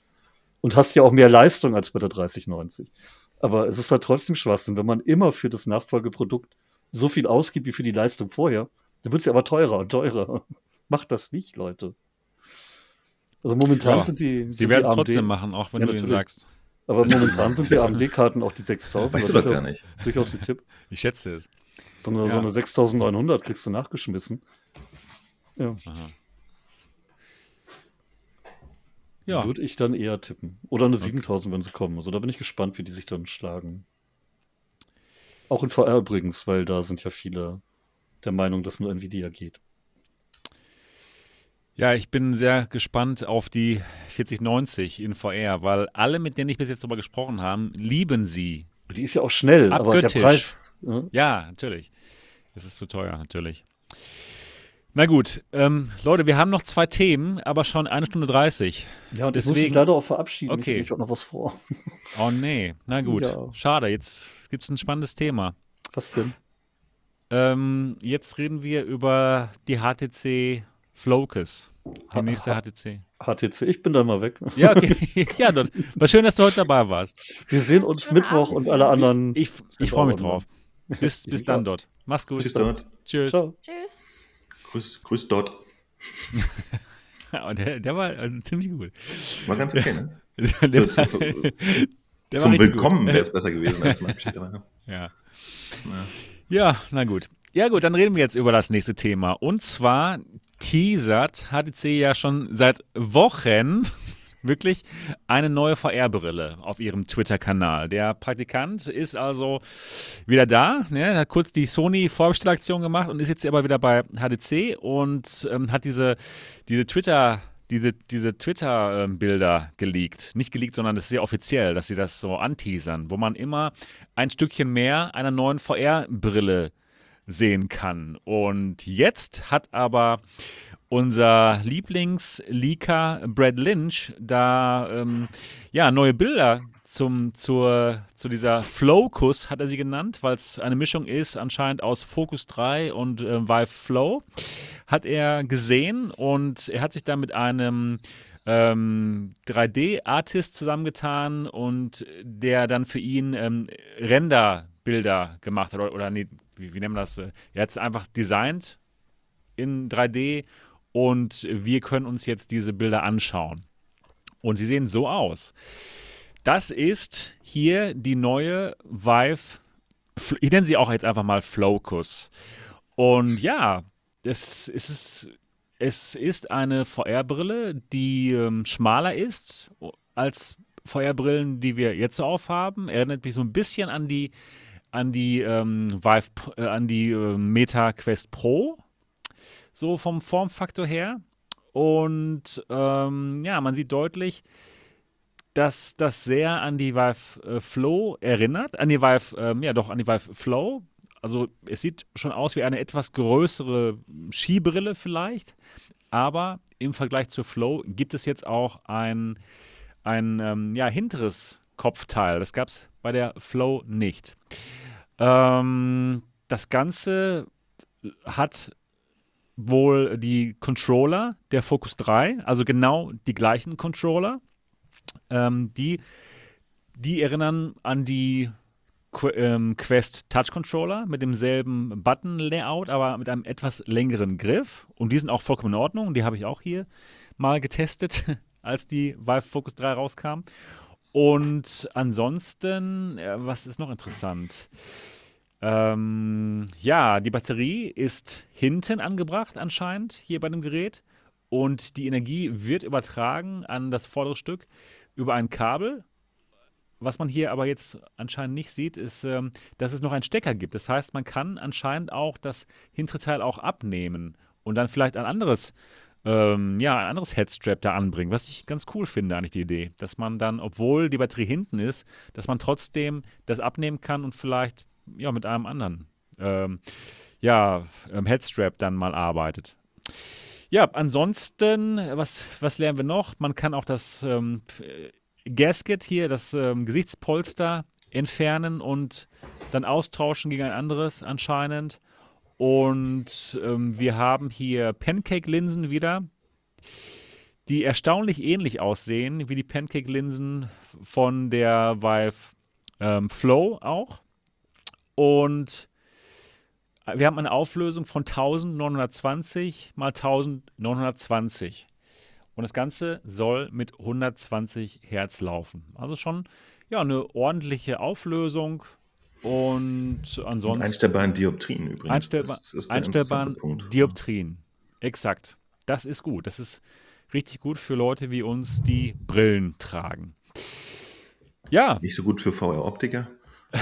Und hast ja auch mehr Leistung als bei der 3090. Aber es ist halt trotzdem Schwachsinn, wenn man immer für das Nachfolgeprodukt so viel ausgibt wie für die Leistung vorher, dann wird es ja aber teurer und teurer. Macht das nicht, Leute. Also momentan ja, sind die. Sind Sie werden es trotzdem machen, auch wenn ja, du ihnen sagst. Aber momentan sind die AMD-Karten auch die 6000. Weißt du das gar nicht? Durchaus ein Tipp. Ich schätze es. So eine, ja. so eine 6900 kriegst du nachgeschmissen. Ja. Aha. Ja. Würde ich dann eher tippen. Oder eine okay. 7000, wenn sie kommen. Also da bin ich gespannt, wie die sich dann schlagen. Auch in VR übrigens, weil da sind ja viele der Meinung, dass nur Nvidia geht. Ja, ich bin sehr gespannt auf die 4090 in VR, weil alle, mit denen ich bis jetzt darüber gesprochen habe, lieben sie. Die ist ja auch schnell, aber der. Preis. Ne? Ja, natürlich. Es ist zu teuer, natürlich. Na gut, ähm, Leute, wir haben noch zwei Themen, aber schon eine Stunde 30. Ja, und ich muss Deswegen- mich leider auch verabschieden. Okay. Ich habe noch was vor. Oh nee, na gut. Ja. Schade, jetzt gibt es ein spannendes Thema. Was denn? Ähm, jetzt reden wir über die HTC Focus. Die nächste HTC. HTC, ich bin da mal weg. Ja, okay. ja, dort. War schön, dass du heute dabei warst. Wir sehen uns Schönen Mittwoch Abend. und alle anderen. Ich, ich freue mich drauf. Bis, bis dann dort. Mach's gut. Tschüss dort. Tschüss. Ciao. Tschüss. Grüß, grüß dort. Ja, der, der war äh, ziemlich gut. War ganz okay, ne? Der, zu- war- Zum richtig Willkommen wäre es besser gewesen als zum Abschied. Ja. ja. ja, na gut. Ja gut, dann reden wir jetzt über das nächste Thema. Und zwar teasert HTC ja schon seit Wochen wirklich eine neue VR-Brille auf ihrem Twitter-Kanal. Der Praktikant ist also wieder da, ne? Hat kurz die Sony-Vorbestellaktion gemacht und ist jetzt aber wieder bei HTC und ähm, hat diese, diese Twitter- diese, diese Twitter-Bilder geleakt. Nicht geleakt, sondern das ist ja offiziell, dass sie das so anteasern, wo man immer ein Stückchen mehr einer neuen VR-Brille sehen kann. Und jetzt hat aber unser Lieblingsleaker Brad Lynch da ähm, ja, neue Bilder zum, zur, zu dieser Flowcus, hat er sie genannt, weil es eine Mischung ist anscheinend aus Focus 3 und äh, Vive Flow, hat er gesehen und er hat sich da mit einem ähm, 3D-Artist zusammengetan und der dann für ihn ähm, Renderbilder gemacht hat. Oder, oder nee, wie, wie nennen wir das? Er hat es einfach designt in 3D und wir können uns jetzt diese Bilder anschauen. Und sie sehen so aus. Das ist hier die neue Vive, ich nenne sie auch jetzt einfach mal Flowcus. Und ja, es, es, ist, es ist eine VR-Brille, die ähm, schmaler ist als VR-Brillen, die wir jetzt so aufhaben. Erinnert mich so ein bisschen an die, an die ähm, Vive, äh, an die äh, Meta Quest Pro, so vom Formfaktor her. Und ähm, ja, man sieht deutlich, dass das sehr an die Vive äh, Flow erinnert, an die Vive, ähm, ja doch, an die Vive Flow. Also es sieht schon aus wie eine etwas größere Skibrille vielleicht, aber im Vergleich zur Flow gibt es jetzt auch ein, ein ähm, ja, hinteres Kopfteil. Das gab es bei der Flow nicht. Ähm, das Ganze hat wohl die Controller der Focus 3, also genau die gleichen Controller. Ähm, die, die erinnern an die Qu ähm, Quest Touch Controller mit demselben Button-Layout, aber mit einem etwas längeren Griff. Und die sind auch vollkommen in Ordnung. Die habe ich auch hier mal getestet, als die Vive Focus 3 rauskam. Und ansonsten, was ist noch interessant? Ähm, ja, die Batterie ist hinten angebracht anscheinend hier bei dem Gerät und die Energie wird übertragen an das vordere Stück über ein Kabel. Was man hier aber jetzt anscheinend nicht sieht, ist, ähm, dass es noch einen Stecker gibt. Das heißt, man kann anscheinend auch das hintere Teil auch abnehmen und dann vielleicht ein anderes, ähm, ja, ein anderes Headstrap da anbringen, was ich ganz cool finde, eigentlich die Idee. Dass man dann, obwohl die Batterie hinten ist, dass man trotzdem das abnehmen kann und vielleicht ja, mit einem anderen ähm, ja, ähm, Headstrap dann mal arbeitet. Ja, ansonsten, was, was lernen wir noch? Man kann auch das ähm, äh, Gasket hier, das ähm, Gesichtspolster entfernen und dann austauschen gegen ein anderes anscheinend. Und ähm, wir haben hier Pancake-Linsen wieder, die erstaunlich ähnlich aussehen wie die Pancake-Linsen von der Vive ähm, Flow auch. Und wir haben eine Auflösung von 1920 mal 1920. Und das Ganze soll mit 120 Hertz laufen. Also schon ja, eine ordentliche Auflösung. Und ansonsten. Einstellbaren Dioptrien übrigens. Einstellbar, Das ist der einstellbaren. Dioptrien. Exakt. Das ist gut. Das ist richtig gut für Leute wie uns, die Brillen tragen. Ja, Nicht so gut für VR-Optiker.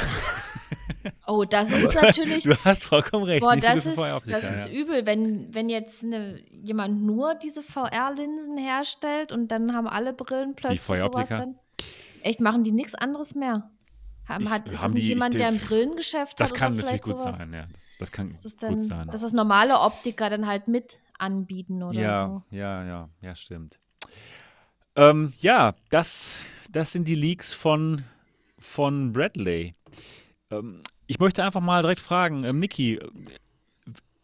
Oh, das ist natürlich. Du hast vollkommen recht. Boah, nicht so das gut ist, das ist ja. übel, wenn, wenn jetzt eine, jemand nur diese VR-Linsen herstellt und dann haben alle Brillen plötzlich sowas VR-Optiker? dann. Echt, machen die nichts anderes mehr? Haben, Ich- hat, ist haben das nicht die- jemand, der ein Brillengeschäft Das hat? kann oder natürlich gut sowas? sein, ja. Das, das kann Das ist gut dann, sein. dass das normale Optiker dann halt mit anbieten oder ja, so. ja, ja, ja, stimmt. Ähm, ja, das, das sind die Leaks von, von Bradley. Ähm, ich möchte einfach mal direkt fragen, ähm, Niki,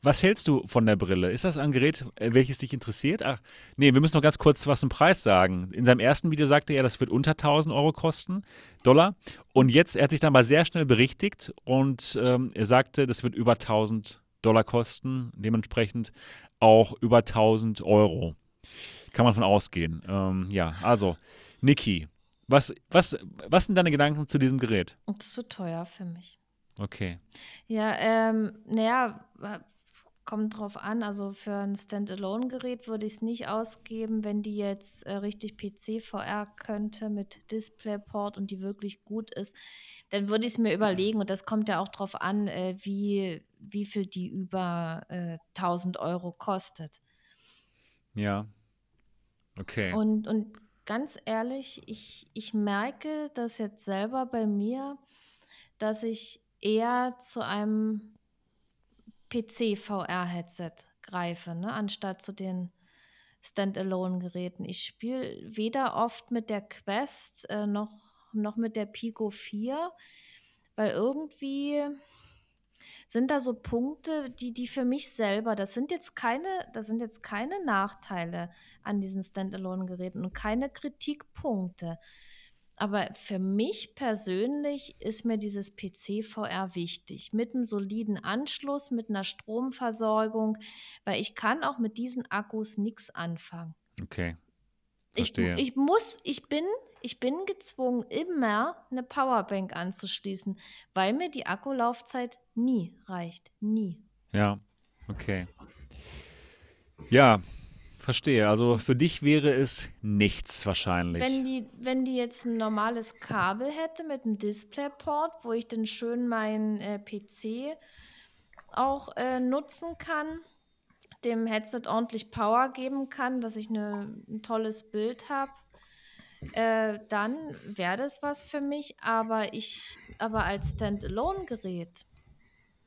was hältst du von der Brille? Ist das ein Gerät, äh, welches dich interessiert? Ach, nee, wir müssen noch ganz kurz was zum Preis sagen. In seinem ersten Video sagte er, das wird unter 1000 Euro kosten, Dollar. Und jetzt, er hat sich dann aber sehr schnell berichtigt und ähm, er sagte, das wird über 1000 Dollar kosten, dementsprechend auch über 1000 Euro. Kann man von ausgehen. Ähm, ja, also, Niki, was, was, was sind deine Gedanken zu diesem Gerät? Ist zu teuer für mich. Okay. Ja, ähm, naja, kommt drauf an. Also für ein Standalone-Gerät würde ich es nicht ausgeben, wenn die jetzt äh, richtig PC-VR könnte mit DisplayPort und die wirklich gut ist. Dann würde ich es mir überlegen und das kommt ja auch drauf an, äh, wie, wie viel die über äh, 1000 Euro kostet. Ja. Okay. Und, und ganz ehrlich, ich, ich merke das jetzt selber bei mir, dass ich eher zu einem PC-VR-Headset greife, ne, anstatt zu den Standalone-Geräten. Ich spiele weder oft mit der Quest äh, noch, noch mit der Pico 4, weil irgendwie sind da so Punkte, die, die für mich selber, das sind jetzt keine, das sind jetzt keine Nachteile an diesen Standalone-Geräten und keine Kritikpunkte. Aber für mich persönlich ist mir dieses PC-VR wichtig. Mit einem soliden Anschluss, mit einer Stromversorgung, weil ich kann auch mit diesen Akkus nichts anfangen. Okay. Ich, ich muss, ich bin, ich bin gezwungen, immer eine Powerbank anzuschließen, weil mir die Akkulaufzeit nie reicht. Nie. Ja. Okay. Ja, verstehe. Also für dich wäre es nichts wahrscheinlich. Wenn die, wenn die jetzt ein normales Kabel hätte mit einem DisplayPort, wo ich dann schön meinen äh, PC auch äh, nutzen kann, dem Headset ordentlich Power geben kann, dass ich eine, ein tolles Bild habe, äh, dann wäre das was für mich. Aber ich, aber als Standalone-Gerät,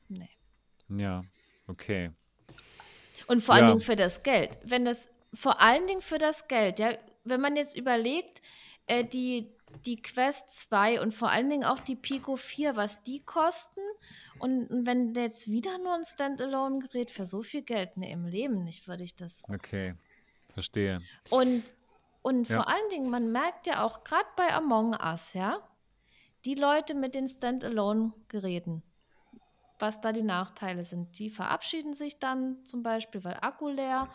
nee. ja, okay. Und vor allen Ja. Dingen für das Geld. Wenn das, vor allen Dingen für das Geld, ja, wenn man jetzt überlegt, äh, die, die Quest 2 und vor allen Dingen auch die Pico 4, was die kosten. Und, und wenn jetzt wieder nur ein Standalone-Gerät für so viel Geld, ne, im Leben nicht, würde ich das. Okay. Verstehe. Und, und Ja. vor allen Dingen, man merkt ja auch gerade bei Among Us, ja, die Leute mit den Standalone-Geräten, was da die Nachteile sind. Die verabschieden sich dann zum Beispiel, weil Akku leer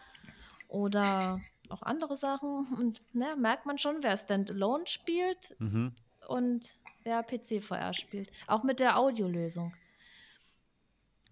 oder auch andere Sachen. Und ne, merkt man schon, wer Standalone spielt Mhm. und wer PC-VR spielt. Auch mit der Audiolösung.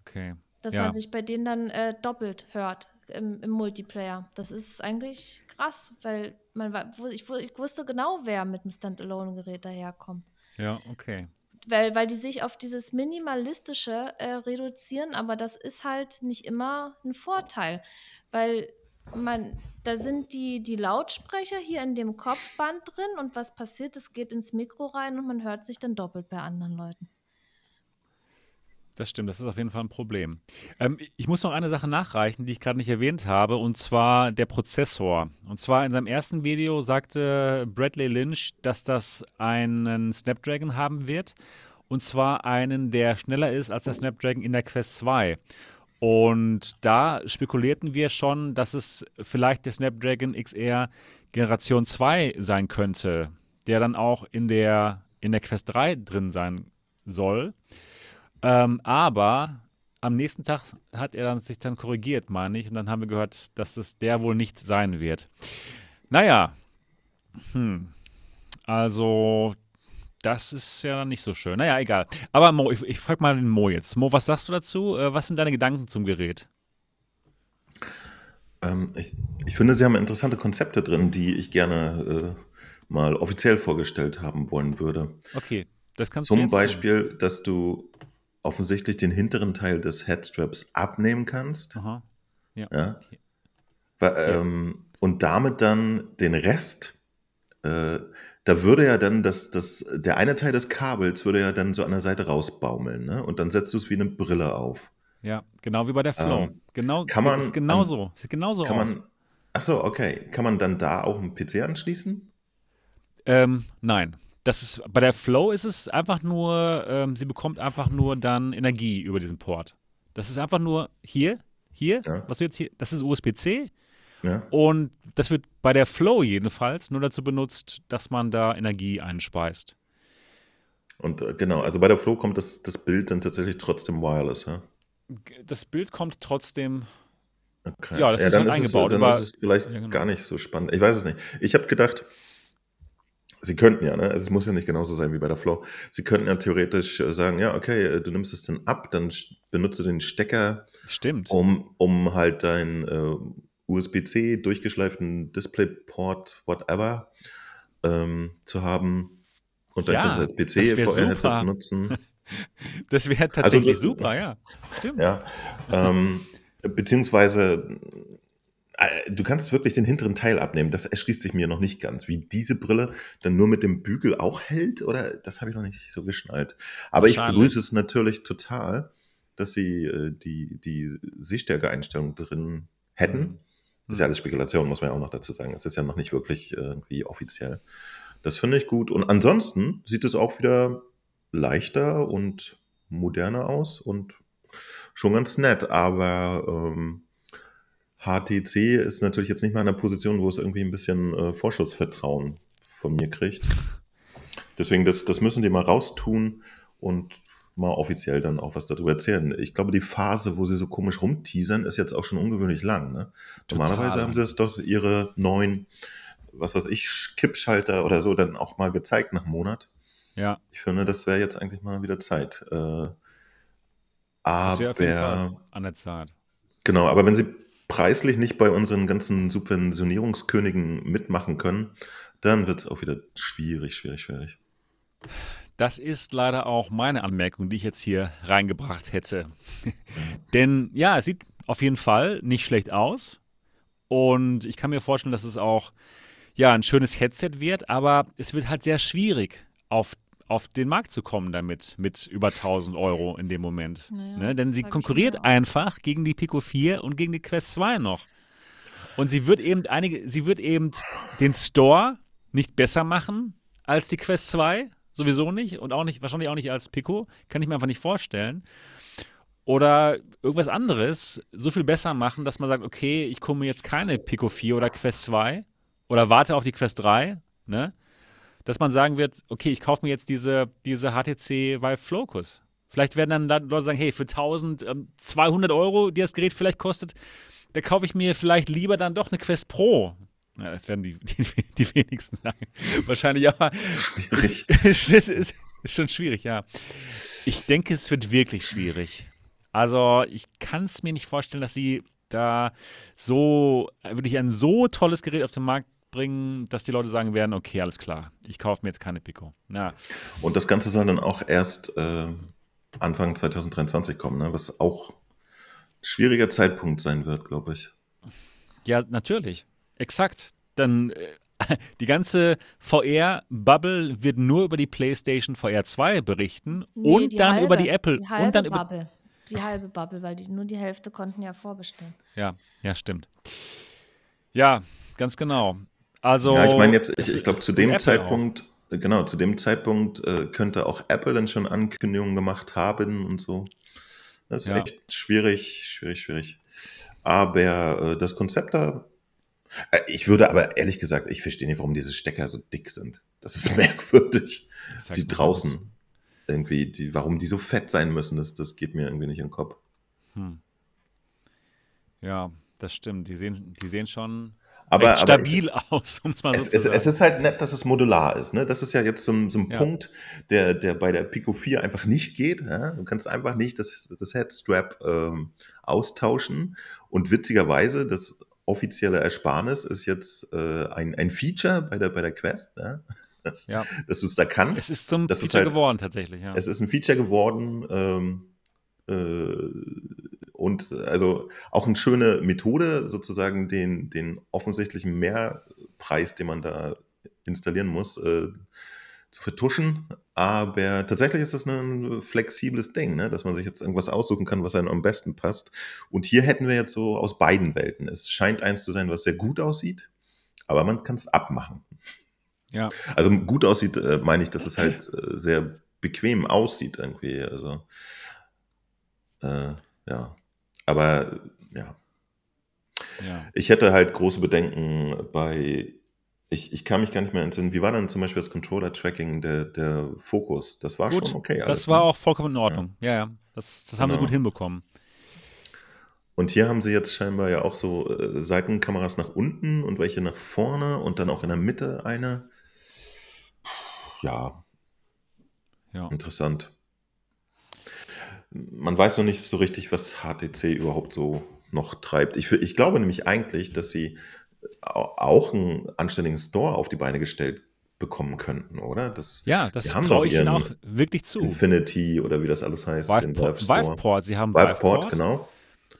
Okay. Dass Ja. man sich bei denen dann äh, doppelt hört im, im Multiplayer. Das ist eigentlich krass, weil man ich, ich wusste genau, wer mit dem Standalone-Gerät daherkommt. Ja, okay. Weil, weil die sich auf dieses Minimalistische äh, reduzieren, aber das ist halt nicht immer ein Vorteil. Weil man, da sind die, die Lautsprecher hier in dem Kopfband drin und was passiert, es geht ins Mikro rein und man hört sich dann doppelt bei anderen Leuten. Das stimmt, das ist auf jeden Fall ein Problem. Ähm, ich muss noch eine Sache nachreichen, die ich gerade nicht erwähnt habe, und zwar der Prozessor. Und zwar in seinem ersten Video sagte Bradley Lynch, dass das einen Snapdragon haben wird. Und zwar einen, der schneller ist als der Snapdragon in der Quest 2. Und da spekulierten wir schon, dass es vielleicht der Snapdragon XR Generation 2 sein könnte, der dann auch in der, in der Quest 3 drin sein soll. Ähm, aber am nächsten Tag hat er dann, sich dann korrigiert, meine ich. Und dann haben wir gehört, dass es der wohl nicht sein wird. Naja, hm. also das ist ja dann nicht so schön. Naja, egal. Aber Mo, ich, ich frage mal den Mo jetzt. Mo, was sagst du dazu? Äh, was sind deine Gedanken zum Gerät? Ähm, ich, ich finde, Sie haben interessante Konzepte drin, die ich gerne äh, mal offiziell vorgestellt haben wollen würde. Okay, das kannst du Zum jetzt sagen. Beispiel, dass du offensichtlich den hinteren Teil des Headstraps abnehmen kannst. Aha. Ja. Ja. Wa- Ähm, und damit dann den Rest, äh, da würde ja dann das, das, der eine Teil des Kabels würde ja dann so an der Seite rausbaumeln, ne? Und dann setzt du es wie eine Brille auf. Ja, genau wie bei der Flow. Ähm, genau, kann man ist genauso. Sieht genauso Kann man, ach so, okay. Kann man dann da auch einen PC anschließen? Ähm, nein. Das ist, bei der Flow ist es einfach nur, ähm, sie bekommt einfach nur dann Energie über diesen Port. Das ist einfach nur hier, hier, Ja. was du jetzt hier, das ist USB-C Ja. und das wird bei der Flow jedenfalls nur dazu benutzt, dass man da Energie einspeist. Und äh, genau, also bei der Flow kommt das, das Bild dann tatsächlich trotzdem wireless, ja? Das Bild kommt trotzdem, Okay. Ja, das ist dann halt es, eingebaut, Dann aber- ist es vielleicht Ja, genau. gar nicht so spannend. Ich weiß es nicht. Ich habe gedacht, sie könnten ja, ne? Also es muss ja nicht genauso sein wie bei der Flow. Sie könnten ja theoretisch äh, sagen, ja, okay, äh, du nimmst es dann ab, dann benutze den Stecker, stimmt. um, um halt deinen äh, USB-C durchgeschleiften DisplayPort, whatever, ähm, zu haben. Und dann Ja, kannst du als das PC wär VR-Headset super. benutzen. Das wäre tatsächlich Also super, ja. Stimmt. Ja. ähm, beziehungsweise, du kannst wirklich den hinteren Teil abnehmen. Das erschließt sich mir noch nicht ganz. Wie diese Brille dann nur mit dem Bügel auch hält, oder? Das habe ich noch nicht so geschnallt. Aber ich begrüße es natürlich total, dass sie äh, die, die Sehstärke-Einstellung drin hätten. Mhm. Das ist ja alles Spekulation, muss man ja auch noch dazu sagen. Es ist ja noch nicht wirklich irgendwie offiziell. Das finde ich gut. Und ansonsten sieht es auch wieder leichter und moderner aus und schon ganz nett. Aber ähm, HTC ist natürlich jetzt nicht mal in einer Position, wo es irgendwie ein bisschen äh, Vorschussvertrauen von mir kriegt. Deswegen, das, das müssen die mal raustun und mal offiziell dann auch was darüber erzählen. Ich glaube, die Phase, wo sie so komisch rumteasern, ist jetzt auch schon ungewöhnlich lang. Ne? Normalerweise haben sie das doch ihre neuen, was weiß ich, Kippschalter oder so dann auch mal gezeigt nach einem Monat. Ja, Ich finde, das wäre jetzt eigentlich mal wieder Zeit. Äh, aber an der Zeit. genau, aber wenn sie preislich nicht bei unseren ganzen Subventionierungskönigen mitmachen können, dann wird es auch wieder schwierig, schwierig, schwierig. Das ist leider auch meine Anmerkung, die ich jetzt hier reingebracht hätte. Denn ja, es sieht auf jeden Fall nicht schlecht aus. Und ich kann mir vorstellen, dass es auch ja, ein schönes Headset wird, aber es wird halt sehr schwierig, auf, auf den Markt zu kommen damit, mit über 1000 Euro in dem Moment. Naja, ne? Denn sie konkurriert einfach gegen die Pico 4 und gegen die Quest 2 noch. Und sie wird eben einige, sie wird eben den Store nicht besser machen als die Quest 2, sowieso nicht und auch nicht, wahrscheinlich auch nicht als Pico, kann ich mir einfach nicht vorstellen. Oder irgendwas anderes so viel besser machen, dass man sagt, okay, ich komme jetzt keine Pico 4 oder Quest 2 oder warte auf die Quest 3, ne? Dass man sagen wird, okay, ich kaufe mir jetzt diese, diese HTC Vive Focus. Vielleicht werden dann da Leute sagen, hey, für 1200 Euro, die das Gerät vielleicht kostet, da kaufe ich mir vielleicht lieber dann doch eine Quest Pro. Ja, das werden die, die, die wenigsten sagen. Wahrscheinlich, aber Schwierig. ist, ist, ist schon schwierig, ja. Ich denke, es wird wirklich schwierig. Also, ich kann es mir nicht vorstellen, dass sie da so, wirklich ein so tolles Gerät auf den Markt bringen, dass die Leute sagen werden, okay, alles klar, ich kaufe mir jetzt keine Pico. Ja, Und das Ganze soll dann auch erst äh, Anfang 2023 kommen, ne? was auch ein schwieriger Zeitpunkt sein wird, glaube ich. ja natürlich, exakt. Dann äh, die ganze VR-Bubble wird nur über die PlayStation VR 2 berichten Nee, und dann über halbe, die Apple Die halbe und dann über Bubble. Die halbe Bubble, weil die, nur die Hälfte konnten ja vorbestellen. Ja, ja, stimmt. Ja, ganz genau. Also, ja, ich meine jetzt, ich, ich glaube, zu dem Zeitpunkt, äh, genau, zu dem Zeitpunkt äh, könnte auch Apple dann schon Ankündigungen gemacht haben und so. Das ist Ja. echt schwierig, schwierig, schwierig. Aber äh, das Konzept da, äh, ich würde aber ehrlich gesagt, ich verstehe nicht, warum diese Stecker so dick sind. Das ist merkwürdig. Sag's Die draußen. Irgendwie, die, warum die so fett sein müssen, das, das geht mir irgendwie nicht in den Kopf. Hm. Ja, das stimmt. Die sehen, die sehen schon Aber, recht aber stabil aus, um es mal Es, so zu es, sagen. es ist halt nett, dass es modular ist. Ne? Das ist ja jetzt so ein, so ein Ja. Punkt, der, der bei der Pico 4 einfach nicht geht. Ja? Du kannst einfach nicht das, das Headstrap ähm, austauschen. Und witzigerweise, das offizielle Ersparnis ist jetzt äh, ein, ein Feature bei der, bei der Quest, ne? dass, ja, dass du es da kannst. es ist zum das ist Feature halt- geworden tatsächlich, ja. Es ist ein Feature geworden, ähm, Äh, und also auch eine schöne Methode, sozusagen den, den offensichtlichen Mehrpreis, den man da installieren muss, äh, zu vertuschen. Aber tatsächlich ist das ein flexibles Ding, ne? dass man sich jetzt irgendwas aussuchen kann, was einem am besten passt. Und hier hätten wir jetzt so aus beiden Welten. Es scheint eins zu sein, was sehr gut aussieht, aber man kann es abmachen. Ja. Also gut aussieht, äh, meine ich, dass es halt äh, sehr bequem aussieht irgendwie. Also äh, ja. Aber ja. ja. Ich hätte halt große Bedenken bei ich, ich kann mich gar nicht mehr entsinnen. Wie war dann zum Beispiel das Controller-Tracking, der, der Fokus? Das war Gut, schon okay. das alles, war ne? auch vollkommen in Ordnung. Ja, ja. Das, das haben sie Genau. gut hinbekommen. Und hier haben sie jetzt scheinbar ja auch so äh, Seitenkameras nach unten und welche nach vorne und dann auch in der Mitte eine. Ja, Ja. interessant. Man weiß noch nicht so richtig, was HTC überhaupt so noch treibt. Ich, ich glaube nämlich eigentlich, dass sie au- auch einen anständigen Store auf die Beine gestellt bekommen könnten, oder? Das, Ja, das traue ich ihnen auch wirklich zu. Infinity oder wie das alles heißt, den Viveport. Viveport, sie haben Viveport, Viveport. genau.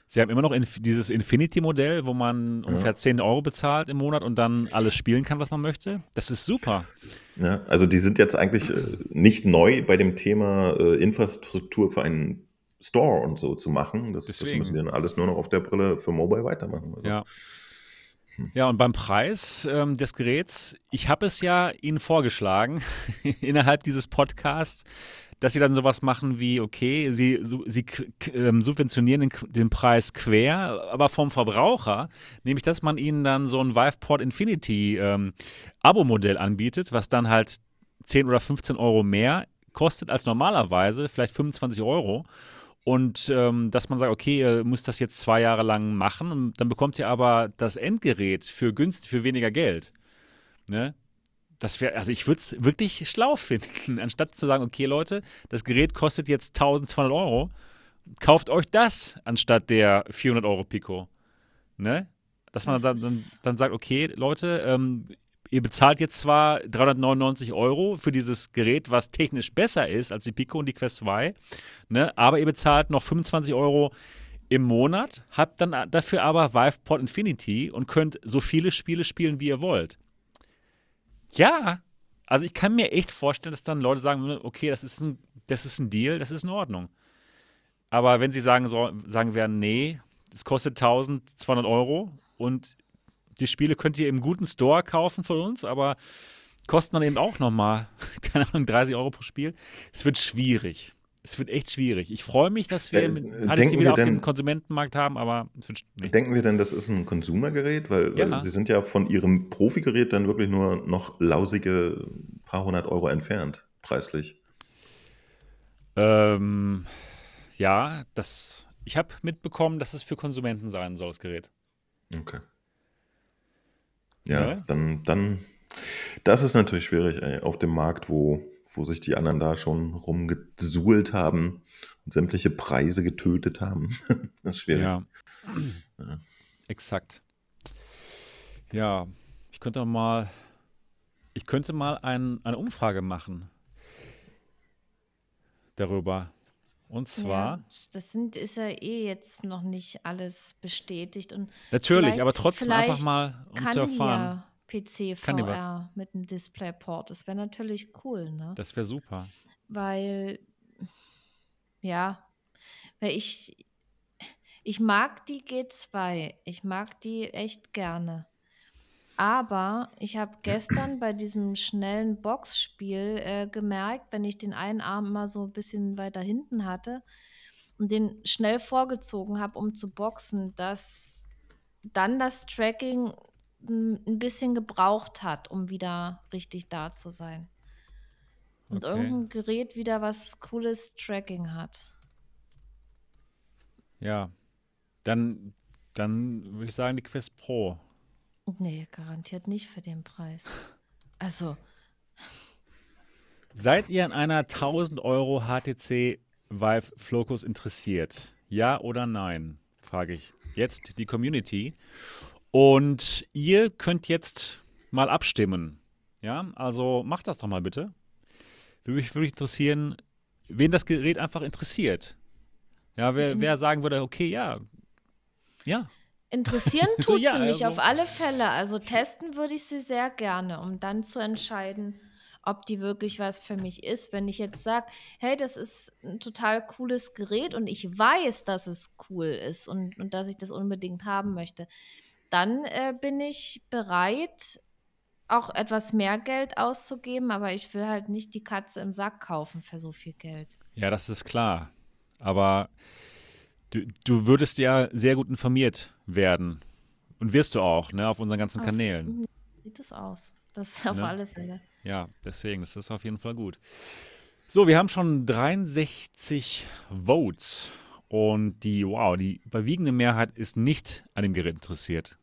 Sie haben immer noch inf dieses Infinity-Modell, wo man ungefähr 10 Euro bezahlt im Monat und dann alles spielen kann, was man möchte. Das ist super. Ja, also die sind jetzt eigentlich äh, nicht neu bei dem Thema äh, Infrastruktur für einen Store und so zu machen. Das, das müssen die dann alles nur noch auf der Brille für Mobile weitermachen. Also, Ja. Ja, und beim Preis ähm, des Geräts, ich habe es ja Ihnen vorgeschlagen, innerhalb dieses Podcasts, dass Sie dann sowas machen wie, okay, Sie, su- Sie ähm, subventionieren den, den Preis quer, aber vom Verbraucher, nämlich dass man Ihnen dann so ein Viveport Infinity ähm, Abo-Modell anbietet, was dann halt 10 oder 15 Euro mehr kostet als normalerweise, vielleicht 25 Euro. Und ähm, dass man sagt, okay, ihr müsst das jetzt zwei Jahre lang machen und dann bekommt ihr aber das Endgerät für günstig, für weniger Geld. Ne? Das wäre, also ich würde es wirklich schlau finden, anstatt zu sagen, okay, Leute, das Gerät kostet jetzt 1200 Euro, kauft euch das anstatt der 400 Euro Pico. Ne? Dass man dann, dann, dann sagt, okay, Leute, ähm, ihr bezahlt jetzt zwar 399 Euro für dieses Gerät, was technisch besser ist als die Pico und die Quest 2, ne? aber ihr bezahlt noch 25 Euro im Monat, habt dann dafür aber Viveport Infinity und könnt so viele Spiele spielen, wie ihr wollt. Ja, also ich kann mir echt vorstellen, dass dann Leute sagen, okay, das ist ein, das ist ein Deal, das ist in Ordnung. Aber wenn sie sagen, so, sagen werden, nee, es kostet 1200 Euro und die Spiele könnt ihr im guten Store kaufen von uns, aber kosten dann eben auch nochmal, keine Ahnung, 30 Euro pro Spiel. Es wird schwierig. Es wird echt schwierig. Ich freue mich, dass wir Äh, denken HTC wir wieder auf dem Konsumentenmarkt haben, aber es wird, nee. Denken wir denn, das ist ein Konsumergerät? Weil, Ja. weil sie sind ja von ihrem Profigerät dann wirklich nur noch lausige paar hundert Euro entfernt, preislich. Ähm, ja, das, ich habe mitbekommen, dass es für Konsumenten sein soll, das Gerät. Okay. Ja, Ja. dann, dann, das ist natürlich schwierig, ey, auf dem Markt, wo, wo sich die anderen da schon rumgesuhlt haben und sämtliche Preise getötet haben. das ist schwierig. Ja. Ja. Exakt. Ja, ich könnte mal, ich könnte mal ein, eine Umfrage machen darüber. Und zwar, Ja, das sind, ist ja eh jetzt noch nicht alles bestätigt. Und natürlich, aber trotzdem einfach mal, um zu erfahren. PC? VR mit einem DisplayPort. Das wäre natürlich cool, ne? Das wäre super. Weil, ja, weil ich, ich mag die G2. Ich mag die echt gerne. Aber ich habe gestern bei diesem schnellen Boxspiel äh, gemerkt, wenn ich den einen Arm immer so ein bisschen weiter hinten hatte und den schnell vorgezogen habe, um zu boxen, dass dann das Tracking m, ein bisschen gebraucht hat, um wieder richtig da zu sein. Und Okay. irgendein Gerät wieder was cooles Tracking hat. Ja. Dann, dann würde ich sagen, die Quest Pro. Nee, garantiert nicht für den Preis. Also, Seid ihr an einer 1000 Euro HTC Vive Focus interessiert? Ja oder nein? Frage ich. Jetzt die Community. Und ihr könnt jetzt mal abstimmen. Ja, also macht das doch mal bitte. Würde mich wirklich interessieren, wen das Gerät einfach interessiert. Ja, wer, In- wer sagen würde, okay, ja, ja, Interessieren So, tut ja, sie mich also- auf alle Fälle. Also testen würde ich sie sehr gerne, um dann zu entscheiden, ob die wirklich was für mich ist. Wenn ich jetzt sage, hey, das ist ein total cooles Gerät und ich weiß, dass es cool ist und, und dass ich das unbedingt haben möchte, dann äh, bin ich bereit, auch etwas mehr Geld auszugeben, aber ich will halt nicht die Katze im Sack kaufen für so viel Geld. ja, das ist klar. Aber du, du würdest ja sehr gut informiert werden. Und wirst du auch, ne, auf unseren ganzen Auf- Kanälen. Sieht es aus. Das auf Ne? alle Fälle. Ja, deswegen, das ist auf jeden Fall gut. So, wir haben schon 63 Votes. Und die, wow, die überwiegende Mehrheit ist nicht an dem Gerät interessiert.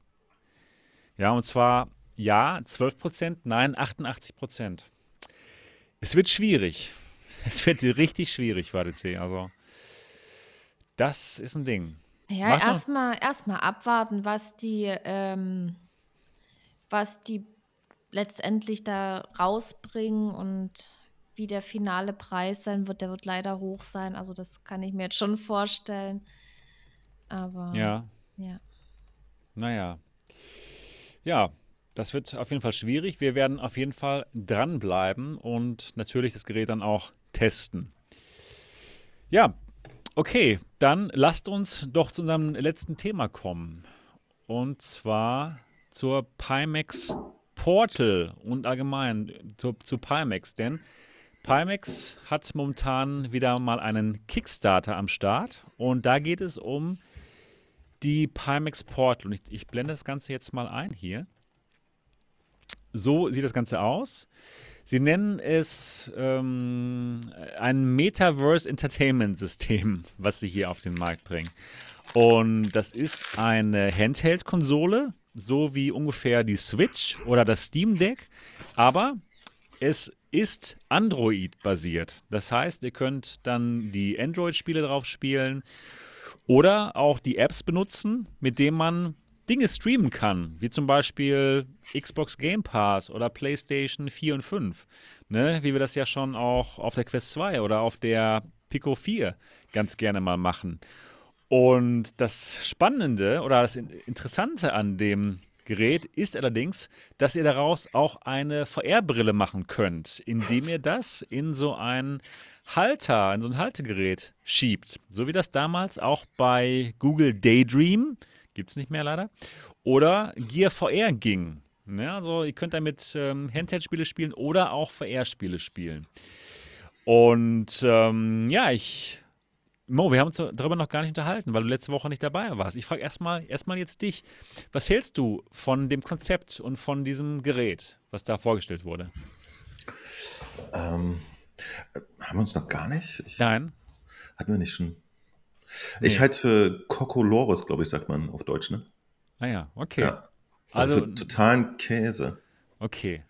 Ja, und zwar ja, 12 Prozent, nein, 88 Prozent. Es wird schwierig. Es wird richtig schwierig, VDC. Also, das ist ein Ding. Ja, erstmal erstmal abwarten, was die, ähm, was die letztendlich da rausbringen und wie der finale Preis sein wird. Der wird leider hoch sein. Also das kann ich mir jetzt schon vorstellen. Aber Ja, ja. Naja. Ja, das wird auf jeden Fall schwierig. Wir werden auf jeden Fall dranbleiben und natürlich das Gerät dann auch testen. Ja, okay, dann lasst uns doch zu unserem letzten Thema kommen. Und zwar zur Pimax Portal und allgemein zu, zu Pimax. Denn Pimax hat momentan wieder mal einen Kickstarter am Start und da geht es um die Pimax Portal. Und ich, ich blende das Ganze jetzt mal ein hier. So sieht das Ganze aus. Sie nennen es ähm, ein Metaverse Entertainment System, was sie hier auf den Markt bringen. Und das ist eine Handheld-Konsole, so wie ungefähr die Switch oder das Steam Deck. Aber es ist Android-basiert. Das heißt, ihr könnt dann die Android-Spiele drauf spielen oder auch die Apps benutzen, mit denen man Dinge streamen kann, wie zum Beispiel Xbox Game Pass oder PlayStation 4 und 5. Ne? Wie wir das ja schon auch auf der Quest 2 oder auf der Pico 4 ganz gerne mal machen. Und das Spannende oder das In- Interessante an dem Gerät ist allerdings, dass ihr daraus auch eine VR-Brille machen könnt, indem ihr das in so einen Halter, in so ein Haltegerät schiebt. So wie das damals auch bei Google Daydream, gibt es nicht mehr leider, oder Gear VR ging. Ne, also ihr könnt damit ähm, Handheld-Spiele spielen oder auch VR-Spiele spielen. Und ähm, ja, ich Mo, wir haben uns darüber noch gar nicht unterhalten, weil du letzte Woche nicht dabei warst. Ich frage erstmal erstmal jetzt dich. Was hältst du von dem Konzept und von diesem Gerät, was da vorgestellt wurde? Ähm, äh, haben wir uns noch gar nicht? Ich, Nein. Hatten wir nicht schon? Nee. Ich halte es für Kokolores, glaube ich, sagt man auf Deutsch, ne? Ah ja, okay. Ja. Also, Also- für totalen Käse. Okay.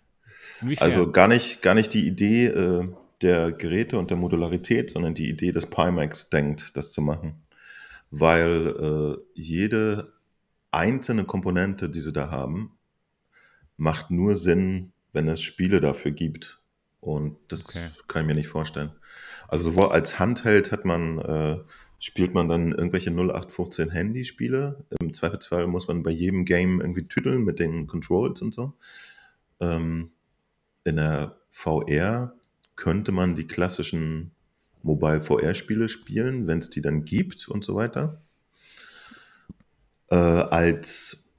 Inwiefern? Also gar nicht, gar nicht die Idee äh, der Geräte und der Modularität, sondern die Idee, dass Pimax denkt, das zu machen. Weil äh, jede einzelne Komponente, die sie da haben, macht nur Sinn, wenn es Spiele dafür gibt. Und das Okay. kann ich mir nicht vorstellen. Also sowohl als Handheld hat man, äh, spielt man dann irgendwelche 0815 Handyspiele. Im Zweifelsfall muss man bei jedem Game irgendwie tüdeln mit den Controls und so. Ähm, in der VR könnte man die klassischen Mobile VR-Spiele spielen, wenn es die dann gibt und so weiter. Äh, als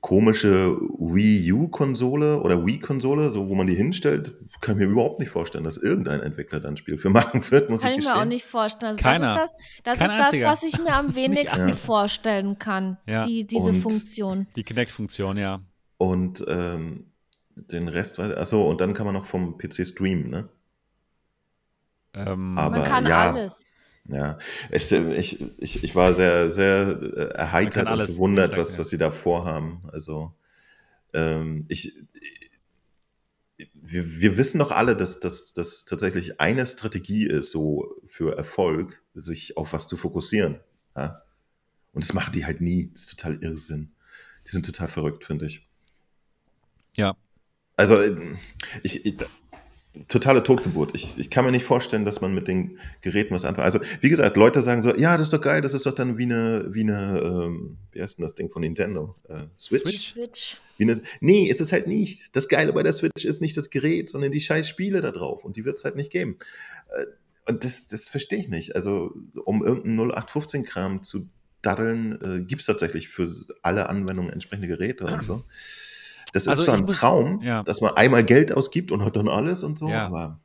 komische Wii U-Konsole oder Wii-Konsole, so wo man die hinstellt, kann ich mir überhaupt nicht vorstellen, dass irgendein Entwickler dann ein Spiel für machen wird, muss Kann ich ich mir auch nicht vorstellen. Also Keiner. Das ist, das, das, ist das, was ich mir am wenigsten Ja. vorstellen kann, Ja. die, diese Und- Funktion. die Kinect-Funktion, ja. Und ähm, den Rest, achso, und dann kann man noch vom PC streamen, ne? Ähm, Aber- Man kann ja. alles. Ja, ich, ich, ich, ich war sehr, sehr äh, erheitert und exakt, was, was sie da vorhaben. Also, ähm, ich, wir, wir wissen doch alle, dass das dass tatsächlich eine Strategie ist, so für Erfolg, sich auf was zu fokussieren. Ja? Und das machen die halt nie. Das ist total Irrsinn. Die sind total verrückt, finde ich. ja. Also, ähm, ich, ich, totale Totgeburt. Ich, ich kann mir nicht vorstellen, dass man mit den Geräten was anfängt. Also, wie gesagt, Leute sagen so, ja, das ist doch geil, das ist doch dann wie eine, wie eine, ähm, wie heißt denn das Ding von Nintendo? Äh, Switch? Switch? Switch. Wie eine, nee, ist es halt nicht. Das Geile bei der Switch ist nicht das Gerät, sondern die scheiß Spiele da drauf. Und die wird es halt nicht geben. Äh, Und das, das verstehe ich nicht. Also, um irgendeinen 0815-Kram zu daddeln, äh, gibt es tatsächlich für alle Anwendungen entsprechende Geräte und so. Das ist Also zwar ich ein muss- Traum, ja. dass man einmal Geld ausgibt und hat dann alles und so, Ja. aber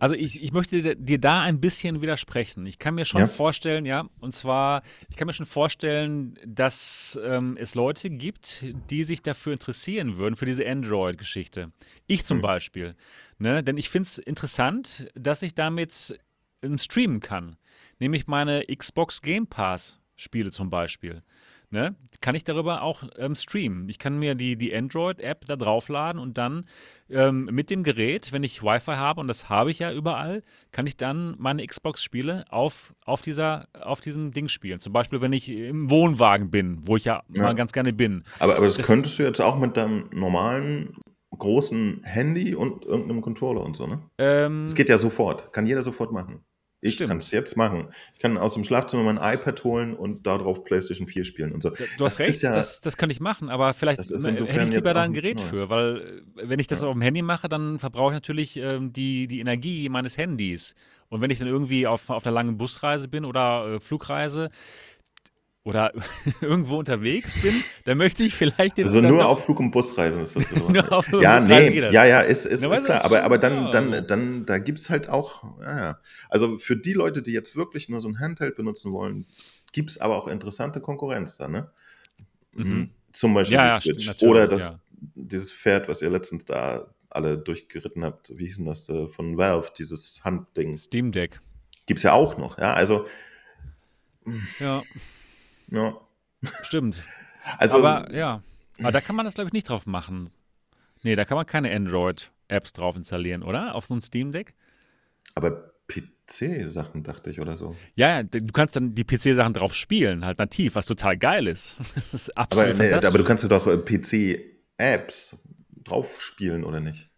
Also ich, ich möchte dir- dir da ein bisschen widersprechen. Ich kann mir schon Ja. vorstellen, ja, und zwar, ich kann mir schon vorstellen, dass ähm, es Leute gibt, die sich dafür interessieren würden, für diese Android-Geschichte. Ich zum Hm. Beispiel. Ne? Denn ich finde es interessant, dass ich damit ähm, streamen kann. Nämlich meine Xbox Game Pass-Spiele zum Beispiel. Ne? Kann ich darüber auch ähm, streamen. Ich kann mir die, die Android-App da draufladen und dann ähm, mit dem Gerät, wenn ich Wi-Fi habe, und das habe ich ja überall, kann ich dann meine Xbox-Spiele auf, auf, dieser, auf diesem Ding spielen. Zum Beispiel, wenn ich im Wohnwagen bin, wo ich ja, Ja. mal ganz gerne bin. Aber, aber das, Das- könntest du jetzt auch mit deinem normalen großen Handy und irgendeinem Controller und so, ne? Ähm, Es geht ja sofort. Kann jeder sofort machen. Ich kann es jetzt machen. Ich kann aus dem Schlafzimmer mein iPad holen und darauf PlayStation 4 spielen und so. Du hast Das recht, ist ja- das, das kann ich machen, aber vielleicht hätte ich lieber da ein Gerät für, weil äh, wenn ich das Ja. auf dem Handy mache, dann verbrauche ich natürlich ähm, die, die Energie meines Handys. Und wenn ich dann irgendwie auf, auf einer langen Busreise bin oder äh, Flugreise oder irgendwo unterwegs bin, dann möchte ich vielleicht jetzt Also nur auf Flug- und Busreisen ist das relevant. Nur auf ja, Busreisen nee, das. ja, ja, ist, ist, Na, ist klar. ist Aber, aber dann, ja, dann, dann, da gibt es halt auch, ja, ja. Also für die Leute, die jetzt wirklich nur so ein Handheld benutzen wollen, gibt es aber auch interessante Konkurrenz da, ne? Mhm. Zum Beispiel Ja, die ja, Switch. natürlich, Oder das, ja. dieses Pferd, was ihr letztens da alle durchgeritten habt, wie hieß denn das, äh, von Valve, dieses Handding, Steam Deck. gibt es ja auch noch, ja. Also, Ja, ja. stimmt. Also, aber ja, aber da kann man das glaube ich nicht drauf machen. Nee, da kann man keine Android-Apps drauf installieren, oder? Auf so ein Steam Deck? aber PC-Sachen, dachte ich, oder so. Ja, du kannst dann die PC-Sachen drauf spielen, halt nativ, was total geil ist. Das ist Aber, absolut nee, fantastisch. aber du kannst ja doch äh, PC-Apps drauf spielen, oder nicht?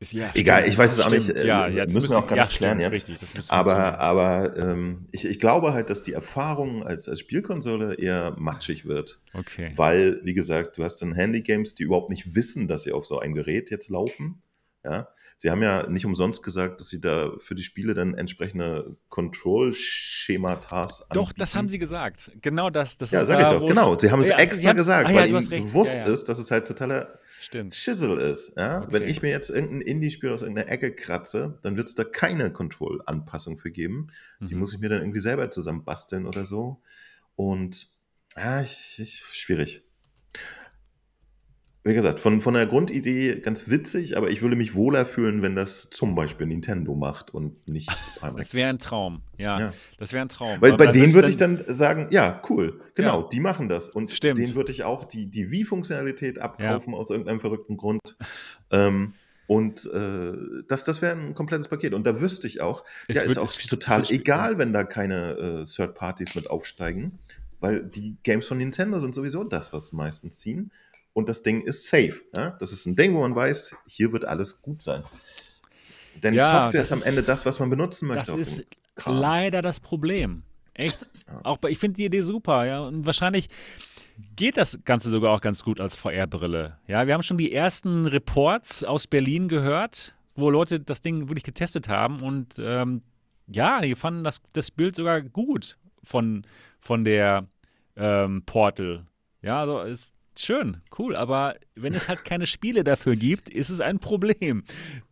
Ja, Egal, stimmt, ich weiß es auch nicht, äh, Ja, jetzt müssen wir auch gar ja, nicht klären stimmt, jetzt. Richtig, Aber, aber ähm, ich, ich glaube halt, dass die Erfahrung als, als Spielkonsole eher matschig wird. Okay. Weil, wie gesagt, du hast dann Handy-Games, die überhaupt nicht wissen, dass sie auf so ein Gerät jetzt laufen. Ja. Sie haben ja nicht umsonst gesagt, dass sie da für die Spiele dann entsprechende Control-Schematas Doch, das haben sie gesagt. Genau das. das Ja, ist sag da, ich doch, genau. Sie haben es Ja, extra sie haben's- gesagt, ah, ja, weil ihnen recht. bewusst Ja, ist, dass es halt totaler Stimmt. Schissel ist. Ja? Okay. Wenn ich mir jetzt irgendein Indie-Spiel aus irgendeiner Ecke kratze, dann wird es da keine Control-Anpassung für geben. Die Mhm. muss ich mir dann irgendwie selber zusammenbasteln oder so. Und ja, ich, ich, schwierig. Wie gesagt, von, von der Grundidee ganz witzig, aber ich würde mich wohler fühlen, wenn das zum Beispiel Nintendo macht und nicht Pimax. Das wäre ein Traum. Ja, Ja. das wäre ein Traum. Weil Aber bei denen würde ich dann sagen, ja, cool, genau, Ja. die machen das. Und Stimmt. denen würde ich auch die, die Wii-Funktionalität abkaufen aus irgendeinem verrückten Grund. ähm, und äh, das, das wäre ein komplettes Paket. Und da wüsste ich auch, Es ja, ist wird- auch es wird- total wird- egal, wenn da keine äh, Third Parties mit aufsteigen, weil die Games von Nintendo sind sowieso das, was meistens ziehen. Und das Ding ist safe. Ja? Das ist ein Ding, wo man weiß, hier wird alles gut sein. Denn Ja, Software das ist am Ende das, was man benutzen möchte. Das ist leider das Problem. Echt. Ja. Auch bei, ich finde die Idee super, ja. Und wahrscheinlich geht das Ganze sogar auch ganz gut als VR-Brille. Ja, wir haben schon die ersten Reports aus Berlin gehört, wo Leute das Ding wirklich getestet haben und ähm, ja, die fanden das, das Bild sogar gut von, von der ähm, Portal. Ja, also ist schön, cool, aber wenn es halt keine Spiele dafür gibt, ist es ein Problem.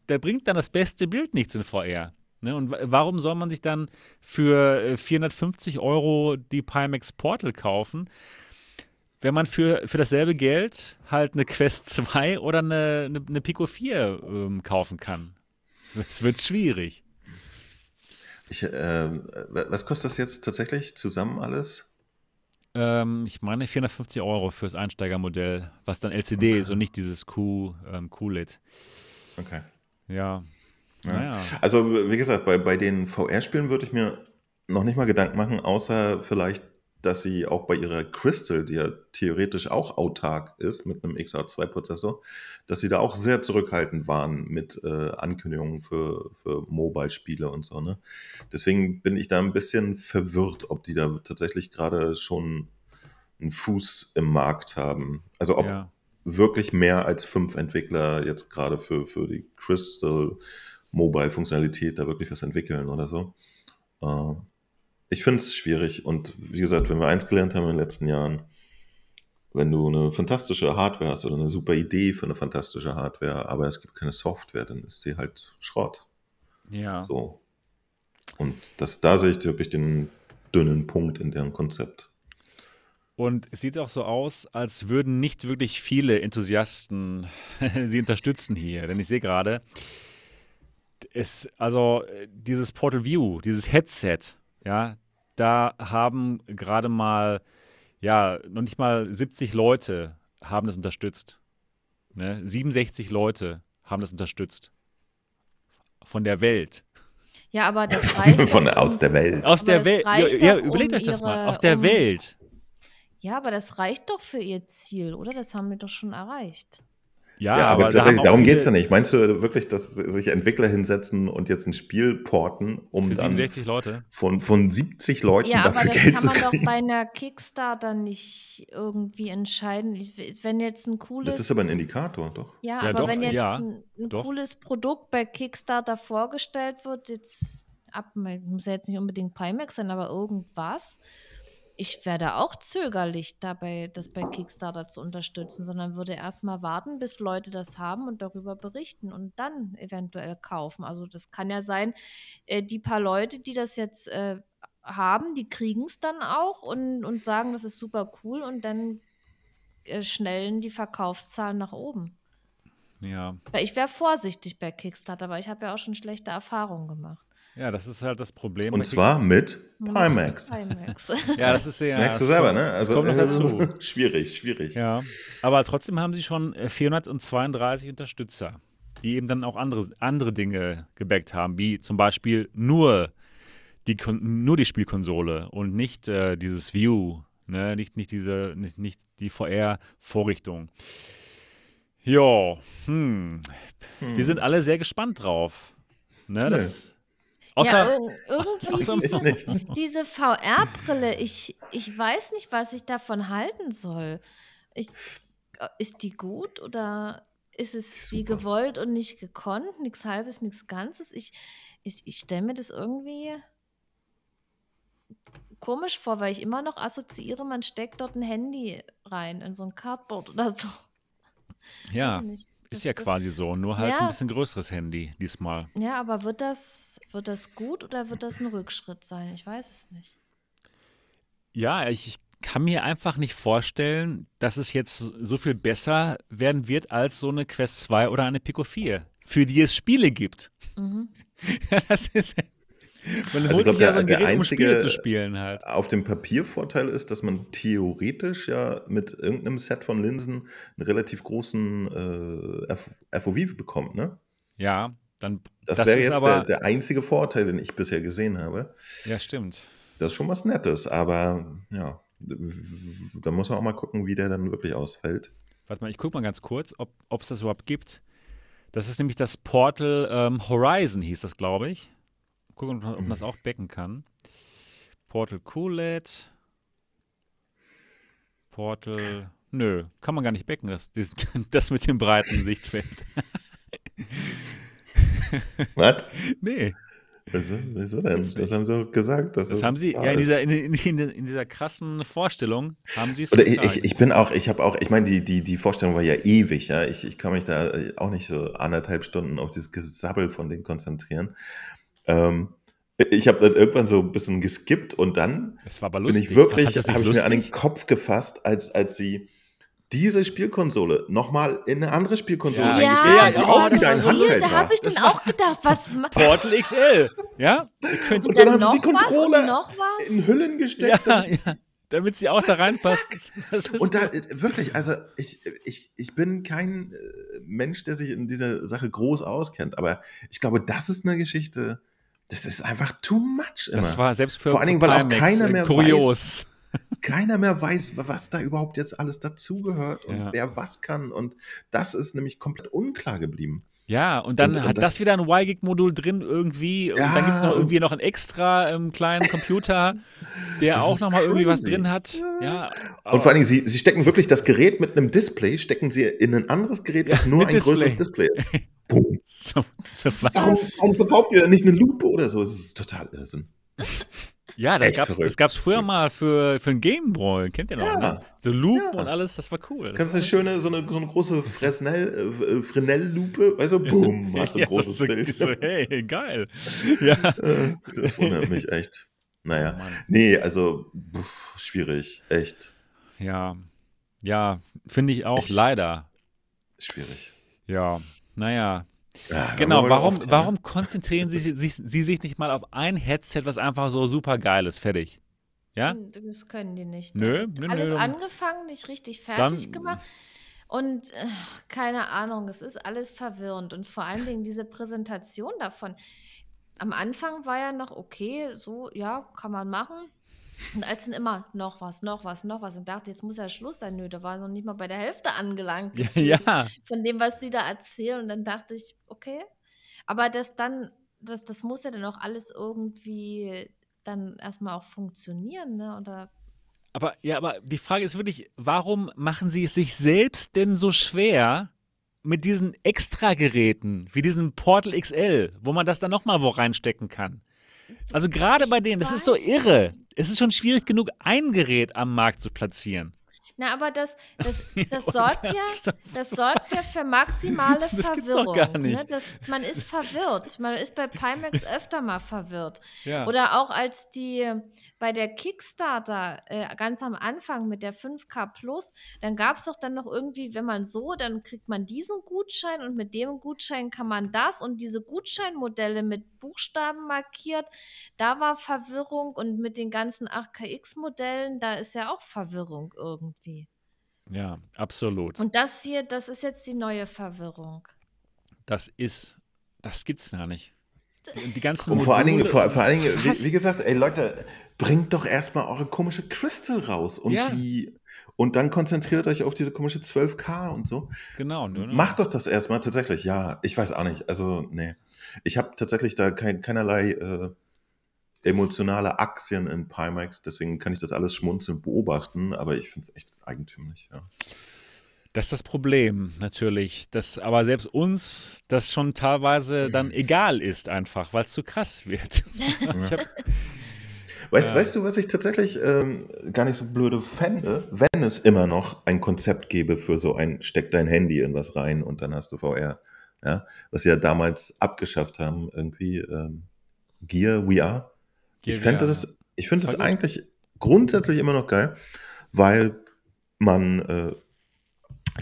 Da bringt dann das beste Bild nichts in VR. Ne? Und wa- warum soll man sich dann für äh, 450 Euro die Pimax Portal kaufen, wenn man für, für dasselbe Geld halt eine Quest 2 oder eine, eine, eine Pico 4 ähm, kaufen kann? Es wird schwierig. Ich, äh, was kostet das jetzt tatsächlich zusammen alles? Ähm, ich meine 450 Euro fürs Einsteigermodell, was dann LCD Okay. ist und nicht dieses Q, ähm, QLED. Okay. Ja. Ja. Naja. Also, wie gesagt, bei, bei den VR-Spielen würde ich mir noch nicht mal Gedanken machen, außer vielleicht dass sie auch bei ihrer Crystal, die ja theoretisch auch autark ist mit einem XR2-Prozessor, dass sie da auch sehr zurückhaltend waren mit äh, Ankündigungen für, für Mobile-Spiele und so. Ne? Deswegen bin ich da ein bisschen verwirrt, ob die da tatsächlich gerade schon einen Fuß im Markt haben. Also ob Ja. wirklich mehr als fünf Entwickler jetzt gerade für, für die Crystal Mobile-Funktionalität da wirklich was entwickeln oder so. Äh, ich finde es schwierig und wie gesagt, wenn wir eins gelernt haben in den letzten Jahren, wenn du eine fantastische Hardware hast oder eine super Idee für eine fantastische Hardware, aber es gibt keine Software, dann ist sie halt Schrott. Ja. So. Und das, da sehe ich wirklich den dünnen Punkt in deren Konzept. Und es sieht auch so aus, als würden nicht wirklich viele Enthusiasten sie unterstützen hier. Denn ich sehe gerade, es, also äh, dieses Portal View, dieses Headset, ja, da haben gerade mal, ja, noch nicht mal 70 Leute haben das unterstützt. Ne? 67 Leute haben das unterstützt. Von der Welt. Ja, aber das reicht. Von, aus der Welt. Aus der Welt. Ja, ja, überlegt um euch das mal. ihre- Aus der um- Welt. Ja, aber das reicht doch für ihr Ziel, oder? Das haben wir doch schon erreicht. Ja, Ja, aber, da tatsächlich, auch darum viele- geht es ja nicht. Meinst du wirklich, dass sich Entwickler hinsetzen und jetzt ein Spiel porten, um Für dann 67 Leute. von, von 70 Leuten Ja, aber dafür das Geld kann zu man doch kriegen? bei einer Kickstarter nicht irgendwie entscheiden. Wenn jetzt ein cooles. Das ist aber ein Indikator, doch. ja, Ja, aber doch, wenn jetzt ja, ein, ein cooles Produkt bei Kickstarter vorgestellt wird, jetzt ab, muss ja jetzt nicht unbedingt Pimax sein, aber irgendwas. Ich werde auch zögerlich dabei, das bei Kickstarter zu unterstützen, sondern würde erstmal warten, bis Leute das haben und darüber berichten und dann eventuell kaufen. Also das kann ja sein, äh, die paar Leute, die das jetzt äh, haben, die kriegen es dann auch und, und sagen, das ist super cool und dann äh, schnellen die Verkaufszahlen nach oben. Ja. Ich wäre vorsichtig bei Kickstarter, weil ich habe ja auch schon schlechte Erfahrungen gemacht. Ja, das ist halt das Problem. Und zwar mit Pimax. Pimax. Ja, das ist ja. Merkst du selber, ne? Also kommt noch äh, dazu. schwierig, schwierig. Ja, aber trotzdem haben sie schon äh, 432 Unterstützer, die eben dann auch andere, andere Dinge gebackt haben, wie zum Beispiel nur die, nur die Spielkonsole und nicht äh, dieses View, ne? nicht, nicht, diese, nicht, nicht die VR-Vorrichtung. Ja, hm. wir sind alle sehr gespannt drauf. Ne? Das, außer, ja, irg irgendwie außer- diese, diese VR-Brille, ich, ich weiß nicht, was ich davon halten soll. Ich, ist die gut oder ist es wie Super. gewollt und nicht gekonnt? Nichts Halbes, nichts Ganzes. Ich, ich, ich stelle mir das irgendwie komisch vor, weil ich immer noch assoziiere, man steckt dort ein Handy rein in so ein Cardboard oder so. ja, Ist ja das- quasi so, nur halt ein Ja. bisschen größeres Handy diesmal. Ja, aber wird das, wird das gut oder wird das ein Rückschritt sein? Ich weiß es nicht. Ja, ich, ich kann mir einfach nicht vorstellen, dass es jetzt so viel besser werden wird als so eine Quest 2 oder eine Pico 4, für die es Spiele gibt. Mhm. das ist. Man Also ich holt sich ja der- so ein Gerät, um Spiele einzige- zu spielen halt. Auf dem Papiervorteil ist, dass man theoretisch ja mit irgendeinem Set von Linsen einen relativ großen äh, FOV bekommt, ne? Ja, dann. Das, Das wäre jetzt aber- der, der einzige Vorteil, den ich bisher gesehen habe. Ja, stimmt. Das ist schon was Nettes, aber ja, da muss man auch mal gucken, wie der dann wirklich ausfällt. Warte mal, ich gucke mal ganz kurz, ob es das überhaupt gibt. Das ist nämlich das Portal ähm, Horizon, hieß das, glaube ich. Gucken, ob man das auch backen kann. Portal QLED. Portal. Nö, kann man gar nicht backen, das, das, mit dem breiten Sichtfeld. Was? Nee, Wieso, wieso denn? Das haben sie auch gesagt. Das haben sie, ja, in dieser, in, in, in, dieser krassen Vorstellung haben sie es Oder ich, ich bin auch, ich habe auch, ich meine, die, die, die Vorstellung war ja ewig, ja. Ich, ich kann mich da äh, auch nicht so anderthalb Stunden auf dieses Gesabbel von denen konzentrieren. Ähm, ich habe dann irgendwann so ein bisschen geskippt und dann Es war aber bin ich wirklich, habe ich mir an den? Kopf gefasst, als, als sie diese Spielkonsole nochmal in eine andere Spielkonsole Ja, eingespielt ja, haben, die ja, auch das wieder war ein so Handheld da habe ich dann auch gedacht, was Portal XL. Ja? Und dann haben noch sie die Controller noch was? in Hüllen gesteckt. ja, ja, damit sie auch da reinpasst. Und da äh, wirklich, also ich, ich, ich bin kein äh, Mensch, der sich in dieser Sache groß auskennt, aber ich glaube, das ist eine Geschichte, das ist einfach too much immer. Das war selbst für Vor allen Dingen, weil auch keiner äh, mehr kurios. keiner mehr weiß, was da überhaupt jetzt alles dazugehört und Ja. wer was kann. Und das ist nämlich komplett unklar geblieben. Ja, und dann Und- und hat das, das- wieder ein YGIG-Modul drin irgendwie. Und Ja, dann gibt es noch und- irgendwie noch einen extra ähm, kleinen Computer, der auch nochmal irgendwie was drin hat. Ja, Und vor allen Dingen, sie, sie stecken wirklich das Gerät mit einem Display, stecken sie in ein anderes Gerät, was Ja, nur ein größeres Display ist. Boom. so, so. Warum, warum verkauft ihr denn nicht eine Lupe oder so? Es ist total Irrsinn. Ja, das verrückt. das gab's früher mal für, für ein Gameboy. Kennt ihr noch? Ja. Ne? So Lupen Ja. und alles, das war cool. Das Kannst du eine schöne, so eine, so eine große Fresnel, äh, Fresnel-Lupe, weißt du, boom, hast du ein Ja, großes das ist Bild. So, hey, geil. Ja. Das wundert mich echt. Oh Naja. Mann. Nee, also pff, schwierig, echt Ja, ja, finde ich auch Ich- leider. schwierig. Ja, naja. Ja, Genau, warum, aufhören? warum konzentrieren Sie sich, Sie sich nicht mal auf ein Headset, was einfach so super geil ist? Fertig. Ja? Das können die nicht. Nö, Das nö, Alles nö. angefangen, nicht richtig fertig Dann- gemacht. Und äh, keine Ahnung, es ist alles verwirrend. Und vor allen Dingen diese Präsentation davon. Am Anfang war ja noch okay, so, ja, kann man machen. Und als dann immer noch was, noch was, noch was und dachte, jetzt muss ja Schluss sein. Nö, da war noch nicht mal bei der Hälfte angelangt. Ja, von dem, was sie da erzählen. Und dann dachte ich, okay. Aber das dann, das, das muss ja dann auch alles irgendwie dann erstmal auch funktionieren, ne? Oder Aber ja, aber die Frage ist wirklich, warum machen Sie es sich selbst denn so schwer mit diesen Extra-Geräten, wie diesem Portal XL, wo man das dann nochmal wo reinstecken kann? Also gerade bei denen, das ist so weiß irre. Es ist schon schwierig genug, ein Gerät am Markt zu platzieren. Na, aber das, das, das sorgt ja, das sorgt ja für maximale Das gibt's Verwirrung. doch gar nicht. Ne? Das, man ist verwirrt. Man ist bei Pimax öfter mal verwirrt. Ja. Oder auch als die bei der Kickstarter äh, ganz am Anfang mit der 5K Plus, dann gab es doch dann noch irgendwie, wenn man so, dann kriegt man diesen Gutschein und mit dem Gutschein kann man das und diese Gutscheinmodelle mit Buchstaben markiert, da war Verwirrung und mit den ganzen 8KX-Modellen, da ist ja auch Verwirrung irgendwie. Ja, absolut. Und das hier, das ist jetzt die neue Verwirrung. Das ist, das gibt's gar nicht. Die, die ganzen Und vor allen Dingen, vor, vor allen Dingen, wie, wie gesagt, ey Leute, bringt doch erstmal eure komische Crystal raus und Ja. die und dann konzentriert euch auf diese komische 12K und so. Genau, nö, nö. Macht doch das erstmal tatsächlich, ja. Ich weiß auch nicht. Also, nee. Ich habe tatsächlich da kein, keinerlei äh, emotionale Aktien in Pimax, deswegen kann ich das alles schmunzelnd beobachten, aber ich finde es echt eigentümlich, ja. Das ist das Problem, natürlich. Dass aber selbst uns das schon teilweise dann egal ist, einfach, weil es zu krass wird. hab, Weißt, Ja. weißt du, was ich tatsächlich ähm, gar nicht so blöde fände, wenn es immer noch ein Konzept gäbe für so ein steck dein Handy in was rein und dann hast du VR. Ja, was sie ja damals abgeschafft haben, irgendwie ähm, Gear VR. Ich fände das, ich finde Das das eigentlich grundsätzlich immer noch geil, weil man äh,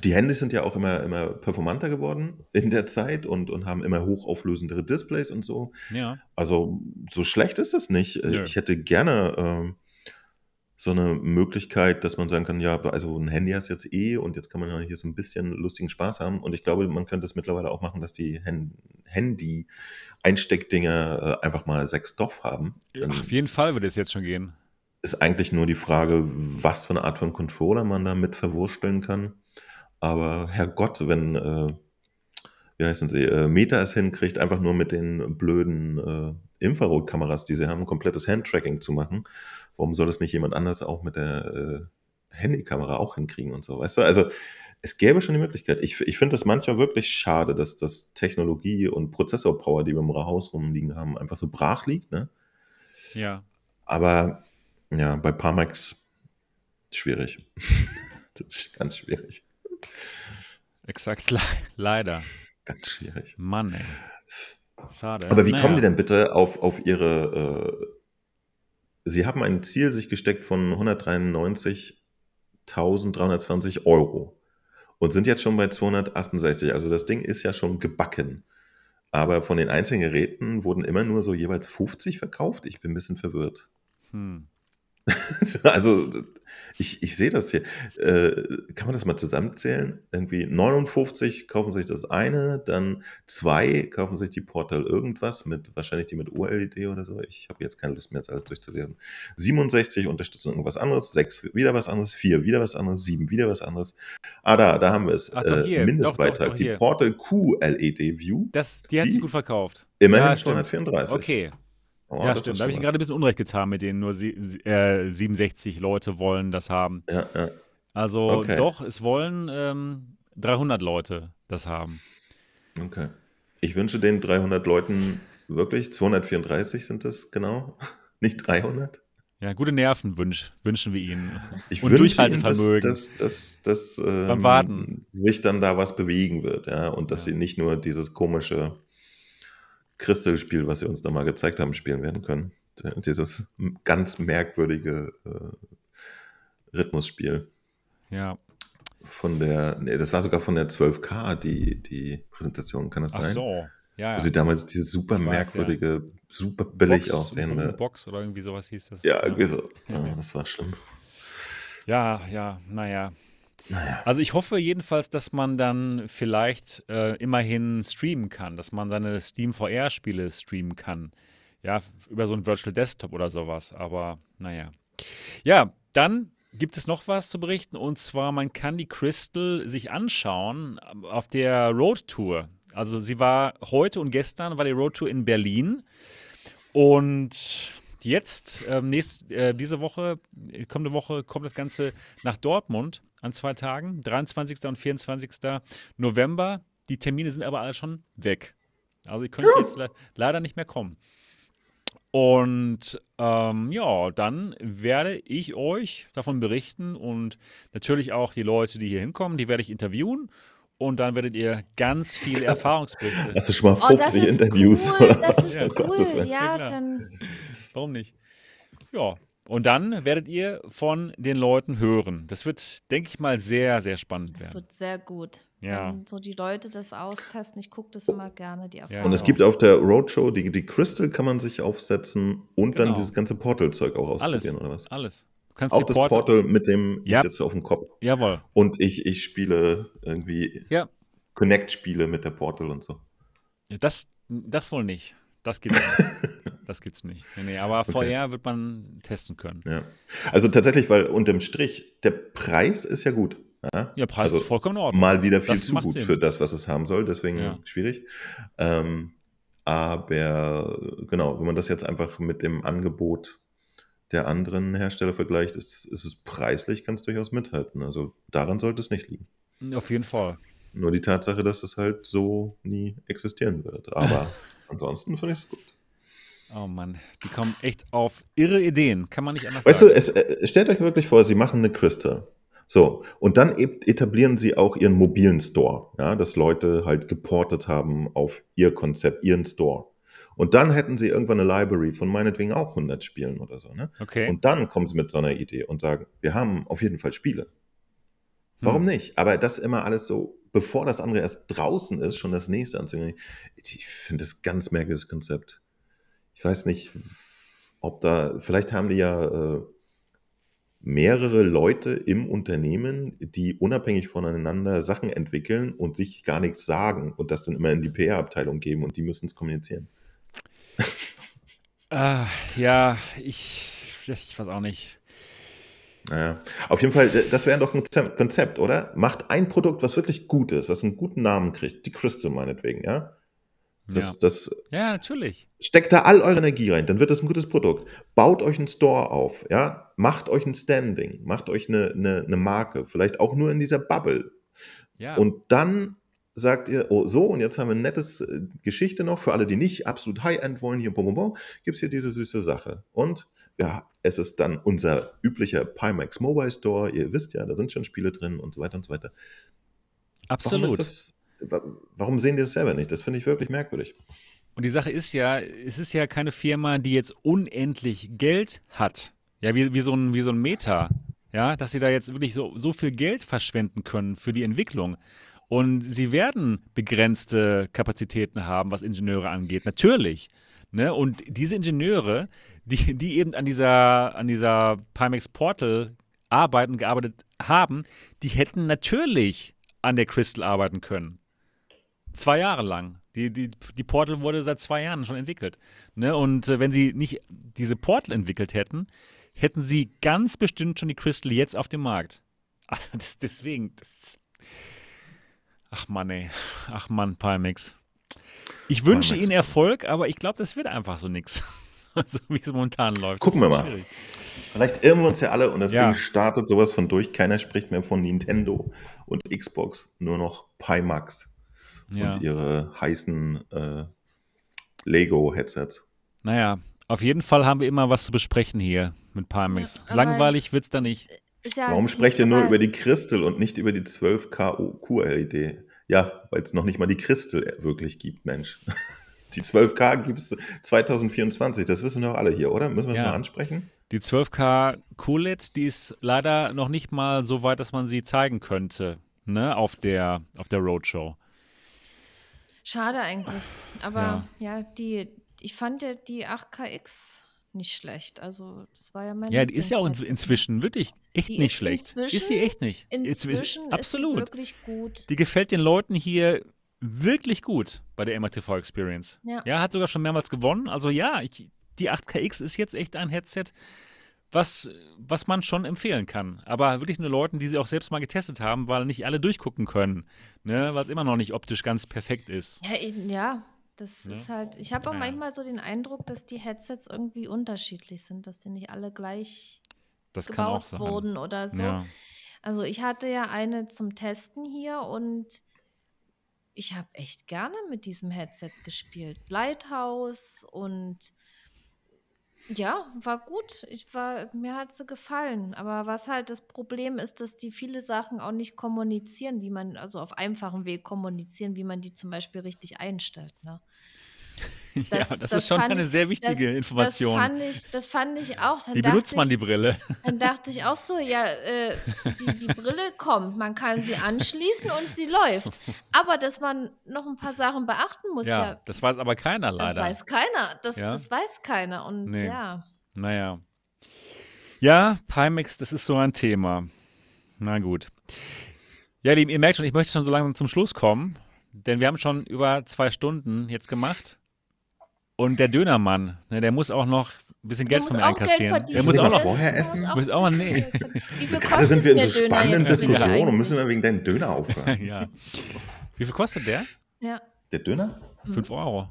die Handys sind ja auch immer, immer performanter geworden in der Zeit und, und haben immer hochauflösendere Displays und so. Ja, Also so schlecht ist es nicht. Äh, Nö. Ich hätte gerne ähm, so eine Möglichkeit, dass man sagen kann, ja, also ein Handy hast jetzt eh und jetzt kann man ja hier so ein bisschen lustigen Spaß haben. Und ich glaube, man könnte es mittlerweile auch machen, dass die Hand Handy-Einsteckdinger äh, einfach mal sechs Stoff haben. Dann auf jeden Fall würde es jetzt schon gehen. ist eigentlich nur die Frage, was für eine Art von Controller man da mit verwursteln kann. Aber Herrgott, wenn, äh, wie heißen sie, äh, Meta es hinkriegt, einfach nur mit den blöden äh, Infrarotkameras, die sie haben, ein komplettes Handtracking zu machen, warum soll das nicht jemand anders auch mit der äh, Handykamera auch hinkriegen und so, weißt du? Also es gäbe schon die Möglichkeit. Ich, ich finde das manchmal wirklich schade, dass das Technologie und Prozessorpower, die wir im Haus rumliegen haben, einfach so brach liegt, ne? Ja. Aber ja, bei Parmax schwierig. das ist ganz schwierig. Exakt, le leider. Ganz schwierig. Mann, ey. Schade. Aber wie Naja. kommen die denn bitte auf, auf ihre. Sie haben ein Ziel sich gesteckt von 193.320 Euro und sind jetzt schon bei 268. Also das Ding ist ja schon gebacken. Aber von den einzelnen Geräten wurden immer nur so jeweils 50 verkauft. Ich bin ein bisschen verwirrt. Hm. also ich, ich sehe das hier. Äh, kann man das mal zusammenzählen? Irgendwie 59 kaufen sich das eine, dann zwei kaufen sich die Portal irgendwas mit, wahrscheinlich die mit OLED oder so. Ich habe jetzt keine Lust mehr, jetzt alles durchzulesen. 67 unterstützen irgendwas anderes, sechs wieder was anderes, vier wieder was anderes, sieben wieder was anderes. Ah, da, da haben wir es. Ach, doch hier. Äh, Mindestbeitrag, Doch, doch, doch, die. Portal QLED View. Das, die hat sich gut verkauft. Immerhin Ja, stimmt. 234. Okay, Oh, ja, das stimmt. Da habe ich gerade ein bisschen Unrecht getan mit denen. Nur sie, äh, 67 Leute wollen das haben. Ja, ja. Also Okay. doch, es wollen ähm, 300 Leute das haben. Okay. Ich wünsche den 300 Leuten wirklich, 234 sind das genau, nicht 300. Ja, gute Nerven wünsch, wünschen wir ihnen. Ich Und ihnen, dass, Durchhaltevermögen. dass, dass, dass ähm, Warten. sich dann da was bewegen wird, ja, und dass Ja. sie nicht nur dieses komische Crystal-Spiel, was sie uns da mal gezeigt haben, spielen werden können. Dieses ganz merkwürdige äh, Rhythmusspiel Ja. von der, nee, das war sogar von der 12K, die, die Präsentation, kann das Ach sein? so. Ja, Wo ja. sie damals dieses super weiß, ja. merkwürdige, super billig Box, aussehende. Box oder irgendwie sowas hieß das. Ja, irgendwie so. Ja. Ja, das war schlimm. Ja, ja, naja. Also ich hoffe jedenfalls, dass man dann vielleicht äh, immerhin streamen kann, dass man seine Steam VR-Spiele streamen kann. Ja, über so einen Virtual Desktop oder sowas. Aber naja. Ja, dann gibt es noch was zu berichten und zwar man kann die Crystal sich anschauen ähm, auf der Road Tour. Also sie war heute und gestern war die Road Tour in Berlin und jetzt, ähm, nächst, äh, diese Woche, äh, kommende Woche, kommt das Ganze nach Dortmund an zwei Tagen, 23. und 24. November. Die Termine sind aber alle schon weg. Also ihr könnt jetzt le leider nicht mehr kommen. Und ähm, ja, dann werde ich euch davon berichten und natürlich auch die Leute, die hier hinkommen, die werde ich interviewen. Und dann werdet ihr ganz viele Erfahrungsberichte. Hast du schon mal Oh, das 50 ist Interviews? cool, oder das was? ist Ja, Oh cool. Ja, Ja, dann Warum nicht? Ja, und dann werdet ihr von den Leuten hören. Das wird, denke ich mal, sehr, sehr spannend das werden. wird sehr gut. Ja. Wenn so die Leute das austesten. Ich gucke das immer gerne, die Erfahrung. Und es gibt auf der Roadshow, die, die Crystal kann man sich aufsetzen und dann Genau. dieses ganze Portal-Zeug auch Alles, ausprobieren, oder was? alles. Du kannst Auch das Portal- Portal mit dem, Ja. ich sitze auf dem Kopf. Jawohl. Und ich, ich spiele irgendwie Ja. Connect-Spiele mit der Portal und so. Ja, Das, das wohl nicht. Das gibt's nicht. Das gibt's nicht. Nee, nee, aber Okay. VR wird man testen können. Ja. Also tatsächlich, weil unterm Strich, der Preis ist ja gut. Ja, Ja, Preis also ist vollkommen in Ordnung. mal wieder viel Das zu gut Sinn. für das, was es haben soll, deswegen Ja. schwierig. Ähm, aber genau, wenn man das jetzt einfach mit dem Angebot der anderen Hersteller vergleicht, ist, ist es preislich, kann es durchaus mithalten. Also daran sollte es nicht liegen. Auf jeden Fall. Nur die Tatsache, dass es halt so nie existieren wird. Aber ansonsten finde ich es gut. Oh Mann, die kommen echt auf irre Ideen. Kann man nicht anders Weißt du, sagen. es, äh, stellt euch wirklich vor, sie machen eine Crystal. So, und dann e- etablieren sie auch ihren mobilen Store, ja, dass Leute halt geportet haben auf ihr Konzept, ihren Store. Und dann hätten sie irgendwann eine Library von meinetwegen auch 100 Spielen oder so, ne? okay. Und dann kommen sie mit so einer Idee und sagen, wir haben auf jeden Fall Spiele. Warum Hm. nicht? Aber das immer alles so, bevor das andere erst draußen ist, schon das nächste anzugehen. Ich finde das ganz merkwürdiges Konzept. Ich weiß nicht, ob da, vielleicht haben die ja äh, mehrere Leute im Unternehmen, die unabhängig voneinander Sachen entwickeln und sich gar nichts sagen und das dann immer in die PR-Abteilung geben und die müssen es kommunizieren. Ah, ja, ich, ich weiß auch nicht. Naja. Auf jeden Fall, das wäre doch ein Konzept, oder? Macht ein Produkt, was wirklich gut ist, was einen guten Namen kriegt. Die Crystal meinetwegen, ja? Das, ja. das ja, natürlich. steckt da all eure Energie rein, dann wird das ein gutes Produkt. Baut euch einen Store auf, ja? Macht euch ein Standing, macht euch eine, eine, eine Marke, vielleicht auch nur in dieser Bubble. Ja. Und dann sagt ihr, oh, so, und jetzt haben wir eine nettes äh, Geschichte noch für alle, die nicht absolut High-End wollen, hier, bum, bum, bum, gibt es hier diese süße Sache. Und ja, es ist dann unser üblicher Pimax Mobile Store, ihr wisst ja, da sind schon Spiele drin und so weiter und so weiter. Warum, Absolut. ist das, warum sehen die das selber nicht? Das finde ich wirklich merkwürdig. Und die Sache ist ja, es ist ja keine Firma, die jetzt unendlich Geld hat. Ja, wie, wie, so, ein, wie so ein Meta. Ja, dass sie da jetzt wirklich so, so viel Geld verschwenden können für die Entwicklung. Und sie werden begrenzte Kapazitäten haben, was Ingenieure angeht. Natürlich. Ne? Und diese Ingenieure, die, die eben an dieser, an dieser Pimax Portal arbeiten, gearbeitet haben, die hätten natürlich an der Crystal arbeiten können. Zwei Jahre lang. Die, die, die Portal wurde seit zwei Jahren schon entwickelt. Ne? Und äh, wenn sie nicht diese Portal entwickelt hätten, hätten sie ganz bestimmt schon die Crystal jetzt auf dem Markt. Also das, deswegen, das, ach Mann, ey. Ach Mann, Pimax. Ich wünsche Pimax. Ihnen Erfolg, aber ich glaube, das wird einfach so nichts. so wie es momentan läuft. Gucken wir mal. schwierig. Vielleicht irren wir uns ja alle und das Ja. Ding startet sowas von durch. Keiner spricht mehr von Nintendo und Xbox, nur noch Pimax Ja. und ihre heißen äh, Lego-Headsets. Naja, auf jeden Fall haben wir immer was zu besprechen hier mit Pimax. Ja, Langweilig wird's da nicht. Ja Warum sprecht ihr nur über die Crystal und nicht über die 12K QLED? Ja, weil es noch nicht mal die Crystal wirklich gibt, Mensch. Die 12K gibt es 2024, das wissen doch alle hier, oder? Müssen wir es Ja. noch ansprechen? Die 12K QLED, die ist leider noch nicht mal so weit, dass man sie zeigen könnte, ne, auf der, auf der Roadshow. Schade eigentlich. Aber ja, die, ich fand ja die 8KX nicht schlecht. Also, das war ja mein Ja, die ist ja auch inzwischen wirklich echt Die nicht ist schlecht. Ist sie echt nicht. Inzwischen ist absolut. sie wirklich gut. Die gefällt den Leuten hier wirklich gut bei der MATV Experience. Ja. hat sogar schon mehrmals gewonnen. Also ja, ich, die 8KX ist jetzt echt ein Headset, was, was man schon empfehlen kann. Aber wirklich nur Leuten, die sie auch selbst mal getestet haben, weil nicht alle durchgucken können. Ne? Weil es immer noch nicht optisch ganz perfekt ist. Ja, ja. Das Ja. ist halt, ich habe auch Ja. manchmal so den Eindruck, dass die Headsets irgendwie unterschiedlich sind, dass die nicht alle gleich Das kann auch gebaut sein. wurden oder so. Ja. Also ich hatte ja eine zum Testen hier und ich habe echt gerne mit diesem Headset gespielt. Lighthouse und ja, war gut. Ich war, mir hat sie gefallen. Aber was halt das Problem ist, dass die viele Sachen auch nicht kommunizieren, wie man, also auf einfachem Weg kommunizieren, wie man die zum Beispiel richtig einstellt. Ne? ja, Das- das, das ist schon eine ich- sehr wichtige das, Information. Das fand, ich, das fand ich auch. Dann Wie benutzt man ich, die Brille? dann dachte ich auch so, ja, äh, die, die Brille kommt, man kann sie anschließen und sie läuft. Aber dass man noch ein paar Sachen beachten muss, ja, ja, das weiß aber keiner das leider. weiß keiner. Das, Ja? das weiß keiner. Und Nee. ja, Naja. Ja, Pimax, das ist so ein Thema. Na gut. Ja, Lieben, ihr merkt schon, ich möchte schon so langsam zum Schluss kommen, denn wir haben schon über zwei Stunden jetzt gemacht. Und der Dönermann, ne, der muss auch noch ein bisschen Geld von mir Geld einkassieren. Der muss auch noch. vorher Der essen? muss auch verdienen. Wie viel Gerade sind wir in so kostet der Döner spannenden Diskussionen und müssen wir wegen deinen Döner aufhören. ja. Wie viel kostet der? Ja, Der Döner? Fünf Euro.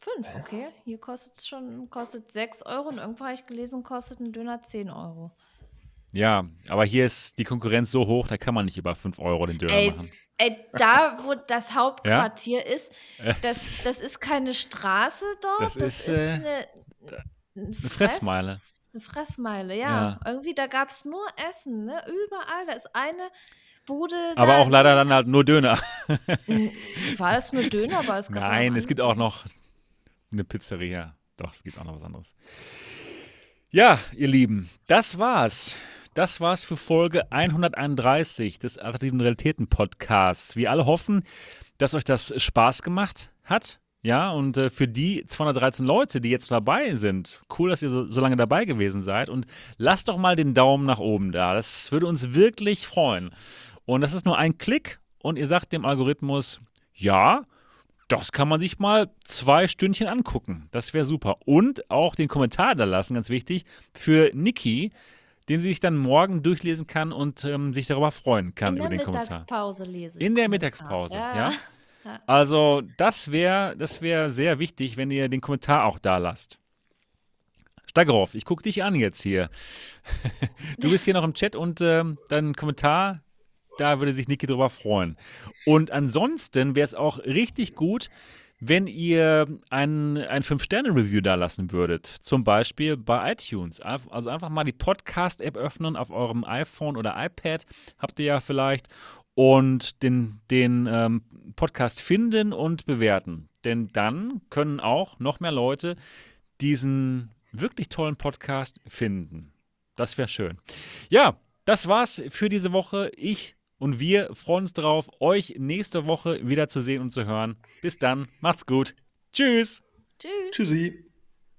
fünf, okay. Hier kostet es schon, kostet sechs Euro und irgendwo habe ich gelesen, kostet ein Döner 10 Euro. Ja, aber hier ist die Konkurrenz so hoch, da kann man nicht über fünf Euro den Döner Ey, machen. ey, da, wo das Hauptquartier ist, das, das ist keine Straße dort. Das ist, äh, eine, eine Fressmeile. Eine Fressmeile, ja. Ja. Irgendwie, da gab es nur Essen, ne? Überall. Da ist eine Bude. Aber auch leider dann halt nur Döner. War das nur Döner, aber es Nein, es gibt auch noch eine Pizzeria. Doch, es gibt auch noch was anderes. Ja, ihr Lieben, das war's. Das war's für Folge 131 des Alternativen Realitäten Podcasts. Wir alle hoffen, dass euch das Spaß gemacht hat. Ja, und äh, für die 213 Leute, die jetzt dabei sind, cool, dass ihr so, so lange dabei gewesen seid. Und lasst doch mal den Daumen nach oben da. Das würde uns wirklich freuen. Und das ist nur ein Klick und ihr sagt dem Algorithmus, ja, das kann man sich mal zwei Stündchen angucken. Das wäre super. Und auch den Kommentar da lassen, ganz wichtig, für Niki, den sie sich dann morgen durchlesen kann und ähm, sich darüber freuen kann In über der den Kommentar. Mittagspause lese ich In der Kommentar. Mittagspause, ja. Ja. Also, das wäre das wär sehr wichtig, wenn ihr den Kommentar auch da lasst. Steigerhoff, ich gucke dich an jetzt hier. du bist hier noch im Chat und ähm, dein Kommentar, da würde sich Niki drüber freuen. Und ansonsten wäre es auch richtig gut, wenn ihr ein, ein 5-Sterne-Review da lassen würdet. Zum Beispiel bei iTunes. Also einfach mal die Podcast-App öffnen auf eurem iPhone oder iPad. Habt ihr ja vielleicht. Und den, den ähm, Podcast finden und bewerten. Denn dann können auch noch mehr Leute diesen wirklich tollen Podcast finden. Das wäre schön. Ja, das war's für diese Woche. Ich Und wir freuen uns darauf, euch nächste Woche wieder zu sehen und zu hören. Bis dann, macht's gut. Tschüss. Tschüss. Tschüssi.